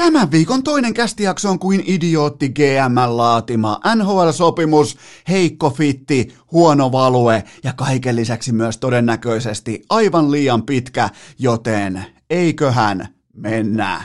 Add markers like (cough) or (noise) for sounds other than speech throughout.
Tämän viikon toinen kästijakso on kuin idiootti GM laatima NHL-sopimus, heikko fitti, huono value ja kaiken lisäksi myös todennäköisesti aivan liian pitkä, joten eiköhän mennä.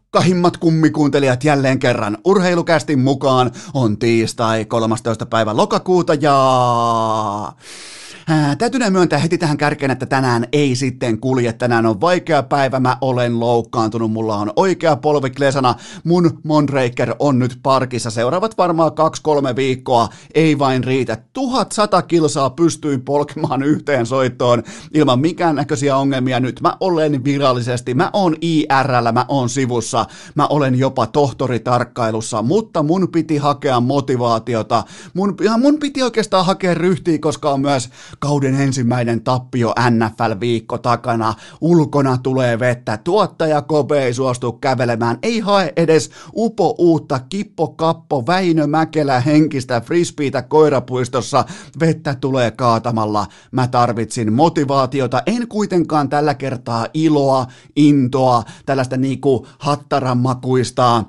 rakkahimmat kummikuuntelijat jälleen kerran urheilukästin mukaan. On tiistai 13. päivä lokakuuta ja Ää, täytyy myöntää heti tähän kärkeen, että tänään ei sitten kulje. Tänään on vaikea päivä, mä olen loukkaantunut, mulla on oikea polvi klesana. Mun Mondraker on nyt parkissa. Seuraavat varmaan kaksi-kolme viikkoa ei vain riitä. 1100 kilsaa pystyin polkemaan yhteen soittoon ilman mikään näköisiä ongelmia. Nyt mä olen virallisesti, mä oon IRL, mä oon sivussa, mä olen jopa tohtoritarkkailussa, mutta mun piti hakea motivaatiota. Mun, ja mun piti oikeastaan hakea ryhtiä, koska on myös kauden ensimmäinen tappio NFL-viikko takana, ulkona tulee vettä, tuottaja Kobe ei suostu kävelemään, ei hae edes upo uutta Kippo Kappo Väinö Mäkelä henkistä frisbeitä koirapuistossa, vettä tulee kaatamalla, mä tarvitsin motivaatiota, en kuitenkaan tällä kertaa iloa, intoa, tällaista niinku hattaranmakuista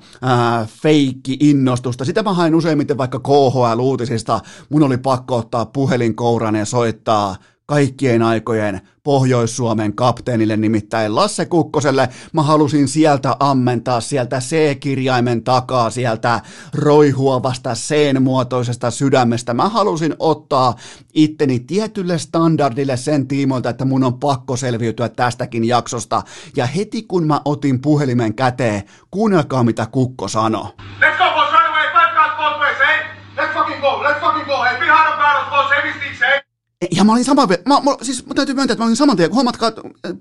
feikki-innostusta, sitä mä hain useimmiten vaikka KHL-uutisista, mun oli pakko ottaa puhelin kouraan ja soittaa kaikkien aikojen Pohjois-Suomen kapteenille, nimittäin Lasse Kukkoselle. Mä halusin sieltä ammentaa sieltä C-kirjaimen takaa, sieltä roihuavasta C-muotoisesta sydämestä. Mä halusin ottaa itteni tietylle standardille sen tiimoilta, että mun on pakko selviytyä tästäkin jaksosta. Ja heti kun mä otin puhelimen käteen, kuunnelkaa mitä Kukko sanoi go, boys, right away, five guys both ways, eh? Let's fucking go, let's fucking go, hey, behind the battles, boys, heavy sticks, eh? Ja mä olin saman mä, mä, siis mä täytyy myöntää, että mä olin saman tien, huomatkaa,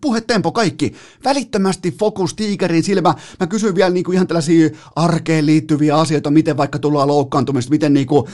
puhetempo kaikki, välittömästi fokus, tiikerin silmä, mä kysyin vielä niinku ihan tällaisia arkeen liittyviä asioita, miten vaikka tullaan loukkaantumista, miten, niinku,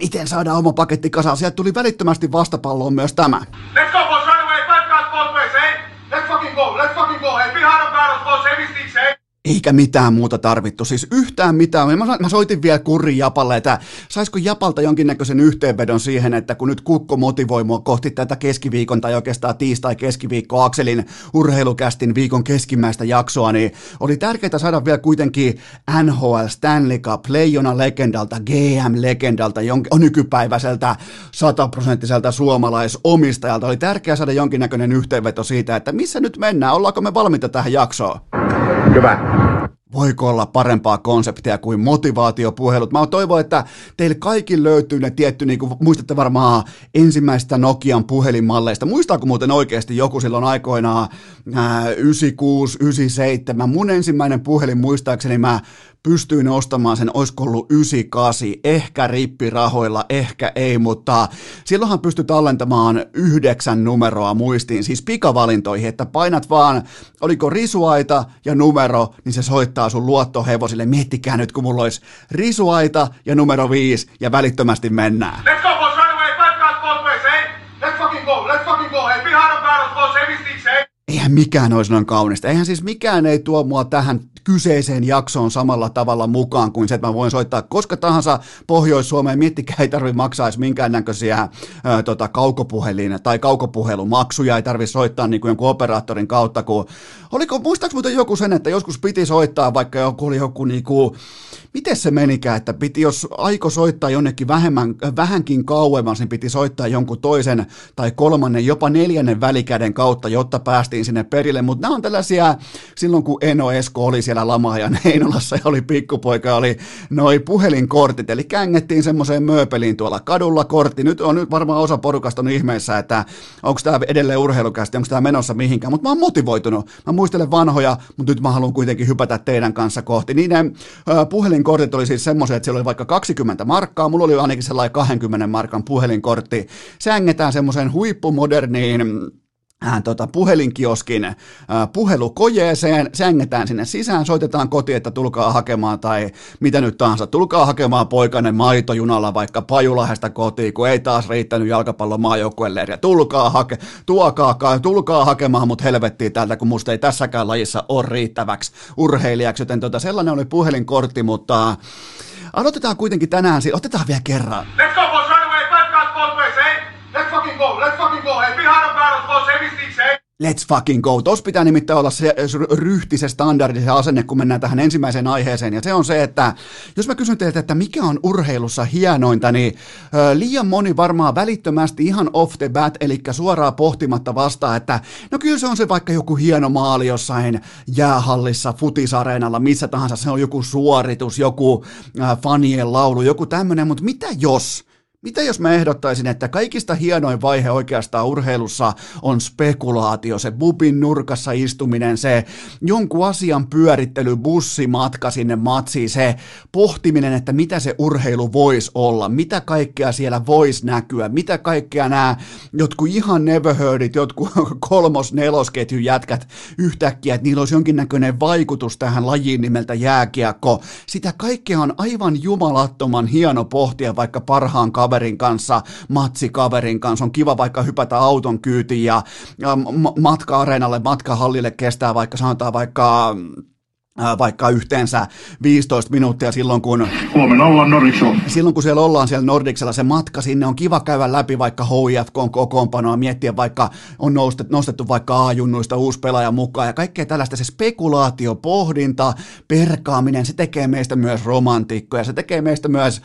miten saadaan oma paketti kasaan, sieltä tuli välittömästi vastapalloon myös tämä. Let's go boys, right away, five guys both ways, hey? Let's fucking go, let's fucking go, hey, behind the battles, boys, heavy sticks, hey? Eikä mitään muuta tarvittu, siis yhtään mitään. Mä, soitin vielä Kurri Japalle, että saisiko Japalta jonkinnäköisen yhteenvedon siihen, että kun nyt Kukko motivoi mua kohti tätä keskiviikon tai oikeastaan tiistai-keskiviikko Akselin urheilukästin viikon keskimmäistä jaksoa, niin oli tärkeää saada vielä kuitenkin NHL Stanley Cup leijona legendalta, GM-legendalta, jonkin, nykypäiväiseltä sataprosenttiselta suomalaisomistajalta. Oli tärkeää saada jonkinnäköinen yhteenveto siitä, että missä nyt mennään, ollaanko me valmiita tähän jaksoon. Hyvä. Voiko olla parempaa konseptia kuin motivaatiopuhelut? Mä toivon, että teille kaikille löytyy ne tietty, niin kuin muistatte varmaan ensimmäistä Nokian puhelinmalleista. Muistaako muuten oikeasti joku silloin aikoinaan ää, 96, 97? Mun ensimmäinen puhelin muistaakseni mä pystyin ostamaan sen, olisiko ollut 98, ehkä rippirahoilla, ehkä ei, mutta silloinhan pystyt tallentamaan yhdeksän numeroa muistiin, siis pikavalintoihin, että painat vaan, oliko risuaita ja numero, niin se soittaa sun luottohevosille. Miettikää nyt, kun mulla olisi risuaita ja numero 5 ja välittömästi mennään. Let's go, boys, right away, five both ways, hey? Let's fucking go, let's fucking go, hey, behind the boys, hey? Eihän mikään olisi noin kaunista. Eihän siis mikään ei tuo mua tähän kyseiseen jaksoon samalla tavalla mukaan kuin se, että mä voin soittaa koska tahansa Pohjois-Suomeen. Miettikää, ei tarvitse maksaa edes minkäännäköisiä ää, tota, kaukopuhelin tai kaukopuhelumaksuja, ei tarvitse soittaa niin kuin jonkun operaattorin kautta, kun oliko, muistaaks muuten joku sen, että joskus piti soittaa, vaikka joku oli joku niin kuin, miten se menikään, että piti, jos aiko soittaa jonnekin vähemmän, vähänkin kauemmas, niin piti soittaa jonkun toisen tai kolmannen, jopa neljännen välikäden kautta, jotta päästiin sinne perille, mutta nämä on tällaisia, silloin kun Eno Esko oli siellä lamaajan (laughs) Heinolassa ja oli pikkupoika, oli noi puhelinkortit, eli kängettiin semmoiseen mööpeliin tuolla kadulla kortti, nyt on nyt varmaan osa porukasta on ihmeessä, että onko tämä edelleen urheilukästi, onko tämä menossa mihinkään, mutta mä oon motivoitunut, mä muistelen vanhoja, mutta nyt mä haluan kuitenkin hypätä teidän kanssa kohti, niiden äh, puhelin puhelinkortit oli siis semmoisia, että siellä oli vaikka 20 markkaa, mulla oli ainakin sellainen 20 markan puhelinkortti. Se ängetään semmoiseen huippumoderniin äh, tota, puhelinkioskin äh, puhelukojeeseen, sängetään sinne sisään, soitetaan kotiin, että tulkaa hakemaan tai mitä nyt tahansa, tulkaa hakemaan poikainen maitojunalla vaikka Pajulahesta kotiin, kun ei taas riittänyt jalkapallon maajoukkueleiriä, tulkaa, hake, tuokaa, tulkaa hakemaan mut helvettiin täältä, kun musta ei tässäkään lajissa ole riittäväksi urheilijaksi, joten tota, sellainen oli puhelinkortti, mutta aloitetaan kuitenkin tänään, otetaan vielä kerran. Let's go, boys, right away. Five guys both ways, eh? Let's fucking go. Let's fucking go. Hey, behind the battles, boys. Heavy sticks, eh? Let's fucking go. Tos pitää nimittäin olla se ryhti, se standardi, se asenne, kun mennään tähän ensimmäiseen aiheeseen. Ja se on se, että jos mä kysyn teiltä, että mikä on urheilussa hienointa, niin liian moni varmaan välittömästi ihan off the bat, eli suoraan pohtimatta vastaa, että no kyllä se on se vaikka joku hieno maali jossain jäähallissa, futisareenalla, missä tahansa. Se on joku suoritus, joku fanien laulu, joku tämmöinen, mutta mitä jos mitä jos mä ehdottaisin, että kaikista hienoin vaihe oikeastaan urheilussa on spekulaatio, se bubin nurkassa istuminen, se jonkun asian pyörittely, bussimatka sinne matsiin, se pohtiminen, että mitä se urheilu voisi olla, mitä kaikkea siellä voisi näkyä, mitä kaikkea nämä jotkut ihan never heardit, jotkut (laughs) kolmos nelosketjun jätkät yhtäkkiä, että niillä olisi jonkinnäköinen vaikutus tähän lajiin nimeltä jääkiekko. Sitä kaikkea on aivan jumalattoman hieno pohtia vaikka parhaan kaverin kaverin kanssa, matsikaverin kanssa. On kiva vaikka hypätä auton kyytiin ja, ja matka-areenalle, matkahallille kestää vaikka sanotaan vaikka vaikka yhteensä 15 minuuttia silloin, kun... Huomenna ollaan Nordicsella. Silloin, kun siellä ollaan siellä Nordicsella, se matka sinne on kiva käydä läpi vaikka HIFK on kokoonpanoa, miettiä vaikka on nostettu, nostettu vaikka A-junnuista uusi pelaaja mukaan ja kaikkea tällaista. Se spekulaatio, pohdinta, perkaaminen, se tekee meistä myös romantikkoja, se tekee meistä myös,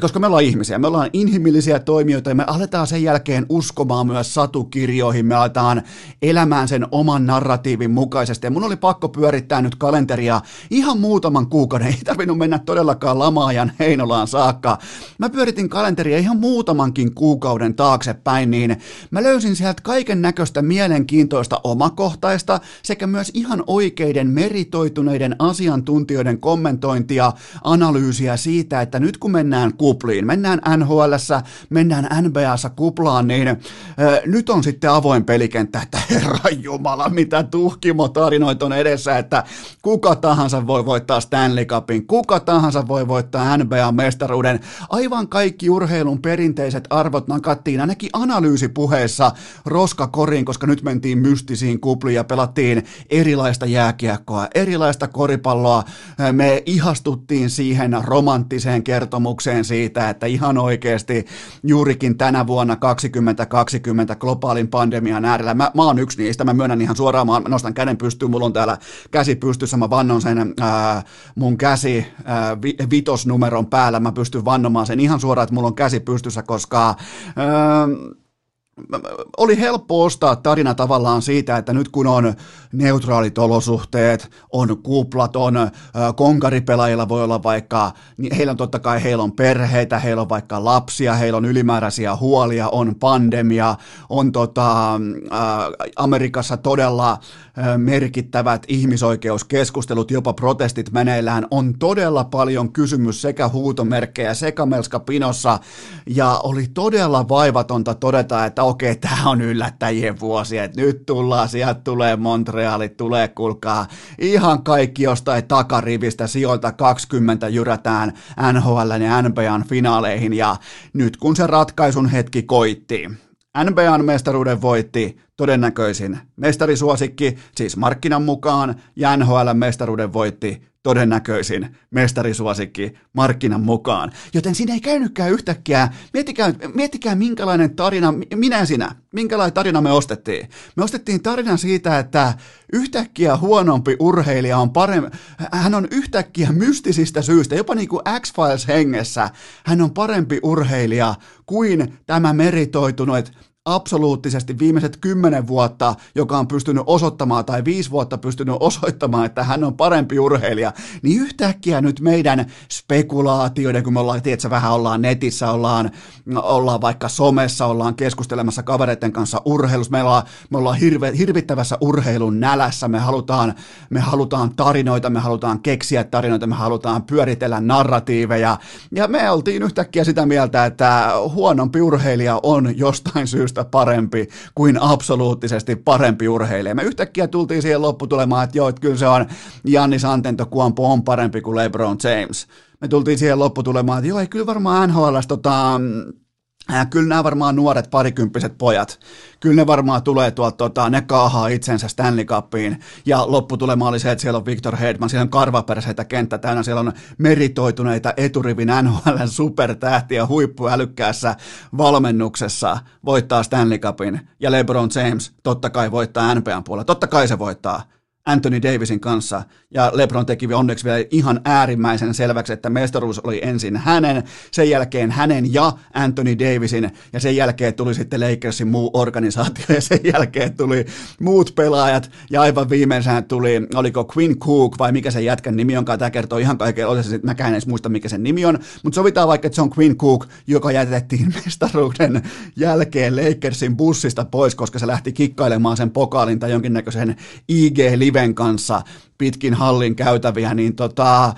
koska me ollaan ihmisiä, me ollaan inhimillisiä toimijoita ja me aletaan sen jälkeen uskomaan myös satukirjoihin, me aletaan elämään sen oman narratiivin mukaisesti ja mun oli pakko pyörittää nyt kalenteria ihan muutaman kuukauden, ei tarvinnut mennä todellakaan lamaajan Heinolaan saakka. Mä pyöritin kalenteria ihan muutamankin kuukauden taaksepäin, niin mä löysin sieltä kaiken näköistä mielenkiintoista omakohtaista sekä myös ihan oikeiden meritoituneiden asiantuntijoiden kommentointia, analyysiä siitä, että nyt kun mennään kupliin, mennään NHLssä, mennään NBAssa kuplaan, niin äh, nyt on sitten avoin pelikenttä, että herra jumala, mitä tuhkimotarinoita on edessä, että Kuka tahansa voi voittaa Stanley Cupin, kuka tahansa voi voittaa NBA-mestaruuden. Aivan kaikki urheilun perinteiset arvot nakattiin ainakin analyysipuheessa roskakoriin, koska nyt mentiin mystisiin kupliin ja pelattiin erilaista jääkiekkoa, erilaista koripalloa. Me ihastuttiin siihen romanttiseen kertomukseen siitä, että ihan oikeasti juurikin tänä vuonna 2020 globaalin pandemian äärellä, mä, mä oon yksi niistä, mä myönnän ihan suoraan, mä nostan käden pystyyn, mulla on täällä käsi pystyssä pystyssä, mä vannon sen ää, mun käsi ää, vi, vitosnumeron päällä, mä pystyn vannomaan sen ihan suoraan, että mulla on käsi pystyssä, koska ää, oli helppo ostaa tarina tavallaan siitä, että nyt kun on neutraalit olosuhteet, on kuplat, on konkaripelaajilla voi olla vaikka, niin heillä on totta kai, heillä on perheitä, heillä on vaikka lapsia, heillä on ylimääräisiä huolia, on pandemia, on tota, Amerikassa todella merkittävät ihmisoikeuskeskustelut, jopa protestit meneillään, on todella paljon kysymys sekä huutomerkkejä sekamelska pinossa, ja oli todella vaivatonta todeta, että okei, tämä on yllättäjien vuosi, että nyt tullaan, sieltä tulee Montreali, tulee kulkaa ihan kaikki jostain takarivistä sijoilta 20 jyrätään NHL ja NBAn finaaleihin, ja nyt kun se ratkaisun hetki koitti, NBAn mestaruuden voitti todennäköisin mestarisuosikki, siis markkinan mukaan, ja NHL mestaruuden voitti todennäköisin mestarisuosikki markkinan mukaan. Joten siinä ei käynytkään yhtäkkiä, miettikää, miettikää minkälainen tarina, minä sinä, minkälainen tarina me ostettiin. Me ostettiin tarinan siitä, että yhtäkkiä huonompi urheilija on parempi, hän on yhtäkkiä mystisistä syistä, jopa niin kuin X-Files hengessä, hän on parempi urheilija kuin tämä meritoitunut absoluuttisesti viimeiset kymmenen vuotta, joka on pystynyt osoittamaan tai viisi vuotta pystynyt (laughs) osoittamaan, että hän on parempi urheilija, niin yhtäkkiä nyt meidän spekulaatioiden, kun me ollaan, tiedätkö, vähän ollaan netissä, ollaan, ollaan vaikka somessa, ollaan keskustelemassa kavereiden kanssa urheilussa, me ollaan, me ollaan hirve, hirvittävässä urheilun nälässä, me halutaan, me halutaan tarinoita, me halutaan keksiä tarinoita, me halutaan pyöritellä narratiiveja, ja me oltiin yhtäkkiä sitä mieltä, että huonompi urheilija on jostain syystä Nykyistä parempi kuin absoluuttisesti parempi urheilija. Me yhtäkkiä tultiin siihen lopputulemaan, että joo, että kyllä se on Jannis Antetokounmpo on parempi kuin LeBron James. Me tultiin siihen lopputulemaan, että joo, ei kyllä varmaan NHL tota, Kyllä nämä varmaan nuoret parikymppiset pojat, kyllä ne varmaan tulee tuolta, tota, ne kaahaa itsensä Stanley Cupiin, ja lopputulema oli se, että siellä on Victor Hedman, siellä on karvaperseitä kenttä täynnä, siellä on meritoituneita eturivin NHL supertähtiä huippuälykkäässä valmennuksessa voittaa Stanley Cupin, ja LeBron James totta kai voittaa NBAn puolella, totta kai se voittaa, Anthony Davisin kanssa, ja LeBron teki onneksi vielä ihan äärimmäisen selväksi, että mestaruus oli ensin hänen, sen jälkeen hänen ja Anthony Davisin, ja sen jälkeen tuli sitten Lakersin muu organisaatio, ja sen jälkeen tuli muut pelaajat, ja aivan viimeisenä tuli, oliko Quinn Cook, vai mikä se jätkän nimi onkaan, tämä kertoo ihan kaiken, että mä en edes muista, mikä sen nimi on, mutta sovitaan vaikka, että se on Quinn Cook, joka jätettiin (laughs) mestaruuden jälkeen Lakersin bussista pois, koska se lähti kikkailemaan sen pokaalin tai jonkinnäköisen IG-liven kanssa pitkin hallin käytäviä, niin tota,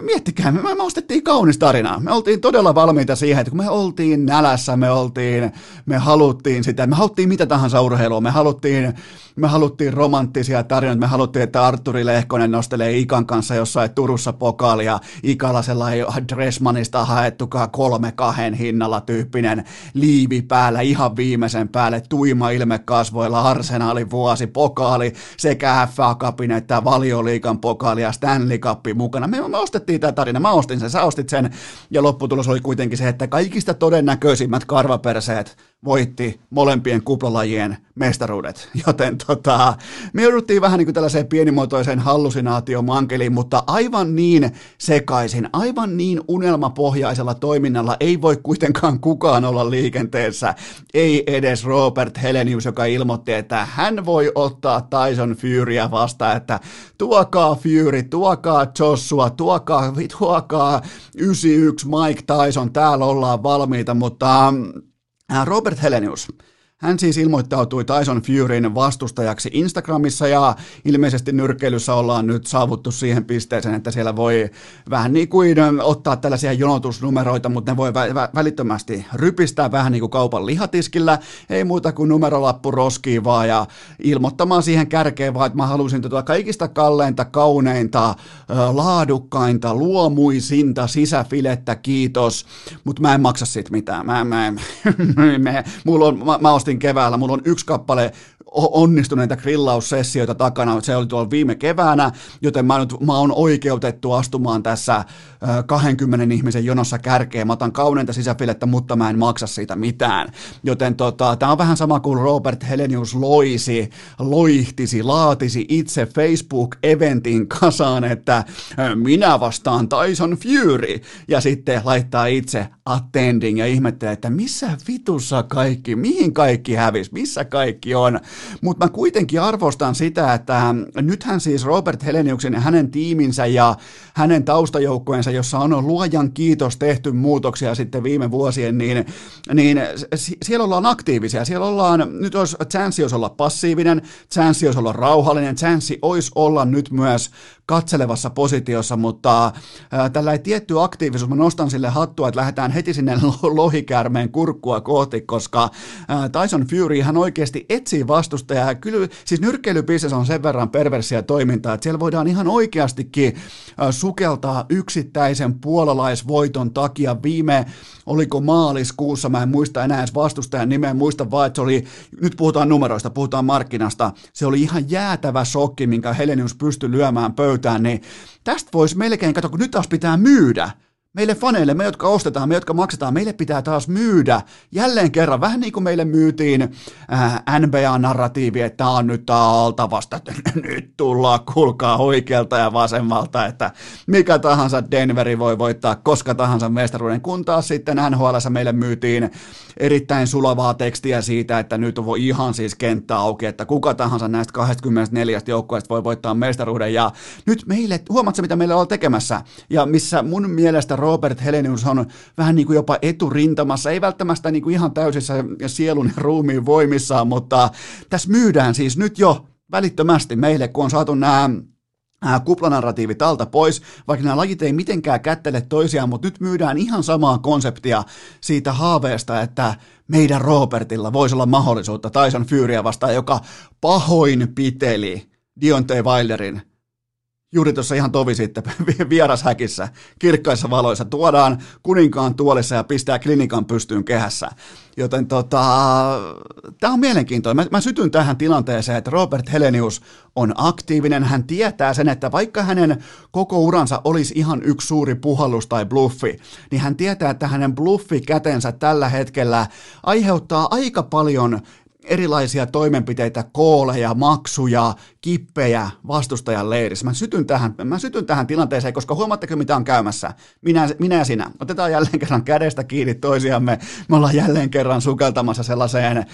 miettikää, me, me ostettiin kaunis tarina. Me oltiin todella valmiita siihen, että kun me oltiin nälässä, me oltiin, me haluttiin sitä, me haluttiin mitä tahansa urheilua, me haluttiin, me haluttiin romanttisia tarinoita, me haluttiin, että Arturi Lehkonen nostelee Ikan kanssa jossain Turussa pokaalia, Ikalla sellainen Dressmanista haettukaan kolme kahden hinnalla tyyppinen liivi päällä, ihan viimeisen päälle, tuima ilme kasvoilla, arsenaalin vuosi, pokaali sekä FA Cupin että valioliikan pokaali ja Stanley Cup mukana. Me, me ostettiin tämä tarina, mä ostin sen, sä ostit sen, ja lopputulos oli kuitenkin se, että kaikista todennäköisimmät karvaperseet voitti molempien kuplalajien mestaruudet, (laughs) joten tota, me jouduttiin vähän niin kuin tällaiseen pienimuotoiseen hallusinaatiomankeliin, mutta aivan niin sekaisin, aivan niin unelmapohjaisella toiminnalla ei voi kuitenkaan kukaan olla liikenteessä, ei edes Robert Helenius, joka ilmoitti, että hän voi ottaa Tyson Furya vastaan, että tuokaa Fury, tuokaa Joshua, tuokaa, tuokaa 91 Mike Tyson, täällä ollaan valmiita, mutta Äh, Robert Helenius, hän siis ilmoittautui Tyson Furyn vastustajaksi Instagramissa ja ilmeisesti nyrkkeilyssä ollaan nyt saavuttu siihen pisteeseen, että siellä voi vähän niin kuin ottaa tällaisia jonotusnumeroita, mutta ne voi vä- vä- välittömästi rypistää vähän niin kuin kaupan lihatiskillä, ei muuta kuin numerolappu roskiin vaan ja ilmoittamaan siihen kärkeen vaan, että mä halusin tuota kaikista kalleinta, kauneinta, laadukkainta, luomuisinta sisäfilettä, kiitos, mutta mä en maksa siitä mitään. Mä, mä, (laughs) mä, mulla on, mä, mä ostin keväällä, mulla on yksi kappale onnistuneita grillaussessioita takana, se oli tuolla viime keväänä, joten mä, nyt, mä oon oikeutettu astumaan tässä 20 ihmisen jonossa kärkeen, mä otan kauneinta sisäfilettä, mutta mä en maksa siitä mitään. Joten tota, tämä on vähän sama kuin Robert Helenius loisi, loihtisi, laatisi itse Facebook-eventin kasaan, että minä vastaan Tyson Fury, ja sitten laittaa itse attending ja ihmettelee, että missä vitussa kaikki, mihin kaikki hävis, missä kaikki on. Mutta mä kuitenkin arvostan sitä, että nythän siis Robert Heleniuksen ja hänen tiiminsä ja hänen taustajoukkojensa, jossa on luojan kiitos tehty muutoksia sitten viime vuosien, niin, niin siellä ollaan aktiivisia. Siellä ollaan, nyt olisi chanssi olisi olla passiivinen, chanssi olisi olla rauhallinen, chanssi olisi olla nyt myös katselevassa positiossa, mutta tällä tietty aktiivisuus, mä nostan sille hattua, että lähdetään heti sinne (laughs) lohikäärmeen kurkkua kohti, koska Tyson Fury hän oikeasti etsii vastustajaa. Kyllä, siis nyrkkeilypisnes on sen verran perversiä toimintaa, että siellä voidaan ihan oikeastikin sukeltaa yksittäisen puolalaisvoiton takia. Viime, oliko maaliskuussa, mä en muista enää edes vastustajan nimeä, muista vaan, että se oli, nyt puhutaan numeroista, puhutaan markkinasta, se oli ihan jäätävä shokki, minkä Helenius pystyi lyömään pöytään, niin tästä voisi melkein, kato, kun nyt taas pitää myydä, Meille faneille, me jotka ostetaan, me jotka maksetaan, meille pitää taas myydä. Jälleen kerran, vähän niin kuin meille myytiin äh, NBA-narratiivi, että tämä on nyt alta vasta, että (laughs) nyt tullaan, kuulkaa oikealta ja vasemmalta, että mikä tahansa Denveri voi voittaa koska tahansa mestaruuden, kun taas sitten NHL meille myytiin erittäin sulavaa tekstiä siitä, että nyt on ihan siis kenttä auki, että kuka tahansa näistä 24 joukkueesta voi voittaa mestaruuden, ja nyt meille, huomaatko mitä meillä on tekemässä, ja missä mun mielestä Robert Helenius on vähän niin kuin jopa eturintamassa, ei välttämättä niin kuin ihan täysissä sielun ja ruumiin voimissaan, mutta tässä myydään siis nyt jo välittömästi meille, kun on saatu nämä kuplanarratiivi talta pois, vaikka nämä lajit ei mitenkään kättele toisiaan, mutta nyt myydään ihan samaa konseptia siitä haaveesta, että meidän Robertilla voisi olla mahdollisuutta Tyson Furya vastaan, joka pahoin piteli Dionte Wilderin juuri tuossa ihan tovi sitten (laughs) vierashäkissä, kirkkaissa valoissa, tuodaan kuninkaan tuolissa ja pistää klinikan pystyyn kehässä. Joten tota, tämä on mielenkiintoinen. Mä, mä sytyn tähän tilanteeseen, että Robert Helenius on aktiivinen. Hän tietää sen, että vaikka hänen koko uransa olisi ihan yksi suuri puhallus tai bluffi, niin hän tietää, että hänen bluffikätensä tällä hetkellä aiheuttaa aika paljon erilaisia toimenpiteitä, kooleja, maksuja, kippejä vastustajan leirissä. Mä sytyn tähän, mä sytyn tähän tilanteeseen, koska huomaatteko mitä on käymässä? Minä, minä ja sinä. Otetaan jälleen kerran kädestä kiinni toisiamme. Me ollaan jälleen kerran sukeltamassa sellaiseen äh,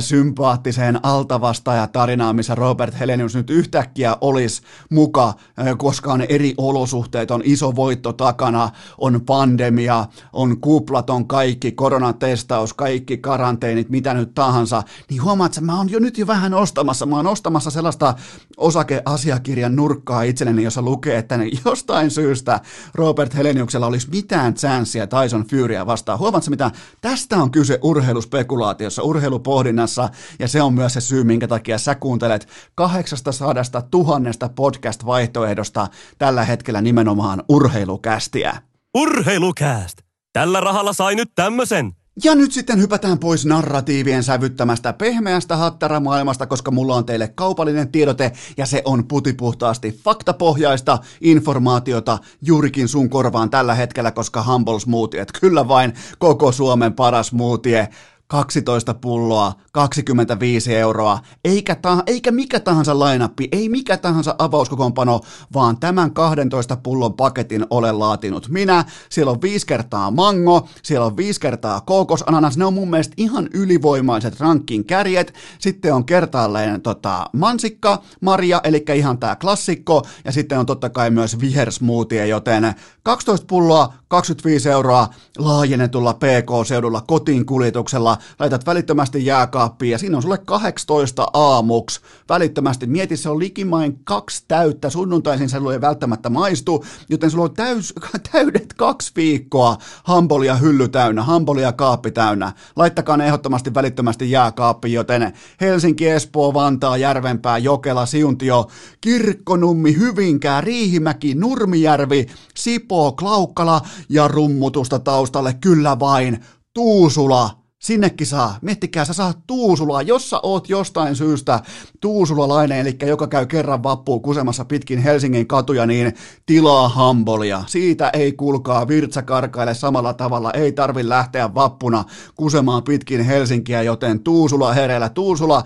sympaattiseen altavastaajatarinaan, missä Robert Helenius nyt yhtäkkiä olisi muka, äh, koska on eri olosuhteet, on iso voitto takana, on pandemia, on kuplat, on kaikki, koronatestaus, kaikki karanteenit, mitä nyt tahansa, niin huomaat, että mä oon jo nyt jo vähän ostamassa, mä oon ostamassa sellaista osakeasiakirjan nurkkaa itselleni, jossa lukee, että jostain syystä Robert Heleniuksella olisi mitään chanssiä Tyson Furya vastaan. Huomaatko mitä? Tästä on kyse urheiluspekulaatiossa, urheilupohdinnassa, ja se on myös se syy, minkä takia sä kuuntelet 800 tuhannesta podcast-vaihtoehdosta tällä hetkellä nimenomaan urheilukästiä. Urheilukääst! Tällä rahalla sai nyt tämmösen. Ja nyt sitten hypätään pois narratiivien sävyttämästä pehmeästä hattaramaailmasta, koska mulla on teille kaupallinen tiedote ja se on putipuhtaasti faktapohjaista informaatiota juurikin sun korvaan tällä hetkellä, koska Humble Smoothie, kyllä vain koko Suomen paras smoothie 12 pulloa, 25 euroa, eikä, ta- eikä mikä tahansa lainappi, ei mikä tahansa avauskokoonpano, vaan tämän 12 pullon paketin olen laatinut minä. Siellä on viisi kertaa mango, siellä on viisi kertaa kookosananas, ne on mun mielestä ihan ylivoimaiset rankin kärjet. Sitten on kertaalleen tota, mansikka, Maria, eli ihan tää klassikko, ja sitten on totta kai myös vihersmoothie, joten 12 pulloa, 25 euroa laajennetulla PK-seudulla kotiin kuljetuksella, laitat välittömästi jääkaappiin ja siinä on sulle 18 aamuksi. Välittömästi mieti, se on likimain kaksi täyttä, sunnuntaisin se ei välttämättä maistu, joten sulla on täys, (laughs) täydet kaksi viikkoa hambolia hylly täynnä, hambolia kaappi täynnä. Laittakaa ne ehdottomasti välittömästi jääkaappiin, joten Helsinki, Espoo, Vantaa, Järvenpää, Jokela, Siuntio, Kirkkonummi, Hyvinkää, Riihimäki, Nurmijärvi, Sipoo, Klaukkala ja rummutusta taustalle, kyllä vain, Tuusula, Sinnekin saa. Miettikää, sä saat Tuusulaa, jos sä oot jostain syystä Tuusulalainen, eli joka käy kerran vappuun kusemassa pitkin Helsingin katuja, niin tilaa hambolia. Siitä ei kulkaa virtsa karkaile samalla tavalla, ei tarvi lähteä vappuna kusemaan pitkin Helsinkiä, joten Tuusula hereillä. Tuusula,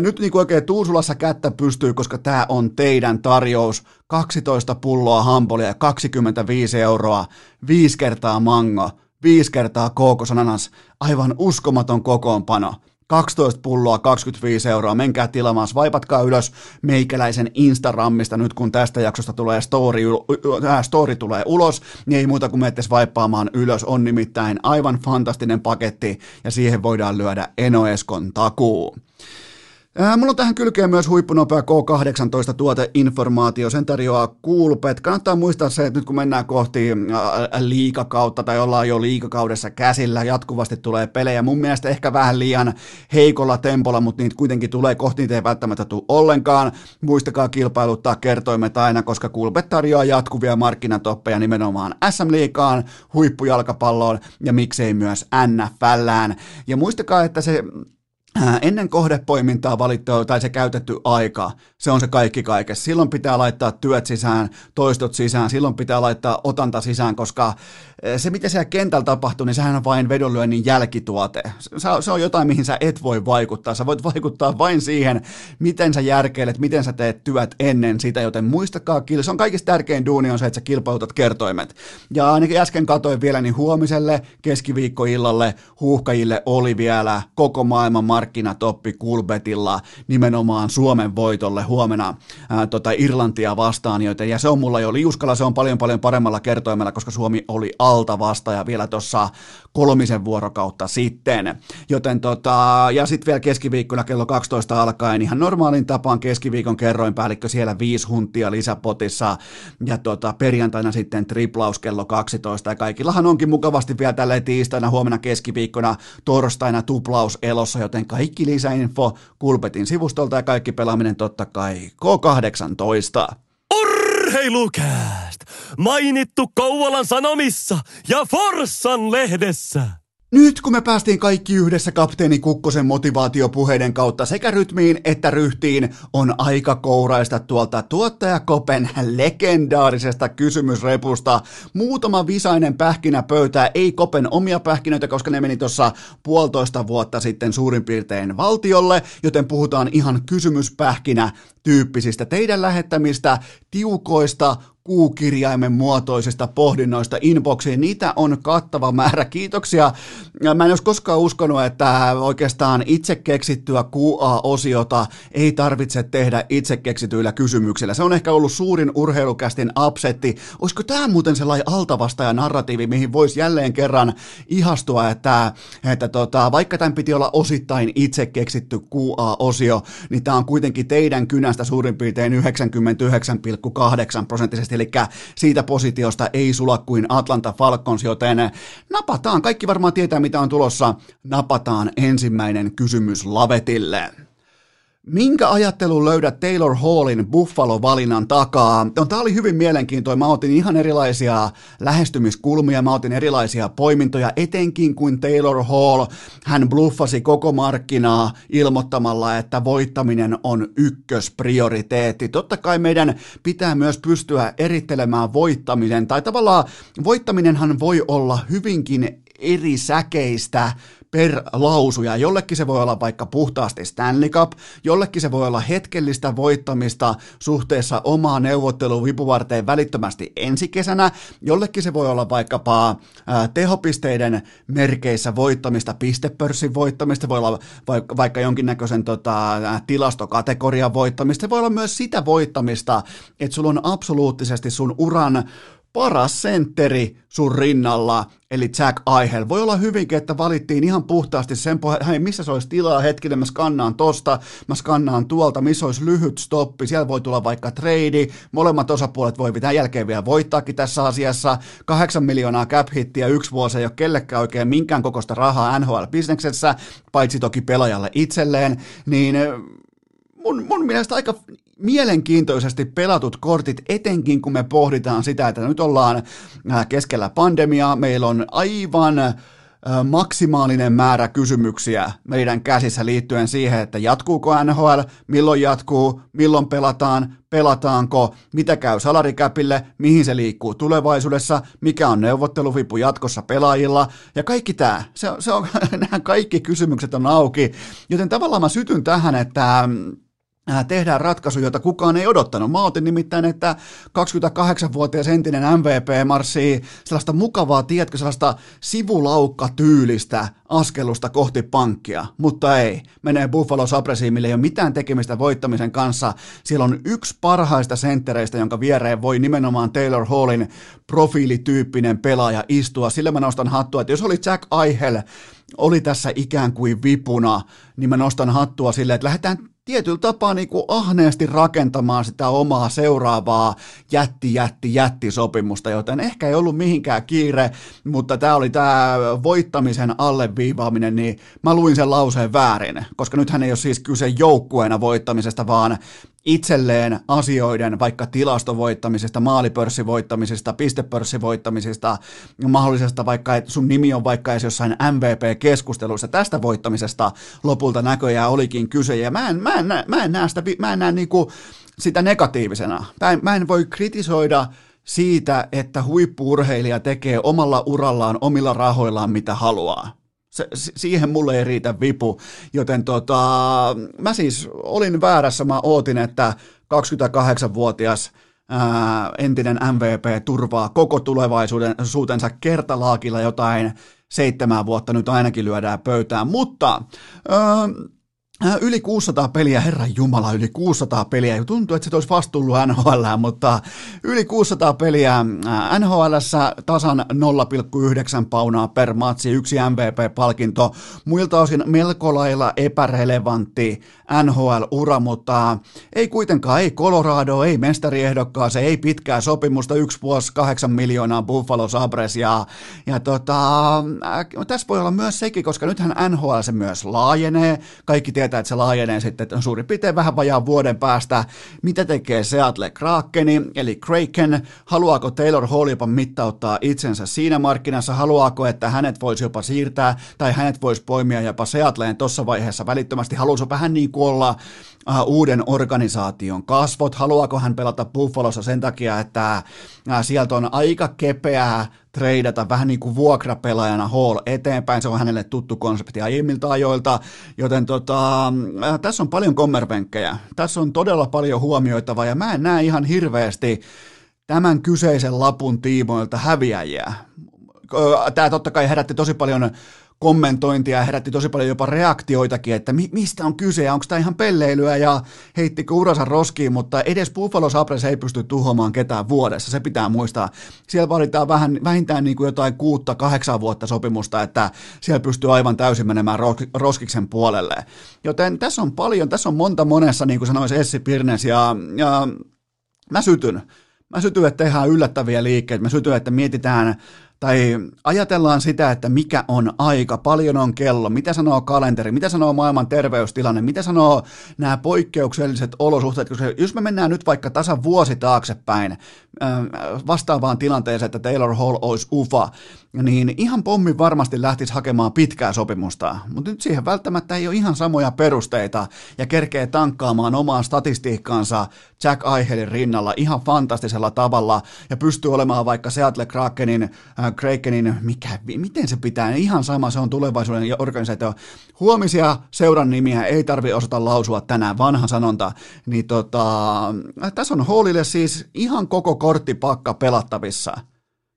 nyt niin oikein Tuusulassa kättä pystyy, koska tämä on teidän tarjous. 12 pulloa hambolia, 25 euroa, 5 kertaa mango viisi kertaa kookosananas, aivan uskomaton kokoonpano. 12 pulloa, 25 euroa, menkää tilaamaan, vaipatkaa ylös meikäläisen Instagramista nyt kun tästä jaksosta tulee story, äh, story tulee ulos, niin ei muuta kuin menette vaippaamaan ylös, on nimittäin aivan fantastinen paketti ja siihen voidaan lyödä Enoeskon takuu. Ää, mulla on tähän kylkeen myös huippunopea K18 tuoteinformaatio, sen tarjoaa Coolpet. Kannattaa muistaa se, että nyt kun mennään kohti liikakautta tai ollaan jo liikakaudessa käsillä, jatkuvasti tulee pelejä. Mun mielestä ehkä vähän liian heikolla tempolla, mutta niitä kuitenkin tulee kohti, niitä ei välttämättä tule ollenkaan. Muistakaa kilpailuttaa kertoimet aina, koska Coolpet tarjoaa jatkuvia markkinatoppeja nimenomaan SM-liikaan, huippujalkapalloon ja miksei myös NFLään. Ja muistakaa, että se Äh, ennen kohdepoimintaa valittu tai se käytetty aika, se on se kaikki kaikessa. Silloin pitää laittaa työt sisään, toistot sisään, silloin pitää laittaa otanta sisään, koska se mitä siellä kentällä tapahtuu, niin sehän on vain vedonlyönnin jälkituote. Se on jotain, mihin sä et voi vaikuttaa. Sä voit vaikuttaa vain siihen, miten sä järkeilet, miten sä teet työt ennen sitä, joten muistakaa, se on kaikista tärkein duuni on se, että sä kilpailutat kertoimet. Ja ainakin äsken katoin vielä, niin huomiselle keskiviikkoillalle huuhkajille oli vielä koko maailman mark- markkinatoppi Kulbetilla nimenomaan Suomen voitolle huomenna tota Irlantia vastaan, joten, ja se on mulla jo liuskalla, se on paljon paljon paremmalla kertoimella, koska Suomi oli alta vastaaja vielä tuossa kolmisen vuorokautta sitten. Joten tota, ja sitten vielä keskiviikkona kello 12 alkaen ihan normaalin tapaan keskiviikon kerroinpäällikkö siellä viisi huntia lisäpotissa ja tota, perjantaina sitten triplaus kello 12 ja kaikillahan onkin mukavasti vielä tällä tiistaina, huomenna keskiviikkona, torstaina tuplaus elossa, joten kaikki lisäinfo Kulpetin sivustolta ja kaikki pelaaminen totta kai K18. Urheilukääst! Mainittu Kouvolan Sanomissa ja Forssan lehdessä. Nyt kun me päästiin kaikki yhdessä kapteeni Kukkosen motivaatiopuheiden kautta sekä rytmiin että ryhtiin, on aika kouraista tuolta tuottaja Kopen legendaarisesta kysymysrepusta. Muutama visainen pähkinä pöytää, ei Kopen omia pähkinöitä, koska ne meni tuossa puolitoista vuotta sitten suurin piirtein valtiolle, joten puhutaan ihan kysymyspähkinä tyyppisistä teidän lähettämistä tiukoista kuukirjaimen muotoisista pohdinnoista inboxiin. Niitä on kattava määrä. Kiitoksia. Mä en olisi koskaan uskonut, että oikeastaan itse keksittyä QA-osiota ei tarvitse tehdä itse keksityillä kysymyksillä. Se on ehkä ollut suurin urheilukästin upsetti. Olisiko tämä muuten sellainen altavastaja narratiivi, mihin voisi jälleen kerran ihastua, että, että tota, vaikka tämän piti olla osittain itse keksitty QA-osio, niin tämä on kuitenkin teidän kynästä suurin piirtein 99,8 prosenttisesti eli siitä positiosta ei sula kuin Atlanta Falcons, joten napataan. Kaikki varmaan tietää, mitä on tulossa. Napataan ensimmäinen kysymys Lavetille. Minkä ajattelun löydät Taylor Hallin Buffalo-valinnan takaa? No, tämä oli hyvin mielenkiintoinen. Mä otin ihan erilaisia lähestymiskulmia, mä otin erilaisia poimintoja, etenkin kuin Taylor Hall. Hän bluffasi koko markkinaa ilmoittamalla, että voittaminen on ykkösprioriteetti. Totta kai meidän pitää myös pystyä erittelemään voittaminen, tai tavallaan voittaminenhan voi olla hyvinkin eri säkeistä per lausuja. Jollekin se voi olla vaikka puhtaasti Stanley Cup, jollekin se voi olla hetkellistä voittamista suhteessa omaan neuvotteluvipuvarteen välittömästi ensi kesänä, jollekin se voi olla vaikkapa tehopisteiden merkeissä voittamista, pistepörssin voittamista, voi olla vaikka, vaikka jonkinnäköisen tota, tilastokategorian voittamista, se voi olla myös sitä voittamista, että sulla on absoluuttisesti sun uran paras sentteri sun rinnalla, eli Jack Eichel. Voi olla hyvinkin, että valittiin ihan puhtaasti sen pohjalta, hei, missä se olisi tilaa hetkinen, mä skannaan tosta, mä skannaan tuolta, missä olisi lyhyt stoppi, siellä voi tulla vaikka trade, molemmat osapuolet voi pitää jälkeen vielä voittaakin tässä asiassa, kahdeksan miljoonaa cap hittiä yksi vuosi. Ei ole kellekään oikein minkään kokoista rahaa NHL-bisneksessä, paitsi toki pelaajalle itselleen, niin mun, mun mielestä aika mielenkiintoisesti pelatut kortit, etenkin kun me pohditaan sitä, että nyt ollaan äh, keskellä pandemiaa, meillä on aivan äh, maksimaalinen määrä kysymyksiä meidän käsissä liittyen siihen, että jatkuuko NHL, milloin jatkuu, milloin pelataan, pelataanko, mitä käy salarikäpille, mihin se liikkuu tulevaisuudessa, mikä on neuvotteluvipu jatkossa pelaajilla ja kaikki tämä. Se, se on, (laughs) nämä kaikki kysymykset on auki, joten tavallaan mä sytyn tähän, että Äh, tehdään ratkaisu, jota kukaan ei odottanut. Mä otin nimittäin, että 28-vuotias entinen MVP marssii sellaista mukavaa, tiedätkö, sellaista sivulaukka-tyylistä askelusta kohti pankkia, mutta ei. Menee Buffalo Sabresiin, millä ei ole mitään tekemistä voittamisen kanssa. Siellä on yksi parhaista senttereistä, jonka viereen voi nimenomaan Taylor Hallin profiilityyppinen pelaaja istua. Sillä mä nostan hattua, että jos oli Jack Eichel, oli tässä ikään kuin vipuna, niin mä nostan hattua silleen, että lähdetään tietyllä tapaa niin kuin ahneesti rakentamaan sitä omaa seuraavaa jätti, jätti, jätti sopimusta, joten ehkä ei ollut mihinkään kiire, mutta tämä oli tämä voittamisen alleviivaaminen, niin mä luin sen lauseen väärin, koska nythän ei ole siis kyse joukkueena voittamisesta, vaan itselleen asioiden, vaikka tilastovoittamisesta, maalipörssivoittamisesta, pistepörssivoittamisesta, mahdollisesta vaikka, että sun nimi on vaikka edes jossain MVP-keskustelussa, tästä voittamisesta lopulta näköjään olikin kyse, ja mä en, mä en, mä en näe, sitä, mä en näe niinku sitä negatiivisena. Mä en, mä en voi kritisoida siitä, että huippuurheilija tekee omalla urallaan, omilla rahoillaan mitä haluaa. Se, siihen mulle ei riitä vipu, joten tota, mä siis olin väärässä, mä ootin, että 28-vuotias ää, entinen MVP turvaa koko tulevaisuuden suutensa kertalaakilla jotain seitsemän vuotta. Nyt ainakin lyödään pöytään, mutta ää, Yli 600 peliä, herran jumala, yli 600 peliä. Tuntuu, että se olisi vasta tullut NHL, mutta yli 600 peliä äh, NHL tasan 0,9 paunaa per matsi, yksi MVP-palkinto. Muilta osin melko lailla epärelevantti NHL-ura, mutta ei kuitenkaan, ei Colorado, ei se ei pitkää sopimusta, yksi vuosi, kahdeksan miljoonaa Buffalo Sabres ja, ja tota, äh, tässä voi olla myös sekin, koska nythän NHL se myös laajenee, kaikki että se laajenee sitten suurin piirtein vähän vajaan vuoden päästä. Mitä tekee Seattle Krakeni, eli Kraken, haluaako Taylor Hall jopa mittauttaa itsensä siinä markkinassa, haluaako, että hänet voisi jopa siirtää, tai hänet voisi poimia jopa Seattleen tuossa vaiheessa välittömästi, haluaisi vähän niin kuin olla uh, uuden organisaation kasvot, haluaako hän pelata Buffalossa sen takia, että uh, sieltä on aika kepeää treidata vähän niin kuin vuokrapelaajana Hall eteenpäin. Se on hänelle tuttu konsepti aiemmilta ajoilta, joten tota, äh, tässä on paljon kommervenkkejä. Tässä on todella paljon huomioitavaa ja mä en näe ihan hirveästi tämän kyseisen lapun tiimoilta häviäjiä. Tämä totta kai herätti tosi paljon kommentointia ja herätti tosi paljon jopa reaktioitakin, että mi- mistä on kyse ja onko tämä ihan pelleilyä ja heittikö uransa roskiin, mutta edes Buffalo Sabres ei pysty tuhoamaan ketään vuodessa, se pitää muistaa. Siellä vaaditaan vähän, vähintään niin kuin jotain kuutta, kahdeksan vuotta sopimusta, että siellä pystyy aivan täysin menemään roskiksen puolelle. Joten tässä on paljon, tässä on monta monessa, niin kuin sanoisi Essi Pirnes, ja, ja mä sytyn. Mä sytyn, että tehdään yllättäviä liikkeitä. Mä sytyn, että mietitään tai ajatellaan sitä, että mikä on aika, paljon on kello, mitä sanoo kalenteri, mitä sanoo maailman terveystilanne, mitä sanoo nämä poikkeukselliset olosuhteet, koska jos me mennään nyt vaikka tasan vuosi taaksepäin vastaavaan tilanteeseen, että Taylor Hall olisi ufa, niin ihan pommi varmasti lähtisi hakemaan pitkää sopimusta, mutta nyt siihen välttämättä ei ole ihan samoja perusteita ja kerkee tankkaamaan omaa statistiikkaansa Jack Eihelin rinnalla ihan fantastisella tavalla ja pystyy olemaan vaikka Seattle Krakenin, äh, Krakenin mikä, miten se pitää, ihan sama, se on tulevaisuuden organisaatio. Huomisia seuran nimiä ei tarvi osata lausua tänään, vanha sanonta, niin tota, äh, tässä on Hallille siis ihan koko korttipakka pelattavissa –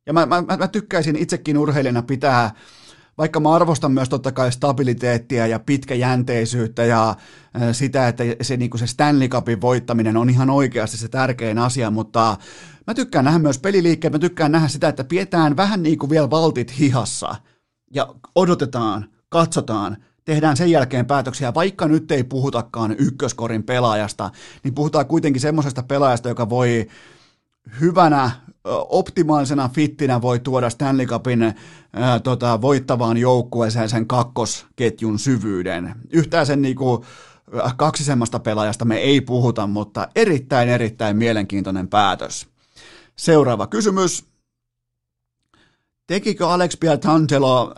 ja mä, mä, mä tykkäisin itsekin urheilijana pitää, vaikka mä arvostan myös totta kai stabiliteettia ja pitkäjänteisyyttä ja sitä, että se, niin kuin se Stanley Cupin voittaminen on ihan oikeasti se tärkein asia, mutta mä tykkään nähdä myös peliliikkeet, mä tykkään nähdä sitä, että pidetään vähän niin kuin vielä valtit hihassa ja odotetaan, katsotaan, tehdään sen jälkeen päätöksiä, vaikka nyt ei puhutakaan ykköskorin pelaajasta, niin puhutaan kuitenkin semmoisesta pelaajasta, joka voi hyvänä, optimaalisena fittinä voi tuoda Stanley Cupin ää, tota, voittavaan joukkueeseen sen kakkosketjun syvyyden. Yhtään sen niinku, kaksisemmasta pelaajasta me ei puhuta, mutta erittäin erittäin mielenkiintoinen päätös. Seuraava kysymys. Tekikö Alex Pietrangelo,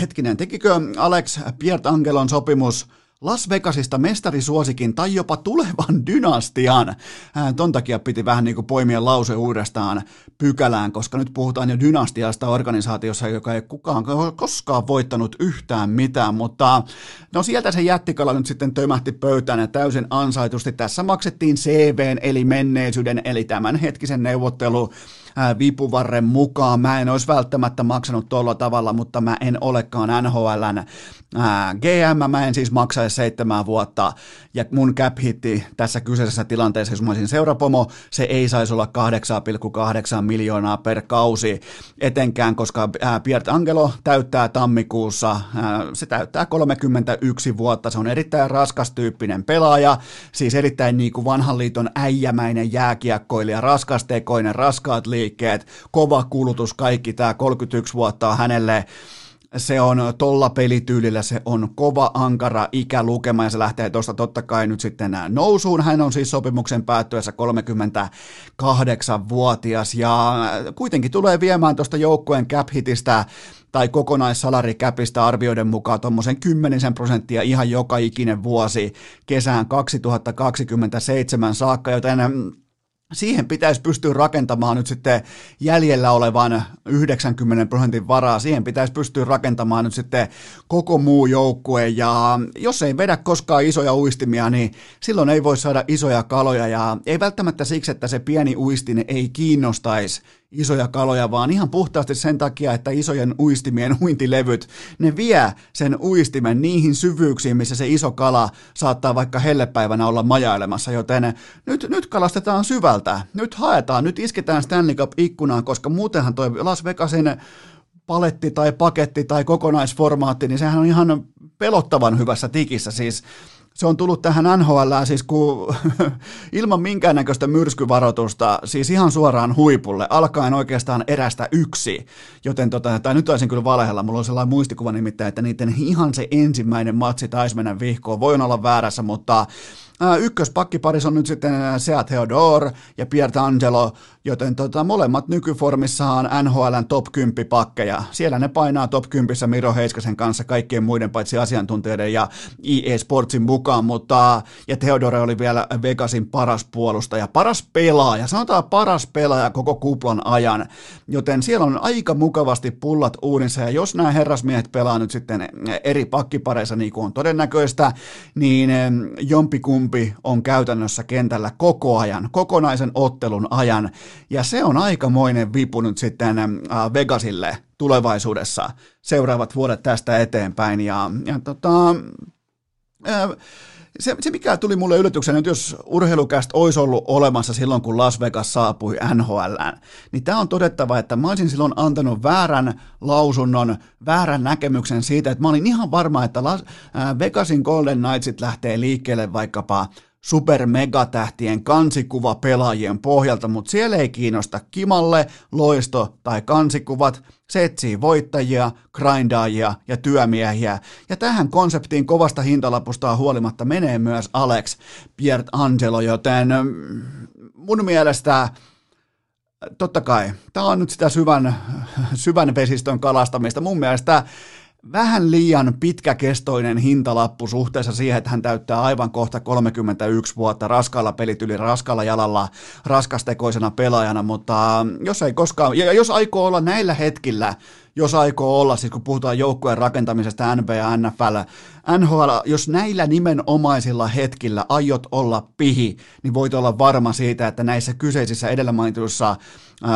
hetkinen, tekikö Alex Pietangelon sopimus Las Vegasista mestarisuosikin tai jopa tulevan (laughs) dynastian. Ton takia piti vähän niin kuin poimia lause uudestaan pykälään, koska nyt puhutaan jo dynastiasta organisaatiossa, joka ei kukaan koskaan voittanut yhtään mitään, mutta no sieltä se jättikala nyt sitten tömähti pöytään ja täysin ansaitusti. Tässä maksettiin CVn eli menneisyyden eli tämän hetkisen neuvottelu vipuvarren mukaan. Mä en olisi välttämättä maksanut tuolla tavalla, mutta mä en olekaan NHLn GM, mä en siis maksaisi seitsemän vuotta, ja mun cap hitti tässä kyseisessä tilanteessa, jos mä olisin seurapomo, se ei saisi olla 8,8 miljoonaa per kausi, etenkään, koska Piert Angelo täyttää tammikuussa, se täyttää 31 vuotta, se on erittäin raskas tyyppinen pelaaja, siis erittäin niin kuin vanhan liiton äijämäinen jääkiekkoilija, raskastekoinen, raskaat liikkeet, kova kulutus, kaikki tämä 31 vuotta on hänelle se on tolla pelityylillä, se on kova ankara ikälukema ja se lähtee tuosta totta kai nyt sitten nousuun. Hän on siis sopimuksen päättyessä 38-vuotias ja kuitenkin tulee viemään tuosta joukkueen cap tai kokonaissalarikäpistä arvioiden mukaan tuommoisen 10 prosenttia ihan joka ikinen vuosi kesään 2027 saakka, joten siihen pitäisi pystyä rakentamaan nyt sitten jäljellä olevan 90 prosentin varaa, siihen pitäisi pystyä rakentamaan nyt sitten koko muu joukkue, ja jos ei vedä koskaan isoja uistimia, niin silloin ei voi saada isoja kaloja, ja ei välttämättä siksi, että se pieni uistine ei kiinnostaisi isoja kaloja, vaan ihan puhtaasti sen takia, että isojen uistimien (laughs) uintilevyt, ne vie sen uistimen niihin syvyyksiin, missä se iso kala saattaa vaikka hellepäivänä olla majailemassa, joten nyt, nyt kalastetaan syvältä, nyt haetaan, nyt isketään Stanley Cup-ikkunaan, koska muutenhan toi Las Vegasin paletti tai paketti tai kokonaisformaatti, niin sehän on ihan pelottavan hyvässä tikissä, siis se on tullut tähän NHL siis kun, (laughs) ilman minkäännäköistä myrskyvaroitusta, siis ihan suoraan huipulle, alkaen oikeastaan erästä yksi. Joten tota, tai nyt taisin kyllä valhella, mulla on sellainen muistikuva nimittäin, että niiden ihan se ensimmäinen matsi taisi mennä vihkoon. Voin olla väärässä, mutta ykköspakkiparis on nyt sitten Sea Theodore ja Pierre Angelo, joten tota, molemmat nykyformissaan NHLn top 10 pakkeja. Siellä ne painaa top 10 Miro Heiskasen kanssa kaikkien muiden paitsi asiantuntijoiden ja EA Sportsin mukaan, mutta ja Theodore oli vielä Vegasin paras puolustaja, paras pelaaja, sanotaan paras pelaaja koko kuplan ajan, joten siellä on aika mukavasti pullat uunissa ja jos nämä herrasmiehet pelaa nyt sitten eri pakkipareissa niin kuin on todennäköistä, niin jompikumpi on käytännössä kentällä koko ajan, kokonaisen ottelun ajan ja se on aikamoinen vipu nyt sitten äh, Vegasille tulevaisuudessa seuraavat vuodet tästä eteenpäin. Ja, ja tota, äh, se, se, mikä tuli mulle yllätyksenä, että jos urheilukästä olisi ollut olemassa silloin, kun Las Vegas saapui NHL, niin tämä on todettava, että mä olisin silloin antanut väärän lausunnon, väärän näkemyksen siitä, että mä olin ihan varma, että Las, äh, Vegasin Golden Knightsit lähtee liikkeelle vaikkapa supermegatähtien kansikuva pelaajien pohjalta, mutta siellä ei kiinnosta kimalle, loisto tai kansikuvat, se etsii voittajia, grindaajia ja työmiehiä. Ja tähän konseptiin kovasta hintalapustaa huolimatta menee myös Alex Piert Angelo, joten mm, mun mielestä totta kai, tämä on nyt sitä syvän, syvän vesistön kalastamista. Mun mielestä vähän liian pitkäkestoinen hintalappu suhteessa siihen, että hän täyttää aivan kohta 31 vuotta raskaalla pelityli, raskaalla jalalla, raskastekoisena pelaajana, mutta jos ei koskaan, ja jos aikoo olla näillä hetkillä, jos aikoo olla, siis kun puhutaan joukkueen rakentamisesta NBA NFL, NHL, jos näillä nimenomaisilla hetkillä aiot olla pihi, niin voit olla varma siitä, että näissä kyseisissä edellä mainituissa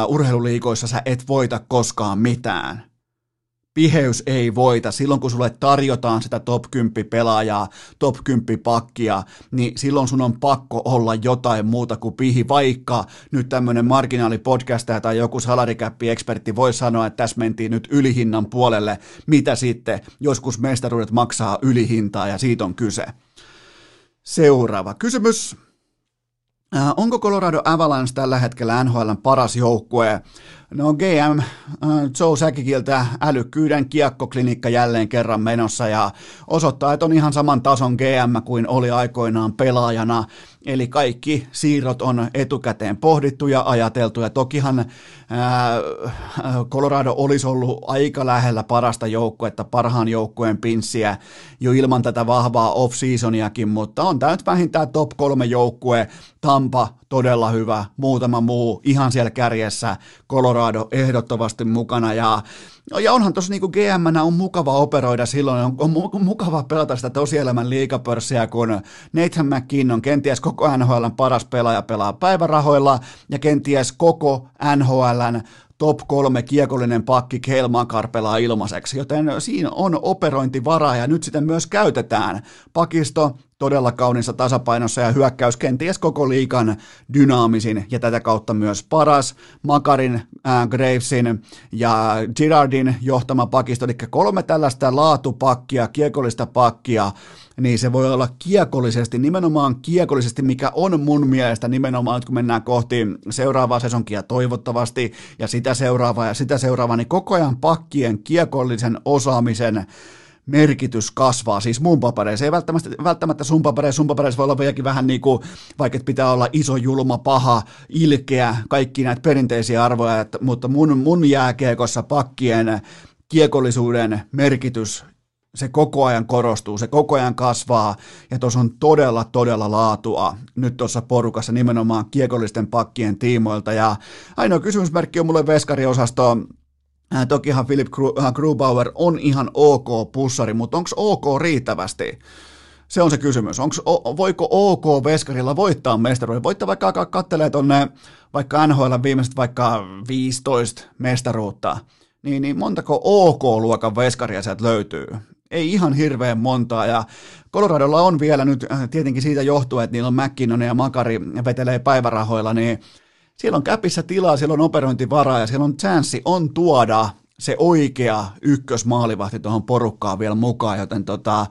urheiluliikoissa sä et voita koskaan mitään piheys ei voita. Silloin kun sulle tarjotaan sitä top 10 pelaajaa, top 10 pakkia, niin silloin sun on pakko olla jotain muuta kuin pihi, vaikka nyt tämmöinen marginaalipodcastaja tai joku salarikäppi-ekspertti voi sanoa, että tässä mentiin nyt ylihinnan puolelle, mitä sitten joskus mestaruudet maksaa ylihintaa ja siitä on kyse. Seuraava kysymys. Äh, onko Colorado Avalanche tällä hetkellä NHLn paras joukkue? No GM äh, Joe Säkikiltä älykkyyden kiekkoklinikka jälleen kerran menossa ja osoittaa, että on ihan saman tason GM kuin oli aikoinaan pelaajana. Eli kaikki siirrot on etukäteen pohdittu ja ajateltu. Ja tokihan ää, Colorado olisi ollut aika lähellä parasta joukkuetta, parhaan joukkueen pinssiä jo ilman tätä vahvaa off-seasoniakin, mutta on tämä nyt vähintään top kolme joukkue, Tampa todella hyvä, muutama muu ihan siellä kärjessä, Colorado ehdottomasti mukana. Ja ja onhan tuossa niinku gm on mukava operoida silloin, on, on mukava pelata sitä tosielämän liikapörssiä, kun Nathan McKinnon, kenties koko NHLn paras pelaaja pelaa päivärahoilla. Ja kenties koko NHLn top kolme kiekollinen pakki Kelmakar pelaa ilmaiseksi, joten siinä on operointivaraa ja nyt sitä myös käytetään. Pakisto todella kaunissa tasapainossa ja hyökkäys kenties koko liikan dynaamisin ja tätä kautta myös paras. Makarin, äh, Gravesin ja Girardin johtama pakisto, eli kolme tällaista laatupakkia, kiekollista pakkia, niin se voi olla kiekollisesti, nimenomaan kiekollisesti, mikä on mun mielestä nimenomaan, kun mennään kohti seuraavaa sesonkia toivottavasti, ja sitä seuraavaa ja sitä seuraavaa, niin koko ajan pakkien kiekollisen osaamisen merkitys kasvaa, siis mun papereissa, ei välttämättä, välttämättä sun papereissa, sun papereissa voi olla vieläkin vähän niin kuin, vaikka pitää olla iso, julma, paha, ilkeä, kaikki näitä perinteisiä arvoja, että, mutta mun, mun jääkiekossa pakkien kiekollisuuden merkitys se koko ajan korostuu, se koko ajan kasvaa ja tuossa on todella, todella laatua nyt tuossa porukassa nimenomaan kiekollisten pakkien tiimoilta. Ja ainoa kysymysmerkki on mulle veskariosasto Äh, tokihan Philip äh, Grubauer on ihan ok pussari, mutta onko ok riittävästi? Se on se kysymys. Onks, o, voiko OK Veskarilla voittaa mestaruuden? Voitte vaikka alkaa kattelee tuonne vaikka NHL viimeiset vaikka 15 mestaruutta, niin, niin montako OK-luokan veskaria sieltä löytyy? Ei ihan hirveän montaa, ja Coloradolla on vielä nyt, äh, tietenkin siitä johtuen, että niillä on McKinnon ja Makari vetelee päivärahoilla, niin siellä on käpissä tilaa, siellä on operointivaraa ja siellä on chanssi on tuoda se oikea ykkösmaalivahti tuohon porukkaan vielä mukaan, joten tota,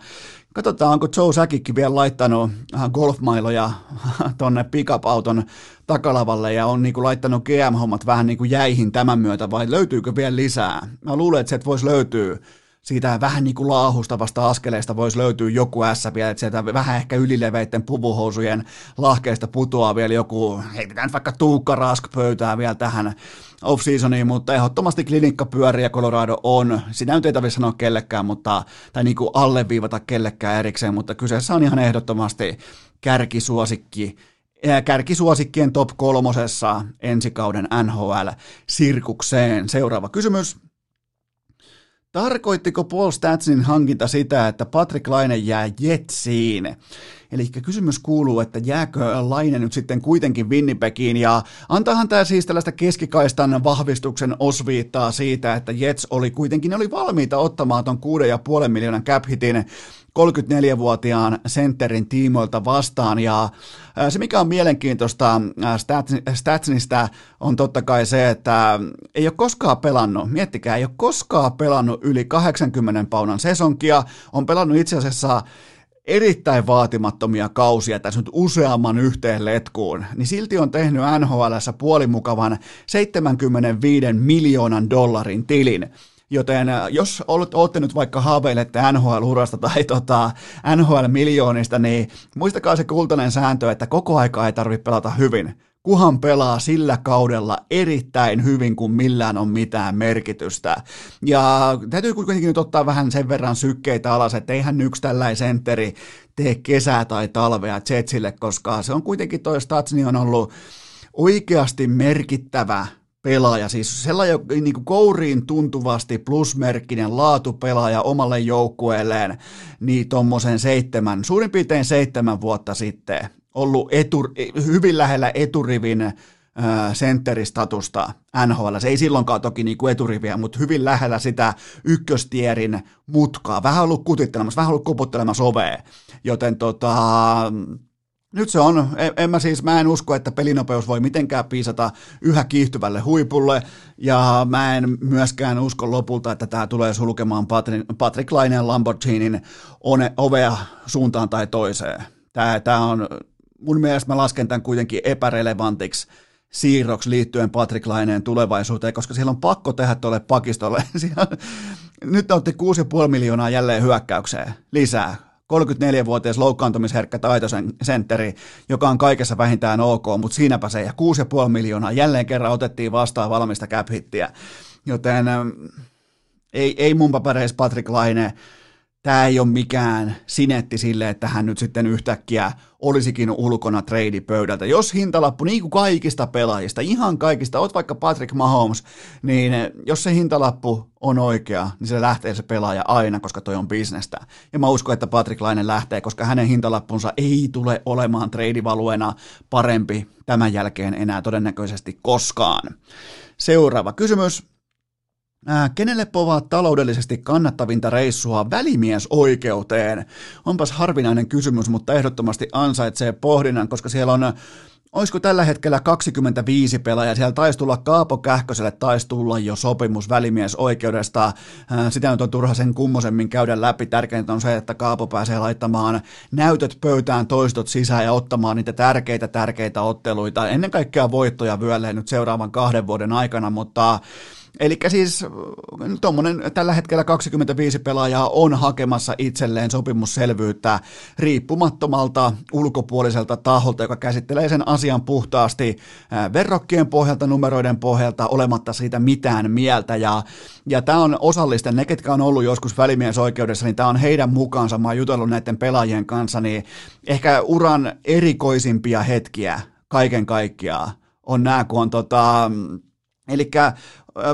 katsotaan, onko Joe Säkikki vielä laittanut golfmailoja (laughs) tonne pickup-auton takalavalle ja on niinku laittanut GM-hommat vähän niinku jäihin tämän myötä vai löytyykö vielä lisää? Mä luulen, että se voisi löytyä siitä vähän niin kuin laahustavasta askeleesta voisi löytyä joku ässä vielä, että sieltä vähän ehkä ylileveitten puvuhousujen lahkeista putoaa vielä joku, heitetään vaikka Tuukka Rask pöytää vielä tähän off-seasoniin, mutta ehdottomasti klinikka pyörii ja Colorado on, sitä nyt ei tarvitse sanoa kellekään, mutta, tai niin kuin alleviivata kellekään erikseen, mutta kyseessä on ihan ehdottomasti kärkisuosikki, kärkisuosikkien top kolmosessa ensi kauden NHL-sirkukseen. Seuraava kysymys. Tarkoittiko Paul Statsin hankinta sitä, että Patrick Laine jää Jetsiin? Eli kysymys kuuluu, että jääkö Laine nyt sitten kuitenkin Winnipegiin ja antaahan tämä siis tällaista keskikaistan vahvistuksen osviittaa siitä, että Jets oli kuitenkin oli valmiita ottamaan ton 6,5 miljoonan cap hitin 34-vuotiaan sentterin tiimoilta vastaan. Ja se, mikä on mielenkiintoista Statsnista, on totta kai se, että ei ole koskaan pelannut, miettikää, ei ole koskaan pelannut yli 80 paunan sesonkia, on pelannut itse asiassa erittäin vaatimattomia kausia tässä nyt useamman yhteen letkuun, niin silti on tehnyt NHLssä puolimukavan 75 miljoonan dollarin tilin. Joten äh, jos olette nyt vaikka haaveilette NHL-urasta (laughs) tai tota NHL-miljoonista, niin muistakaa se kultainen sääntö, että koko aika ei tarvitse pelata hyvin kuhan pelaa sillä kaudella erittäin hyvin, kun millään on mitään merkitystä. Ja täytyy kuitenkin nyt ottaa vähän sen verran sykkeitä alas, että eihän yksi tällainen sentteri tee kesää tai talvea Jetsille, koska se on kuitenkin toi Statsni on ollut oikeasti merkittävä pelaaja, siis sellainen niin kuin kouriin tuntuvasti plusmerkkinen laatupelaaja omalle joukkueelleen, niin tuommoisen seitsemän, suurin piirtein seitsemän vuotta sitten ollut etu, hyvin lähellä eturivin sentteristatusta NHL. Se ei silloinkaan toki niin kuin eturiviä, mutta hyvin lähellä sitä ykköstierin mutkaa. Vähän ollut kutittelemassa, vähän ollut koputtelemassa ovea. Joten tota, nyt se on, en, en mä siis, mä en usko, että pelinopeus voi mitenkään piisata yhä kiihtyvälle huipulle, ja mä en myöskään usko lopulta, että tämä tulee sulkemaan Patrick, Patrick Laineen Lamborghinin ovea suuntaan tai toiseen. Tämä on, mun mielestä mä lasken tämän kuitenkin epärelevantiksi siirroksi liittyen Patrick Laineen tulevaisuuteen, koska siellä on pakko tehdä tuolle pakistolle. (laughs) nyt otti 6,5 miljoonaa jälleen hyökkäykseen lisää. 34-vuotias loukkaantumisherkkä taitoisen sentteri, joka on kaikessa vähintään ok, mutta siinäpä se, ja 6,5 miljoonaa jälleen kerran otettiin vastaan valmista cap joten ähm, ei, ei mun papereissa Patrick Laine tämä ei ole mikään sinetti sille, että hän nyt sitten yhtäkkiä olisikin ulkona treidipöydältä. Jos hintalappu, niin kuin kaikista pelaajista, ihan kaikista, oot vaikka Patrick Mahomes, niin jos se hintalappu on oikea, niin se lähtee se pelaaja aina, koska toi on bisnestä. Ja mä uskon, että Patrick Lainen lähtee, koska hänen hintalappunsa ei tule olemaan treidivaluena parempi tämän jälkeen enää todennäköisesti koskaan. Seuraava kysymys. Ää, kenelle povaa taloudellisesti kannattavinta reissua välimiesoikeuteen? Onpas harvinainen kysymys, mutta ehdottomasti ansaitsee pohdinnan, koska siellä on Olisiko tällä hetkellä 25 pelaajaa? Siellä taisi tulla Kaapo Kähköselle, taisi tulla jo sopimus välimiesoikeudesta. Sitä nyt on turha sen kummosemmin käydä läpi. Tärkeintä on se, että Kaapo pääsee laittamaan näytöt pöytään toistot sisään ja ottamaan niitä tärkeitä, tärkeitä otteluita. Ennen kaikkea voittoja vyölleen nyt seuraavan kahden vuoden aikana, mutta Eli siis tuommoinen tällä hetkellä 25 pelaajaa on hakemassa itselleen sopimusselvyyttä riippumattomalta ulkopuoliselta taholta, joka käsittelee sen asian puhtaasti verrokkien pohjalta, numeroiden pohjalta, olematta siitä mitään mieltä. Ja, ja tämä on osallisten, ne ketkä on ollut joskus välimiesoikeudessa, niin tämä on heidän mukaansa, mä oon jutellut näiden pelaajien kanssa, niin ehkä uran erikoisimpia hetkiä kaiken kaikkiaan on nämä, kun on tota, Eli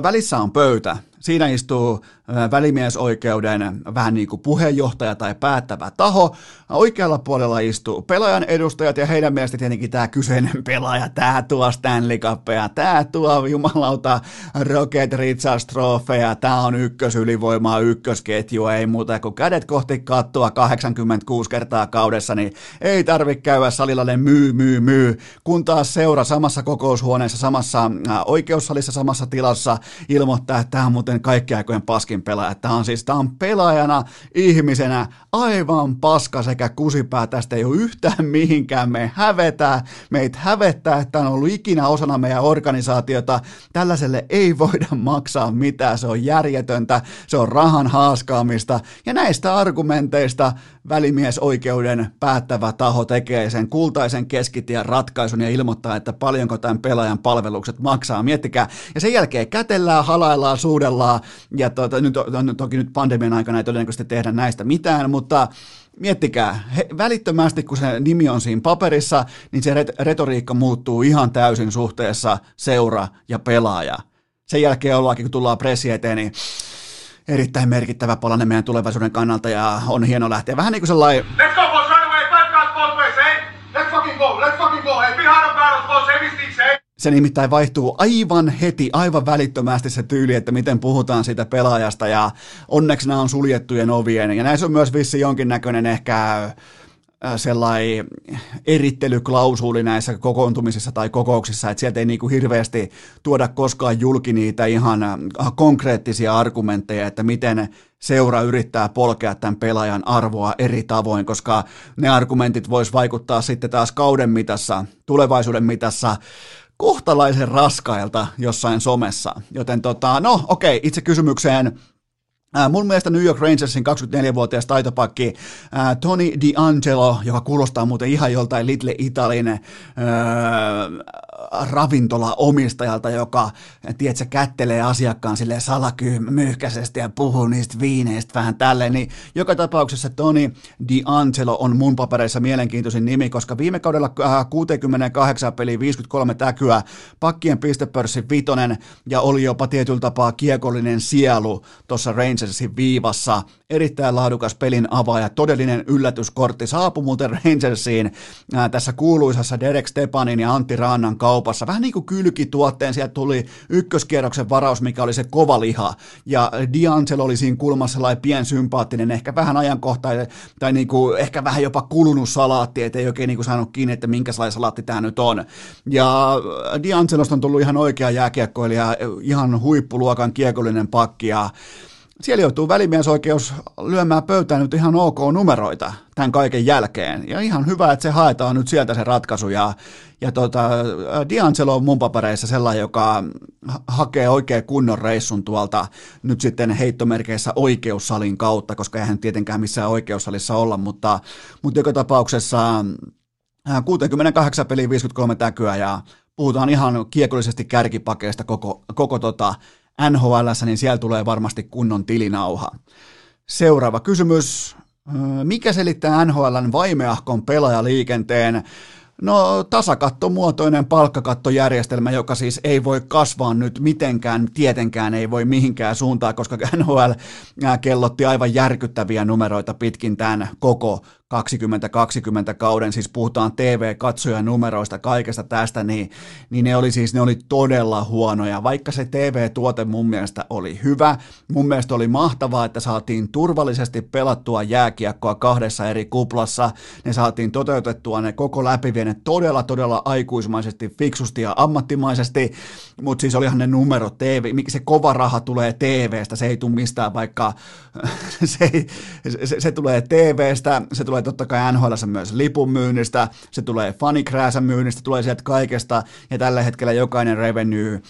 välissä on pöytä. Siinä istuu välimiesoikeuden vähän niin kuin puheenjohtaja tai päättävä taho. Oikealla puolella istuu pelaajan edustajat ja heidän mielestä tietenkin tämä kyseinen pelaaja, tämä tuo Stanley Cupia, tämä tuo jumalauta Rocket Richards trofeja, tämä on ykkösylivoimaa, ykkösketju, ei muuta kuin kädet kohti kattoa 86 kertaa kaudessa, niin ei tarvitse käydä salilla ne myy, myy, myy, kun taas seura samassa kokoushuoneessa, samassa oikeussalissa, samassa tilassa ilmoittaa, että tämä on muuten kaikki aikojen paskin pelaaja. Tämä on siis, tämä on pelaajana, ihmisenä, aivan paska sekä kusipää, tästä ei ole yhtään (laughs) mihinkään, me hävetää, meitä hävettää, että on ollut ikinä osana meidän organisaatiota, tällaiselle ei voida (laughs) maksaa mitään, se on järjetöntä, se on rahan haaskaamista, ja näistä argumenteista välimiesoikeuden päättävä taho tekee sen kultaisen keskitien ratkaisun ja ilmoittaa, että paljonko tämän pelaajan palvelukset maksaa, miettikää, ja sen jälkeen kätellään, halaillaan, suudellaan, ja to, nyt, to, toki nyt pandemian aikana ei todennäköisesti tehdä näistä mitään, mutta miettikää, he, välittömästi kun se nimi on siinä paperissa, niin se retoriikka muuttuu ihan täysin suhteessa seura ja pelaaja. Sen jälkeen ollaankin, kun tullaan pressi eteen, niin erittäin merkittävä palanen meidän tulevaisuuden kannalta ja on hieno lähteä. Vähän niin kuin sellainen... Let's go, boys, right away. Five guys both ways, hey? Let's fucking go. Let's fucking go. Hey, behind the battles, boys. Heavy sticks, hey? Se nimittäin vaihtuu aivan heti, aivan välittömästi se tyyli, että miten puhutaan siitä pelaajasta ja onneksi nämä on suljettujen ovien. Ja näissä on myös vissi jonkinnäköinen ehkä sellainen erittelyklausuuli näissä kokoontumisissa tai kokouksissa, että sieltä ei niin kuin hirveästi tuoda koskaan julki niitä ihan konkreettisia argumentteja, että miten seura yrittää polkea tämän pelaajan arvoa eri tavoin, koska ne argumentit vois vaikuttaa sitten taas kauden mitassa, tulevaisuuden mitassa kohtalaisen raskailta jossain somessa. Joten tota, no okei, itse kysymykseen Äh, mun mielestä New York Rangersin 24-vuotias taitopakki äh, Tony D'Angelo, joka kuulostaa muuten ihan joltain Little Italin äh, ravintola-omistajalta, joka, tiedätkö, kättelee asiakkaan sille salakymyyhkäisesti ja puhuu niistä viineistä vähän tälleen, niin joka tapauksessa Tony D'Angelo on mun papereissa mielenkiintoisin nimi, koska viime kaudella 68 peli 53 täkyä, pakkien pistepörssi vitonen ja oli jopa tietyllä tapaa kiekollinen sielu tuossa Rangersin viivassa, erittäin laadukas pelin avaaja, todellinen yllätyskortti, saapui muuten Rangersiin ää, tässä kuuluisassa Derek Stepanin ja Antti Raannan kaupassa, vähän niin kuin kylkituotteen, sieltä tuli ykköskierroksen varaus, mikä oli se kova liha, ja D'Angelo oli siinä kulmassa sellainen piensympaattinen, ehkä vähän ajankohtainen, tai niin kuin, ehkä vähän jopa kulunut salaatti, ettei oikein niin kuin saanut kiinni, että minkä salaatti tämä nyt on. Ja D'Angelosta on tullut ihan oikea jääkiekkoilija, ihan huippuluokan kiekollinen pakki, ja siellä joutuu välimiesoikeus lyömään pöytään nyt ihan ok numeroita tämän kaiken jälkeen. Ja ihan hyvä, että se haetaan nyt sieltä se ratkaisu. Ja, ja tota, D'Angelo on mun papereissa sellainen, joka hakee oikein kunnon reissun tuolta nyt sitten heittomerkeissä oikeussalin kautta, koska eihän tietenkään missään oikeussalissa olla, mutta, mutta joka tapauksessa 68 peliä 53 täkyä ja puhutaan ihan kiekollisesti kärkipakeista koko, koko tota, NHL, niin siellä tulee varmasti kunnon tilinauha. Seuraava kysymys. Mikä selittää NHLn vaimeahkon pelaajaliikenteen? No tasakattomuotoinen palkkakattojärjestelmä, joka siis ei voi kasvaa nyt mitenkään, tietenkään ei voi mihinkään suuntaan, koska NHL kellotti aivan järkyttäviä numeroita pitkin tämän koko 2020 kauden, siis puhutaan TV-katsojan numeroista, kaikesta tästä, niin, niin ne oli siis ne oli todella huonoja. Vaikka se TV-tuote mun mielestä oli hyvä, mun mielestä oli mahtavaa, että saatiin turvallisesti pelattua jääkiekkoa kahdessa eri kuplassa, ne saatiin toteutettua ne koko läpivienet todella, todella aikuismaisesti, fiksusti ja ammattimaisesti, mutta siis olihan ne numerot TV, miksi se kova raha tulee TVstä, se ei tule mistään, vaikka (laughs) se, se, se tulee TVstä, se tulee totta kai NHL myös lipun myynnistä, se tulee fanikrääsän myynnistä, tulee sieltä kaikesta, ja tällä hetkellä jokainen revenue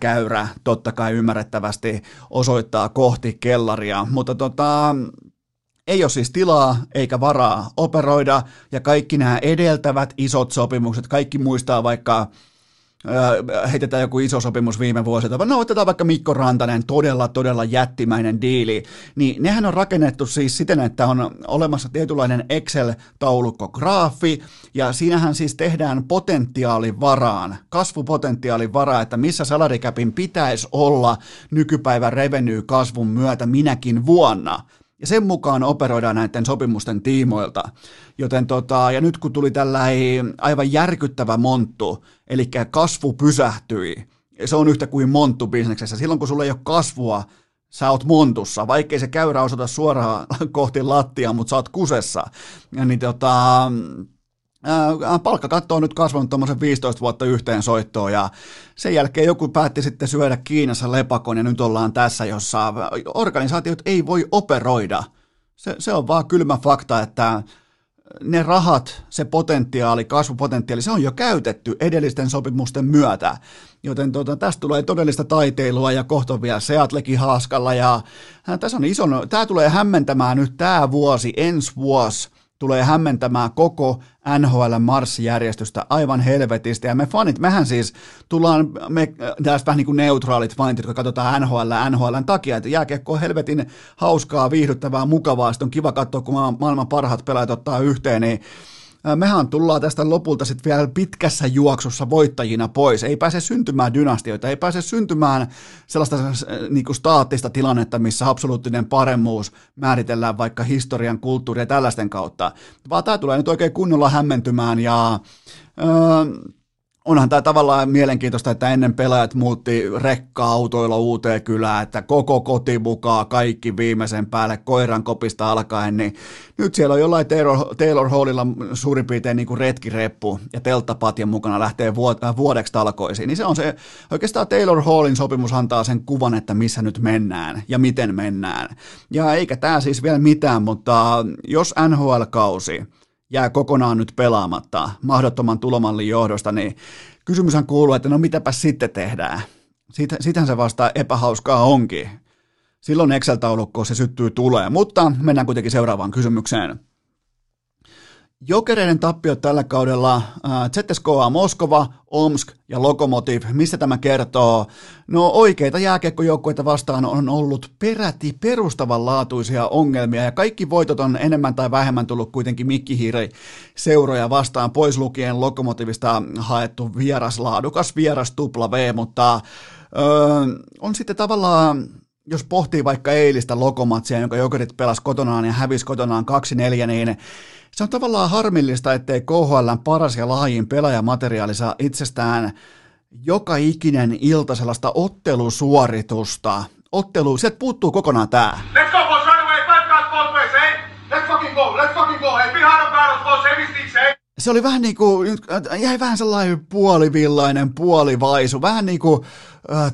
käyrä totta kai ymmärrettävästi osoittaa kohti kellaria, mutta tota, ei ole siis tilaa eikä varaa operoida, ja kaikki nämä edeltävät isot sopimukset, kaikki muistaa vaikka heitetään joku iso sopimus viime vuosilta, no otetaan vaikka Mikko Rantanen, todella, todella jättimäinen diili, niin nehän on rakennettu siis siten, että on olemassa tietynlainen Excel-taulukko graafi, ja siinähän siis tehdään potentiaalin varaan, kasvupotentiaalin varaan, että missä salarikäpin pitäisi olla nykypäivän revenue-kasvun myötä minäkin vuonna, ja sen mukaan operoidaan näiden sopimusten tiimoilta. Joten tota, ja nyt kun tuli tällä aivan järkyttävä monttu, eli kasvu pysähtyi, se on yhtä kuin monttu bisneksessä. Silloin kun sulla ei ole kasvua, sä oot montussa, vaikkei se käyrä osoita suoraan (laughs) kohti lattia, mutta sä oot kusessa. Ja niin tota, palkkakatto on nyt kasvanut tuommoisen 15 vuotta yhteen soittoon ja sen jälkeen joku päätti sitten syödä Kiinassa lepakon ja nyt ollaan tässä, jossa organisaatiot ei voi operoida. Se, se on vaan kylmä fakta, että ne rahat, se potentiaali, kasvupotentiaali, se on jo käytetty edellisten sopimusten myötä. Joten tuota, tästä tulee todellista taiteilua ja kohta vielä Seatlekin haaskalla. Ja, tässä on iso, tämä tulee hämmentämään nyt tämä vuosi, ensi vuosi tulee hämmentämään koko NHL marssijärjestystä aivan helvetistä. Ja me fanit, mehän siis tullaan, me tässä vähän niin kuin neutraalit fanit, jotka katsotaan NHL, NHLn takia, että jääkiekko on helvetin hauskaa, viihdyttävää, mukavaa, sitten on kiva katsoa, kun maailman parhaat pelaajat ottaa yhteen, niin mehän tullaan tästä lopulta sitten vielä pitkässä juoksussa voittajina pois. Ei pääse syntymään dynastioita, ei pääse syntymään sellaista niin kuin staattista tilannetta, missä absoluuttinen paremmuus määritellään vaikka historian, kulttuuria ja tällaisten kautta, vaan tämä tulee nyt oikein kunnolla hämmentymään ja... Öö, onhan tämä tavallaan mielenkiintoista, että ennen pelaajat muutti rekka-autoilla uuteen kylään, että koko koti mukaan, kaikki viimeisen päälle, koiran kopista alkaen, niin nyt siellä on jollain Taylor, Taylor Hallilla suurin piirtein niin kuin retkireppu ja telttapatjan mukana lähtee äh, vuodeksi talkoisiin, niin se on se, oikeastaan Taylor Hallin sopimus antaa sen kuvan, että missä nyt mennään ja miten mennään. Ja eikä tämä siis vielä mitään, mutta jos NHL-kausi jää kokonaan nyt pelaamatta mahdottoman tulomallin johdosta, niin kysymyshän kuuluu, että no mitäpä sitten tehdään. Siitä, sitähän se vasta epähauskaa onkin. Silloin Excel-taulukko se syttyy tulee, mutta mennään kuitenkin seuraavaan kysymykseen. Jokereiden tappiot tällä kaudella, äh, ZSKA Moskova, Omsk ja Lokomotiv, mistä tämä kertoo? No oikeita jääkiekkojoukkueita vastaan on ollut peräti perustavanlaatuisia ongelmia ja kaikki voitot on enemmän tai vähemmän tullut kuitenkin mikkihiiri seuroja vastaan, pois lukien Lokomotivista haettu vieras laadukas vieras tupla V, mutta öö, on sitten tavallaan jos pohtii vaikka eilistä lokomatsia, jonka Jokerit pelasi kotonaan ja hävisi kotonaan 2-4, niin se on tavallaan harmillista, ettei KHL paras ja laajin pelaajamateriaali saa itsestään joka ikinen ilta sellaista ottelusuoritusta. Ottelu, sieltä puuttuu kokonaan tää. Let's go, boys, right away. Five guys both ways, eh? Let's fucking go. Let's fucking go. Hey, behind the barrels, boys. Heavy sticks, eh? Se oli vähän niin kuin, jäi vähän sellainen puolivillainen, puolivaisu, vähän niin kuin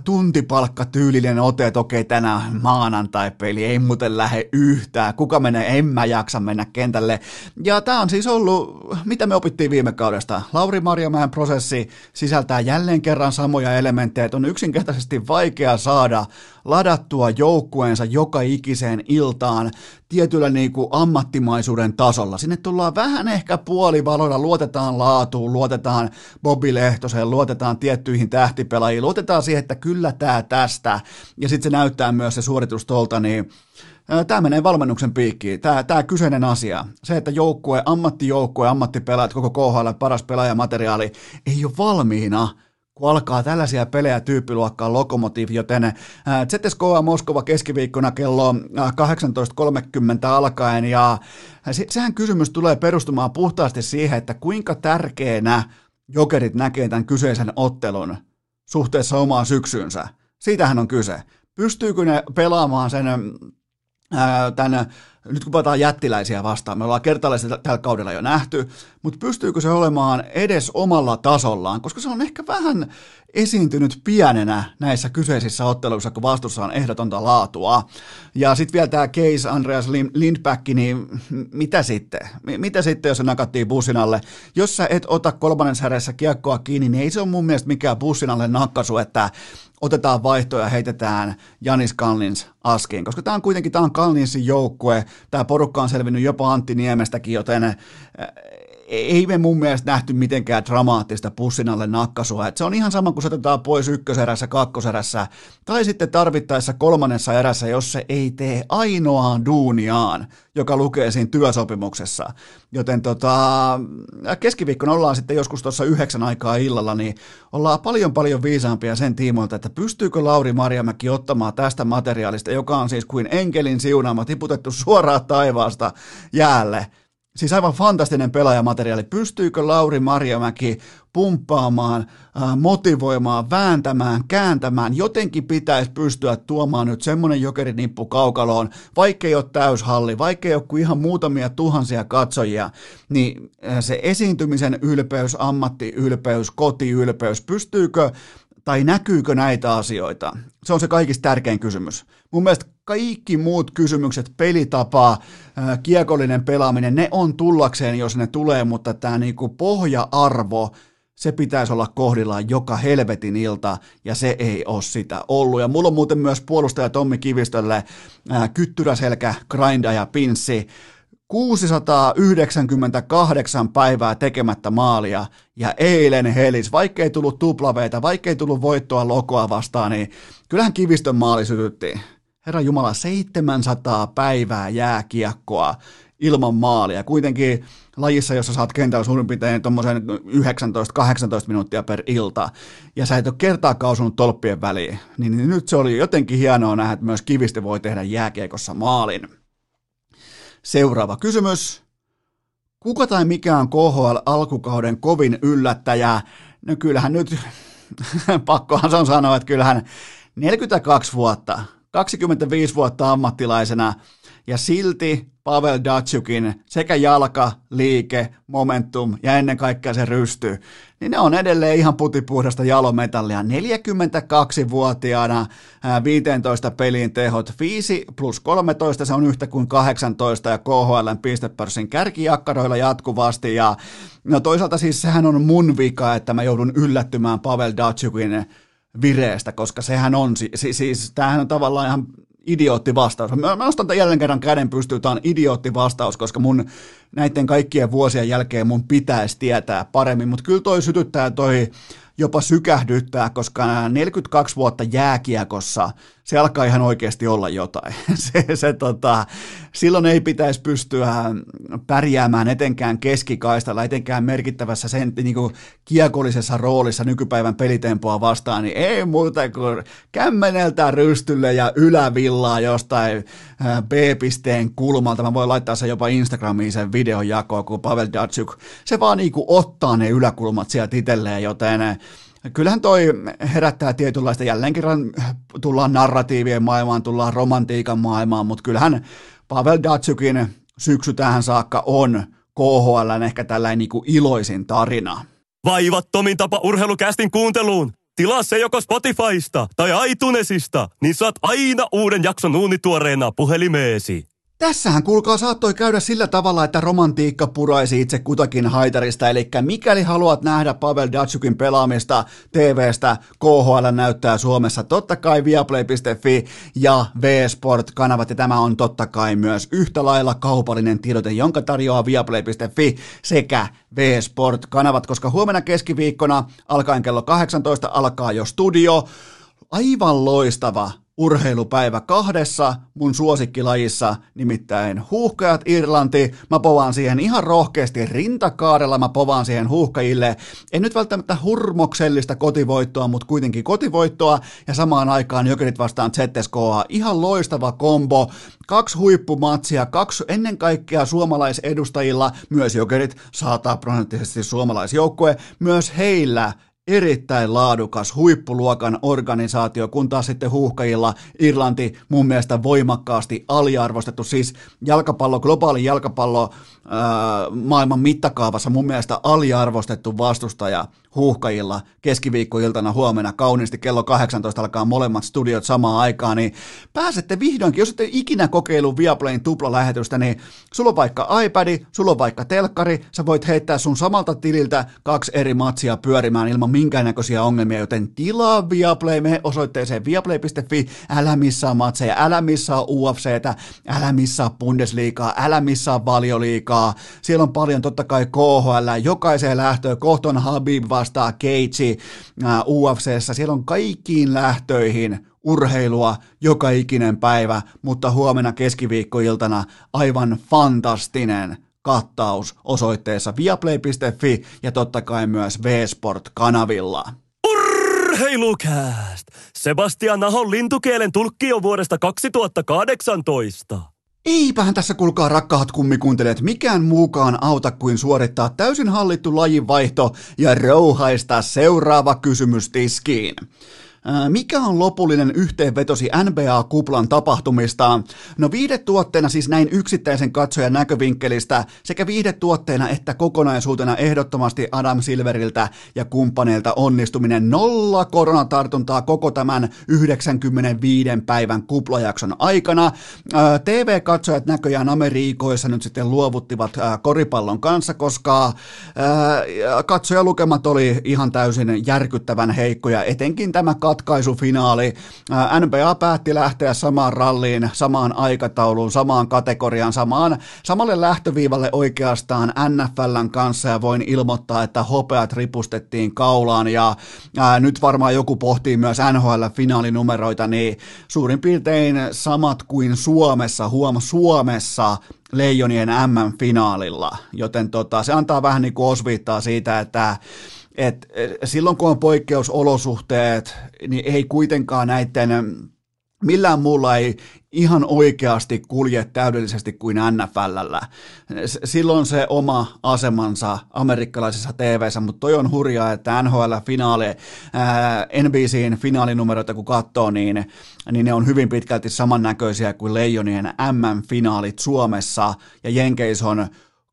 tuntipalkkatyylinen ote, että okei tänään maanantai-peli, ei muuten lähde yhtään, kuka menee, en mä jaksa mennä kentälle. Ja tämä on siis ollut, mitä me opittiin viime kaudesta. Lauri Marjamäen prosessi sisältää jälleen kerran samoja elementtejä, että on yksinkertaisesti vaikea saada ladattua joukkueensa joka ikiseen iltaan tietyllä niin kuin ammattimaisuuden tasolla. Sinne tullaan vähän ehkä puolivaloilla, luotetaan laatuun, luotetaan Bobby Lehtoseen, luotetaan tiettyihin tähtipelaajiin, luotetaan siihen, että kyllä tämä tästä, ja sitten se näyttää myös se suoritus tuolta, niin Tämä menee valmennuksen piikkiin, tämä, tämä kyseinen asia. Se, että joukkue, ammattijoukkue, ammattipelaajat, koko KHL, paras pelaajamateriaali ei ole valmiina kun alkaa tällaisia pelejä tyyppiluokkaan Lokomotiv, joten ZSKA Moskova keskiviikkona kello 18.30 alkaen, ja sehän kysymys tulee perustumaan puhtaasti siihen, että kuinka tärkeänä jokerit näkee tämän kyseisen ottelun suhteessa omaan syksyynsä. Siitähän on kyse. Pystyykö ne pelaamaan sen tämän, nyt kun puhutaan jättiläisiä vastaan, me ollaan kertaalleen tällä kaudella jo nähty, mutta pystyykö se olemaan edes omalla tasollaan, koska se on ehkä vähän esiintynyt pienenä näissä kyseisissä otteluissa, kun vastuussa on ehdotonta laatua. Ja sitten vielä tämä case Andreas Lindback, niin mitä sitten? Mitä sitten, jos se nakattiin bussin alle? Jos sä et ota kolmannen säreessä kiekkoa kiinni, niin ei se ole mun mielestä mikään bussin alle nakkasu, että otetaan vaihtoja ja heitetään Janis Kallins askiin, koska tämä on kuitenkin tämä on Kallinsin joukkue, tämä porukka on selvinnyt jopa Antti Niemestäkin, joten ei me mun mielestä nähty mitenkään dramaattista pussin alle nakkasua. Et se on ihan sama, kun se otetaan pois ykköserässä, kakkoserässä tai sitten tarvittaessa kolmannessa erässä, jos se ei tee ainoaan duuniaan, joka lukee siinä työsopimuksessa. Joten tota, keskiviikkona ollaan sitten joskus tuossa yhdeksän aikaa illalla, niin ollaan paljon paljon viisaampia sen tiimoilta, että pystyykö Lauri Marjamäki ottamaan tästä materiaalista, joka on siis kuin enkelin siunaama tiputettu suoraan taivaasta jäälle – Siis aivan fantastinen pelaajamateriaali. Pystyykö Lauri Marjamäki pumppaamaan, äh, motivoimaan, vääntämään, kääntämään? Jotenkin pitäisi pystyä tuomaan nyt semmoinen jokerinippu kaukaloon, vaikka ei ole täyshalli, vaikka ei ole kuin ihan muutamia tuhansia katsojia, niin äh, se esiintymisen ylpeys, ammattiylpeys, kotiylpeys, pystyykö tai näkyykö näitä asioita? Se on se kaikista tärkein kysymys. Mun mielestä kaikki muut kysymykset, pelitapa, kiekollinen pelaaminen, ne on tullakseen, jos ne tulee, mutta tämä niinku pohja-arvo, se pitäisi olla kohdillaan joka helvetin ilta, ja se ei ole sitä ollut. Ja mulla on muuten myös puolustaja Tommi Kivistölle ää, kyttyräselkä, grinda ja pinssi, 698 päivää tekemättä maalia ja eilen helis, vaikka ei tullut tuplaveita, vaikka ei tullut voittoa lokoa vastaan, niin kyllähän Kivistön maali sytyttiin. Herra Jumala, 700 päivää jääkiekkoa ilman maalia. Kuitenkin lajissa, jossa saat kentällä suurin piirtein tuommoisen 19-18 minuuttia per ilta, ja sä et ole kertaakaan osunut tolppien väliin, niin nyt se oli jotenkin hienoa nähdä, että myös Kivistö voi tehdä jääkiekossa maalin. Seuraava kysymys. Kuka tai mikä on KHL alkukauden kovin yllättäjä? No kyllähän nyt, (laughs) pakkohan se on sanoa, että kyllähän 42 vuotta, 25 vuotta ammattilaisena ja silti Pavel Datsykin sekä jalka, liike, momentum ja ennen kaikkea se rysty, niin ne on edelleen ihan putipuhdasta jalometallia. 42-vuotiaana 15 pelin tehot, 5 plus 13, se on yhtä kuin 18 ja KHLn pistepörssin kärkijakkaroilla jatkuvasti ja no toisaalta siis sehän on mun vika, että mä joudun yllättymään Pavel Datsykin vireestä, koska sehän on, siis, siis tämähän on tavallaan ihan idiootti vastaus. Mä, mä nostan jälleen kerran käden pystyyn, tämä on idiootti vastaus, koska mun näiden kaikkien vuosien jälkeen mun pitäisi tietää paremmin, mutta kyllä toi sytyttää toi jopa sykähdyttää, koska 42 vuotta jääkiekossa se alkaa ihan oikeasti olla jotain. (laughs) Se, se, tota, silloin ei pitäisi pystyä pärjäämään etenkään keskikaistalla, etenkään merkittävässä sen, niin kuin kiekollisessa roolissa nykypäivän pelitempoa vastaan, niin ei muuta kuin kämmeneltä rystylle ja ylävillaa jostain B-pisteen kulmalta. Mä voin laittaa sen jopa Instagramiin sen videon jakoon, kun Pavel Datsuk, se vaan niin kuin ottaa ne yläkulmat sieltä itselleen, joten kyllähän toi herättää tietynlaista, jälleen kerran tullaan narratiivien maailmaan, tullaan romantiikan maailmaan, mutta kyllähän Pavel Datsykin syksy tähän saakka on KHL ehkä tällainen niin iloisin tarina. Vaivattomin tapa urheilukästin kuunteluun. Tilaa se joko Spotifysta tai iTunesista, niin saat aina uuden jakson uunituoreena puhelimeesi. Tässähän kuulkaa saattoi käydä sillä tavalla, että romantiikka puraisi itse kutakin haitarista, eli mikäli haluat nähdä Pavel Datsukin pelaamista TVstä, KHL näyttää Suomessa, totta kai viaplay.fi ja V-Sport-kanavat, ja tämä on totta kai myös yhtä lailla kaupallinen tiedote, jonka tarjoaa viaplay.fi sekä V-Sport-kanavat, koska huomenna keskiviikkona alkaen kello 18 alkaa jo studio, aivan loistava urheilupäivä kahdessa mun suosikkilajissa, nimittäin huuhkajat Irlanti. Mä povaan siihen ihan rohkeasti rintakaadella, mä povaan siihen huuhkajille. En nyt välttämättä hurmoksellista kotivoittoa, mutta kuitenkin kotivoittoa ja samaan aikaan Jokerit vastaan ZSKA. Ihan loistava kombo. Kaksi huippumatsia, kaksi ennen kaikkea suomalaisedustajilla, myös Jokerit, saataa prosenttisesti suomalaisjoukkue, myös heillä erittäin laadukas huippuluokan organisaatio, kun taas sitten huuhkajilla Irlanti mun mielestä voimakkaasti aliarvostettu, siis jalkapallo, globaali jalkapallo ää, maailman mittakaavassa mun mielestä aliarvostettu vastustaja huuhkajilla keskiviikkoiltana huomenna kauniisti. Kello 18 alkaa molemmat studiot samaan aikaan, niin pääsette vihdoinkin, jos ette ikinä kokeilu Viaplayn tuplalähetystä, niin sulla on vaikka iPad, sulla on vaikka telkkari, sä voit heittää sun samalta tililtä kaksi eri matsia pyörimään ilman minkäännäköisiä ongelmia, joten tilaa Viaplay, me osoitteeseen viaplay.fi, älä missaa matseja, älä missaa UFCtä, älä missaa Bundesliigaa, älä missaa valioliikaa, siellä on paljon totta kai KHL, jokaiseen lähtöön, kohton Habib vastaa Keitsi UFCssä, siellä on kaikkiin lähtöihin urheilua joka ikinen päivä, mutta huomenna keskiviikkoiltana aivan fantastinen kattaus osoitteessa viaplay.fi ja totta kai myös V-Sport-kanavilla. Urheilukääst! Sebastian Nahon lintukielen tulkki on vuodesta 2018. Eipähän tässä kuulkaa rakkaat kummikuuntelijat mikään muukaan auta kuin suorittaa täysin hallittu lajinvaihto ja rouhaista seuraava kysymys tiskiin. Mikä on lopullinen yhteenvetosi NBA-kuplan tapahtumista? No viihdetuotteena siis näin yksittäisen katsojan näkövinkkelistä sekä viihdetuotteena että kokonaisuutena ehdottomasti Adam Silveriltä ja kumppaneilta onnistuminen nolla koronatartuntaa koko tämän 95 päivän kuplajakson aikana. TV-katsojat näköjään Amerikoissa nyt sitten luovuttivat koripallon kanssa, koska katsojalukemat oli ihan täysin järkyttävän heikkoja, etenkin tämä ratkaisufinaali. NBA päätti lähteä samaan ralliin, samaan aikatauluun, samaan kategoriaan, samaan, samalle lähtöviivalle oikeastaan NFLn kanssa ja voin ilmoittaa, että hopeat ripustettiin kaulaan ja ää, nyt varmaan joku pohtii myös NHL-finaalinumeroita, niin suurin piirtein samat kuin Suomessa, huom Suomessa Leijonien M-finaalilla, joten tota, se antaa vähän niin kuin osviittaa siitä, että et silloin kun on poikkeusolosuhteet, niin ei kuitenkaan näiden, millään muulla ei ihan oikeasti kulje täydellisesti kuin NFLllä. Silloin se oma asemansa amerikkalaisessa tv mutta toi on hurjaa, että NHL-finaali, NBCin finaalinumeroita kun katsoo, niin, niin ne on hyvin pitkälti samannäköisiä kuin Leijonien MM-finaalit Suomessa, ja Jenkeis on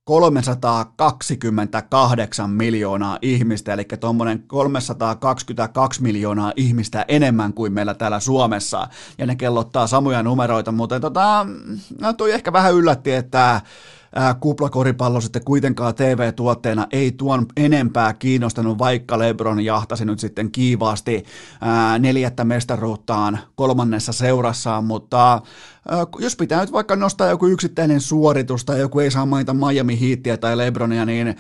328 miljoonaa ihmistä, eli tuommoinen 322 miljoonaa ihmistä enemmän kuin meillä täällä Suomessa, ja ne kellottaa samoja numeroita, mutta tota, no toi ehkä vähän yllätti, että kuplakoripallo sitten kuitenkaan TV-tuotteena ei tuon enempää kiinnostanut, vaikka Lebron jahtasi nyt sitten kiivaasti neljättä mestaruuttaan kolmannessa seurassaan, mutta jos pitää nyt vaikka nostaa joku yksittäinen suoritus tai joku ei saa mainita Miami Heatia tai Lebronia, niin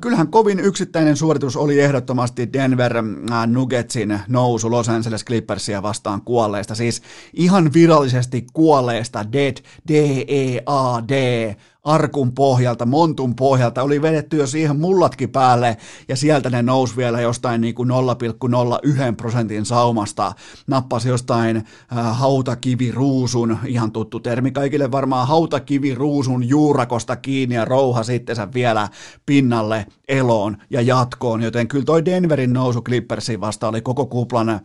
kyllähän kovin yksittäinen suoritus oli ehdottomasti Denver Nuggetsin nousu Los Angeles Clippersia vastaan kuolleista, siis ihan virallisesti kuolleista, dead, D-E-A-D, arkun pohjalta, montun pohjalta, oli vedetty jo siihen mullatkin päälle, ja sieltä ne nousi vielä jostain niin kuin 0,01 prosentin saumasta, nappasi jostain äh, hautakiviruusun, ihan tuttu termi kaikille varmaan, hautakiviruusun juurakosta kiinni ja rouha sitten vielä pinnalle, eloon ja jatkoon, joten kyllä toi Denverin nousu Clippersiin vasta oli koko kuplan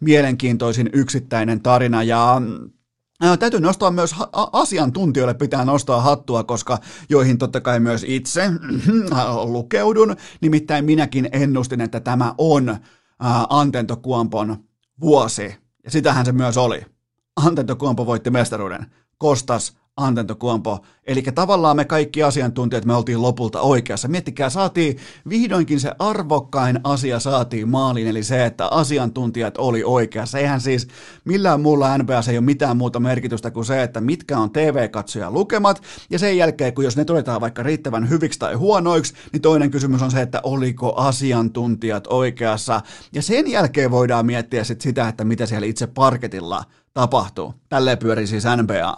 mielenkiintoisin yksittäinen tarina, ja Täytyy nostaa myös asiantuntijoille, pitää nostaa hattua, koska joihin totta kai myös itse (clears throat) lukeudun. Nimittäin minäkin ennustin, että tämä on Antento Kuompon vuosi. Ja sitähän se myös oli. Antento Kuompo voitti mestaruuden. Kostas Kuompo. Eli tavallaan me kaikki asiantuntijat, me oltiin lopulta oikeassa. Miettikää, saatiin vihdoinkin se arvokkain asia saatiin maaliin, eli se, että asiantuntijat oli oikeassa. Eihän siis millään muulla NBS ei ole mitään muuta merkitystä kuin se, että mitkä on TV-katsoja lukemat, ja sen jälkeen, kun jos ne todetaan vaikka riittävän hyviksi tai huonoiksi, niin toinen kysymys on se, että oliko asiantuntijat oikeassa, ja sen jälkeen voidaan miettiä sit sitä, että mitä siellä itse parketilla tapahtuu. Tälleen pyörii siis NBA.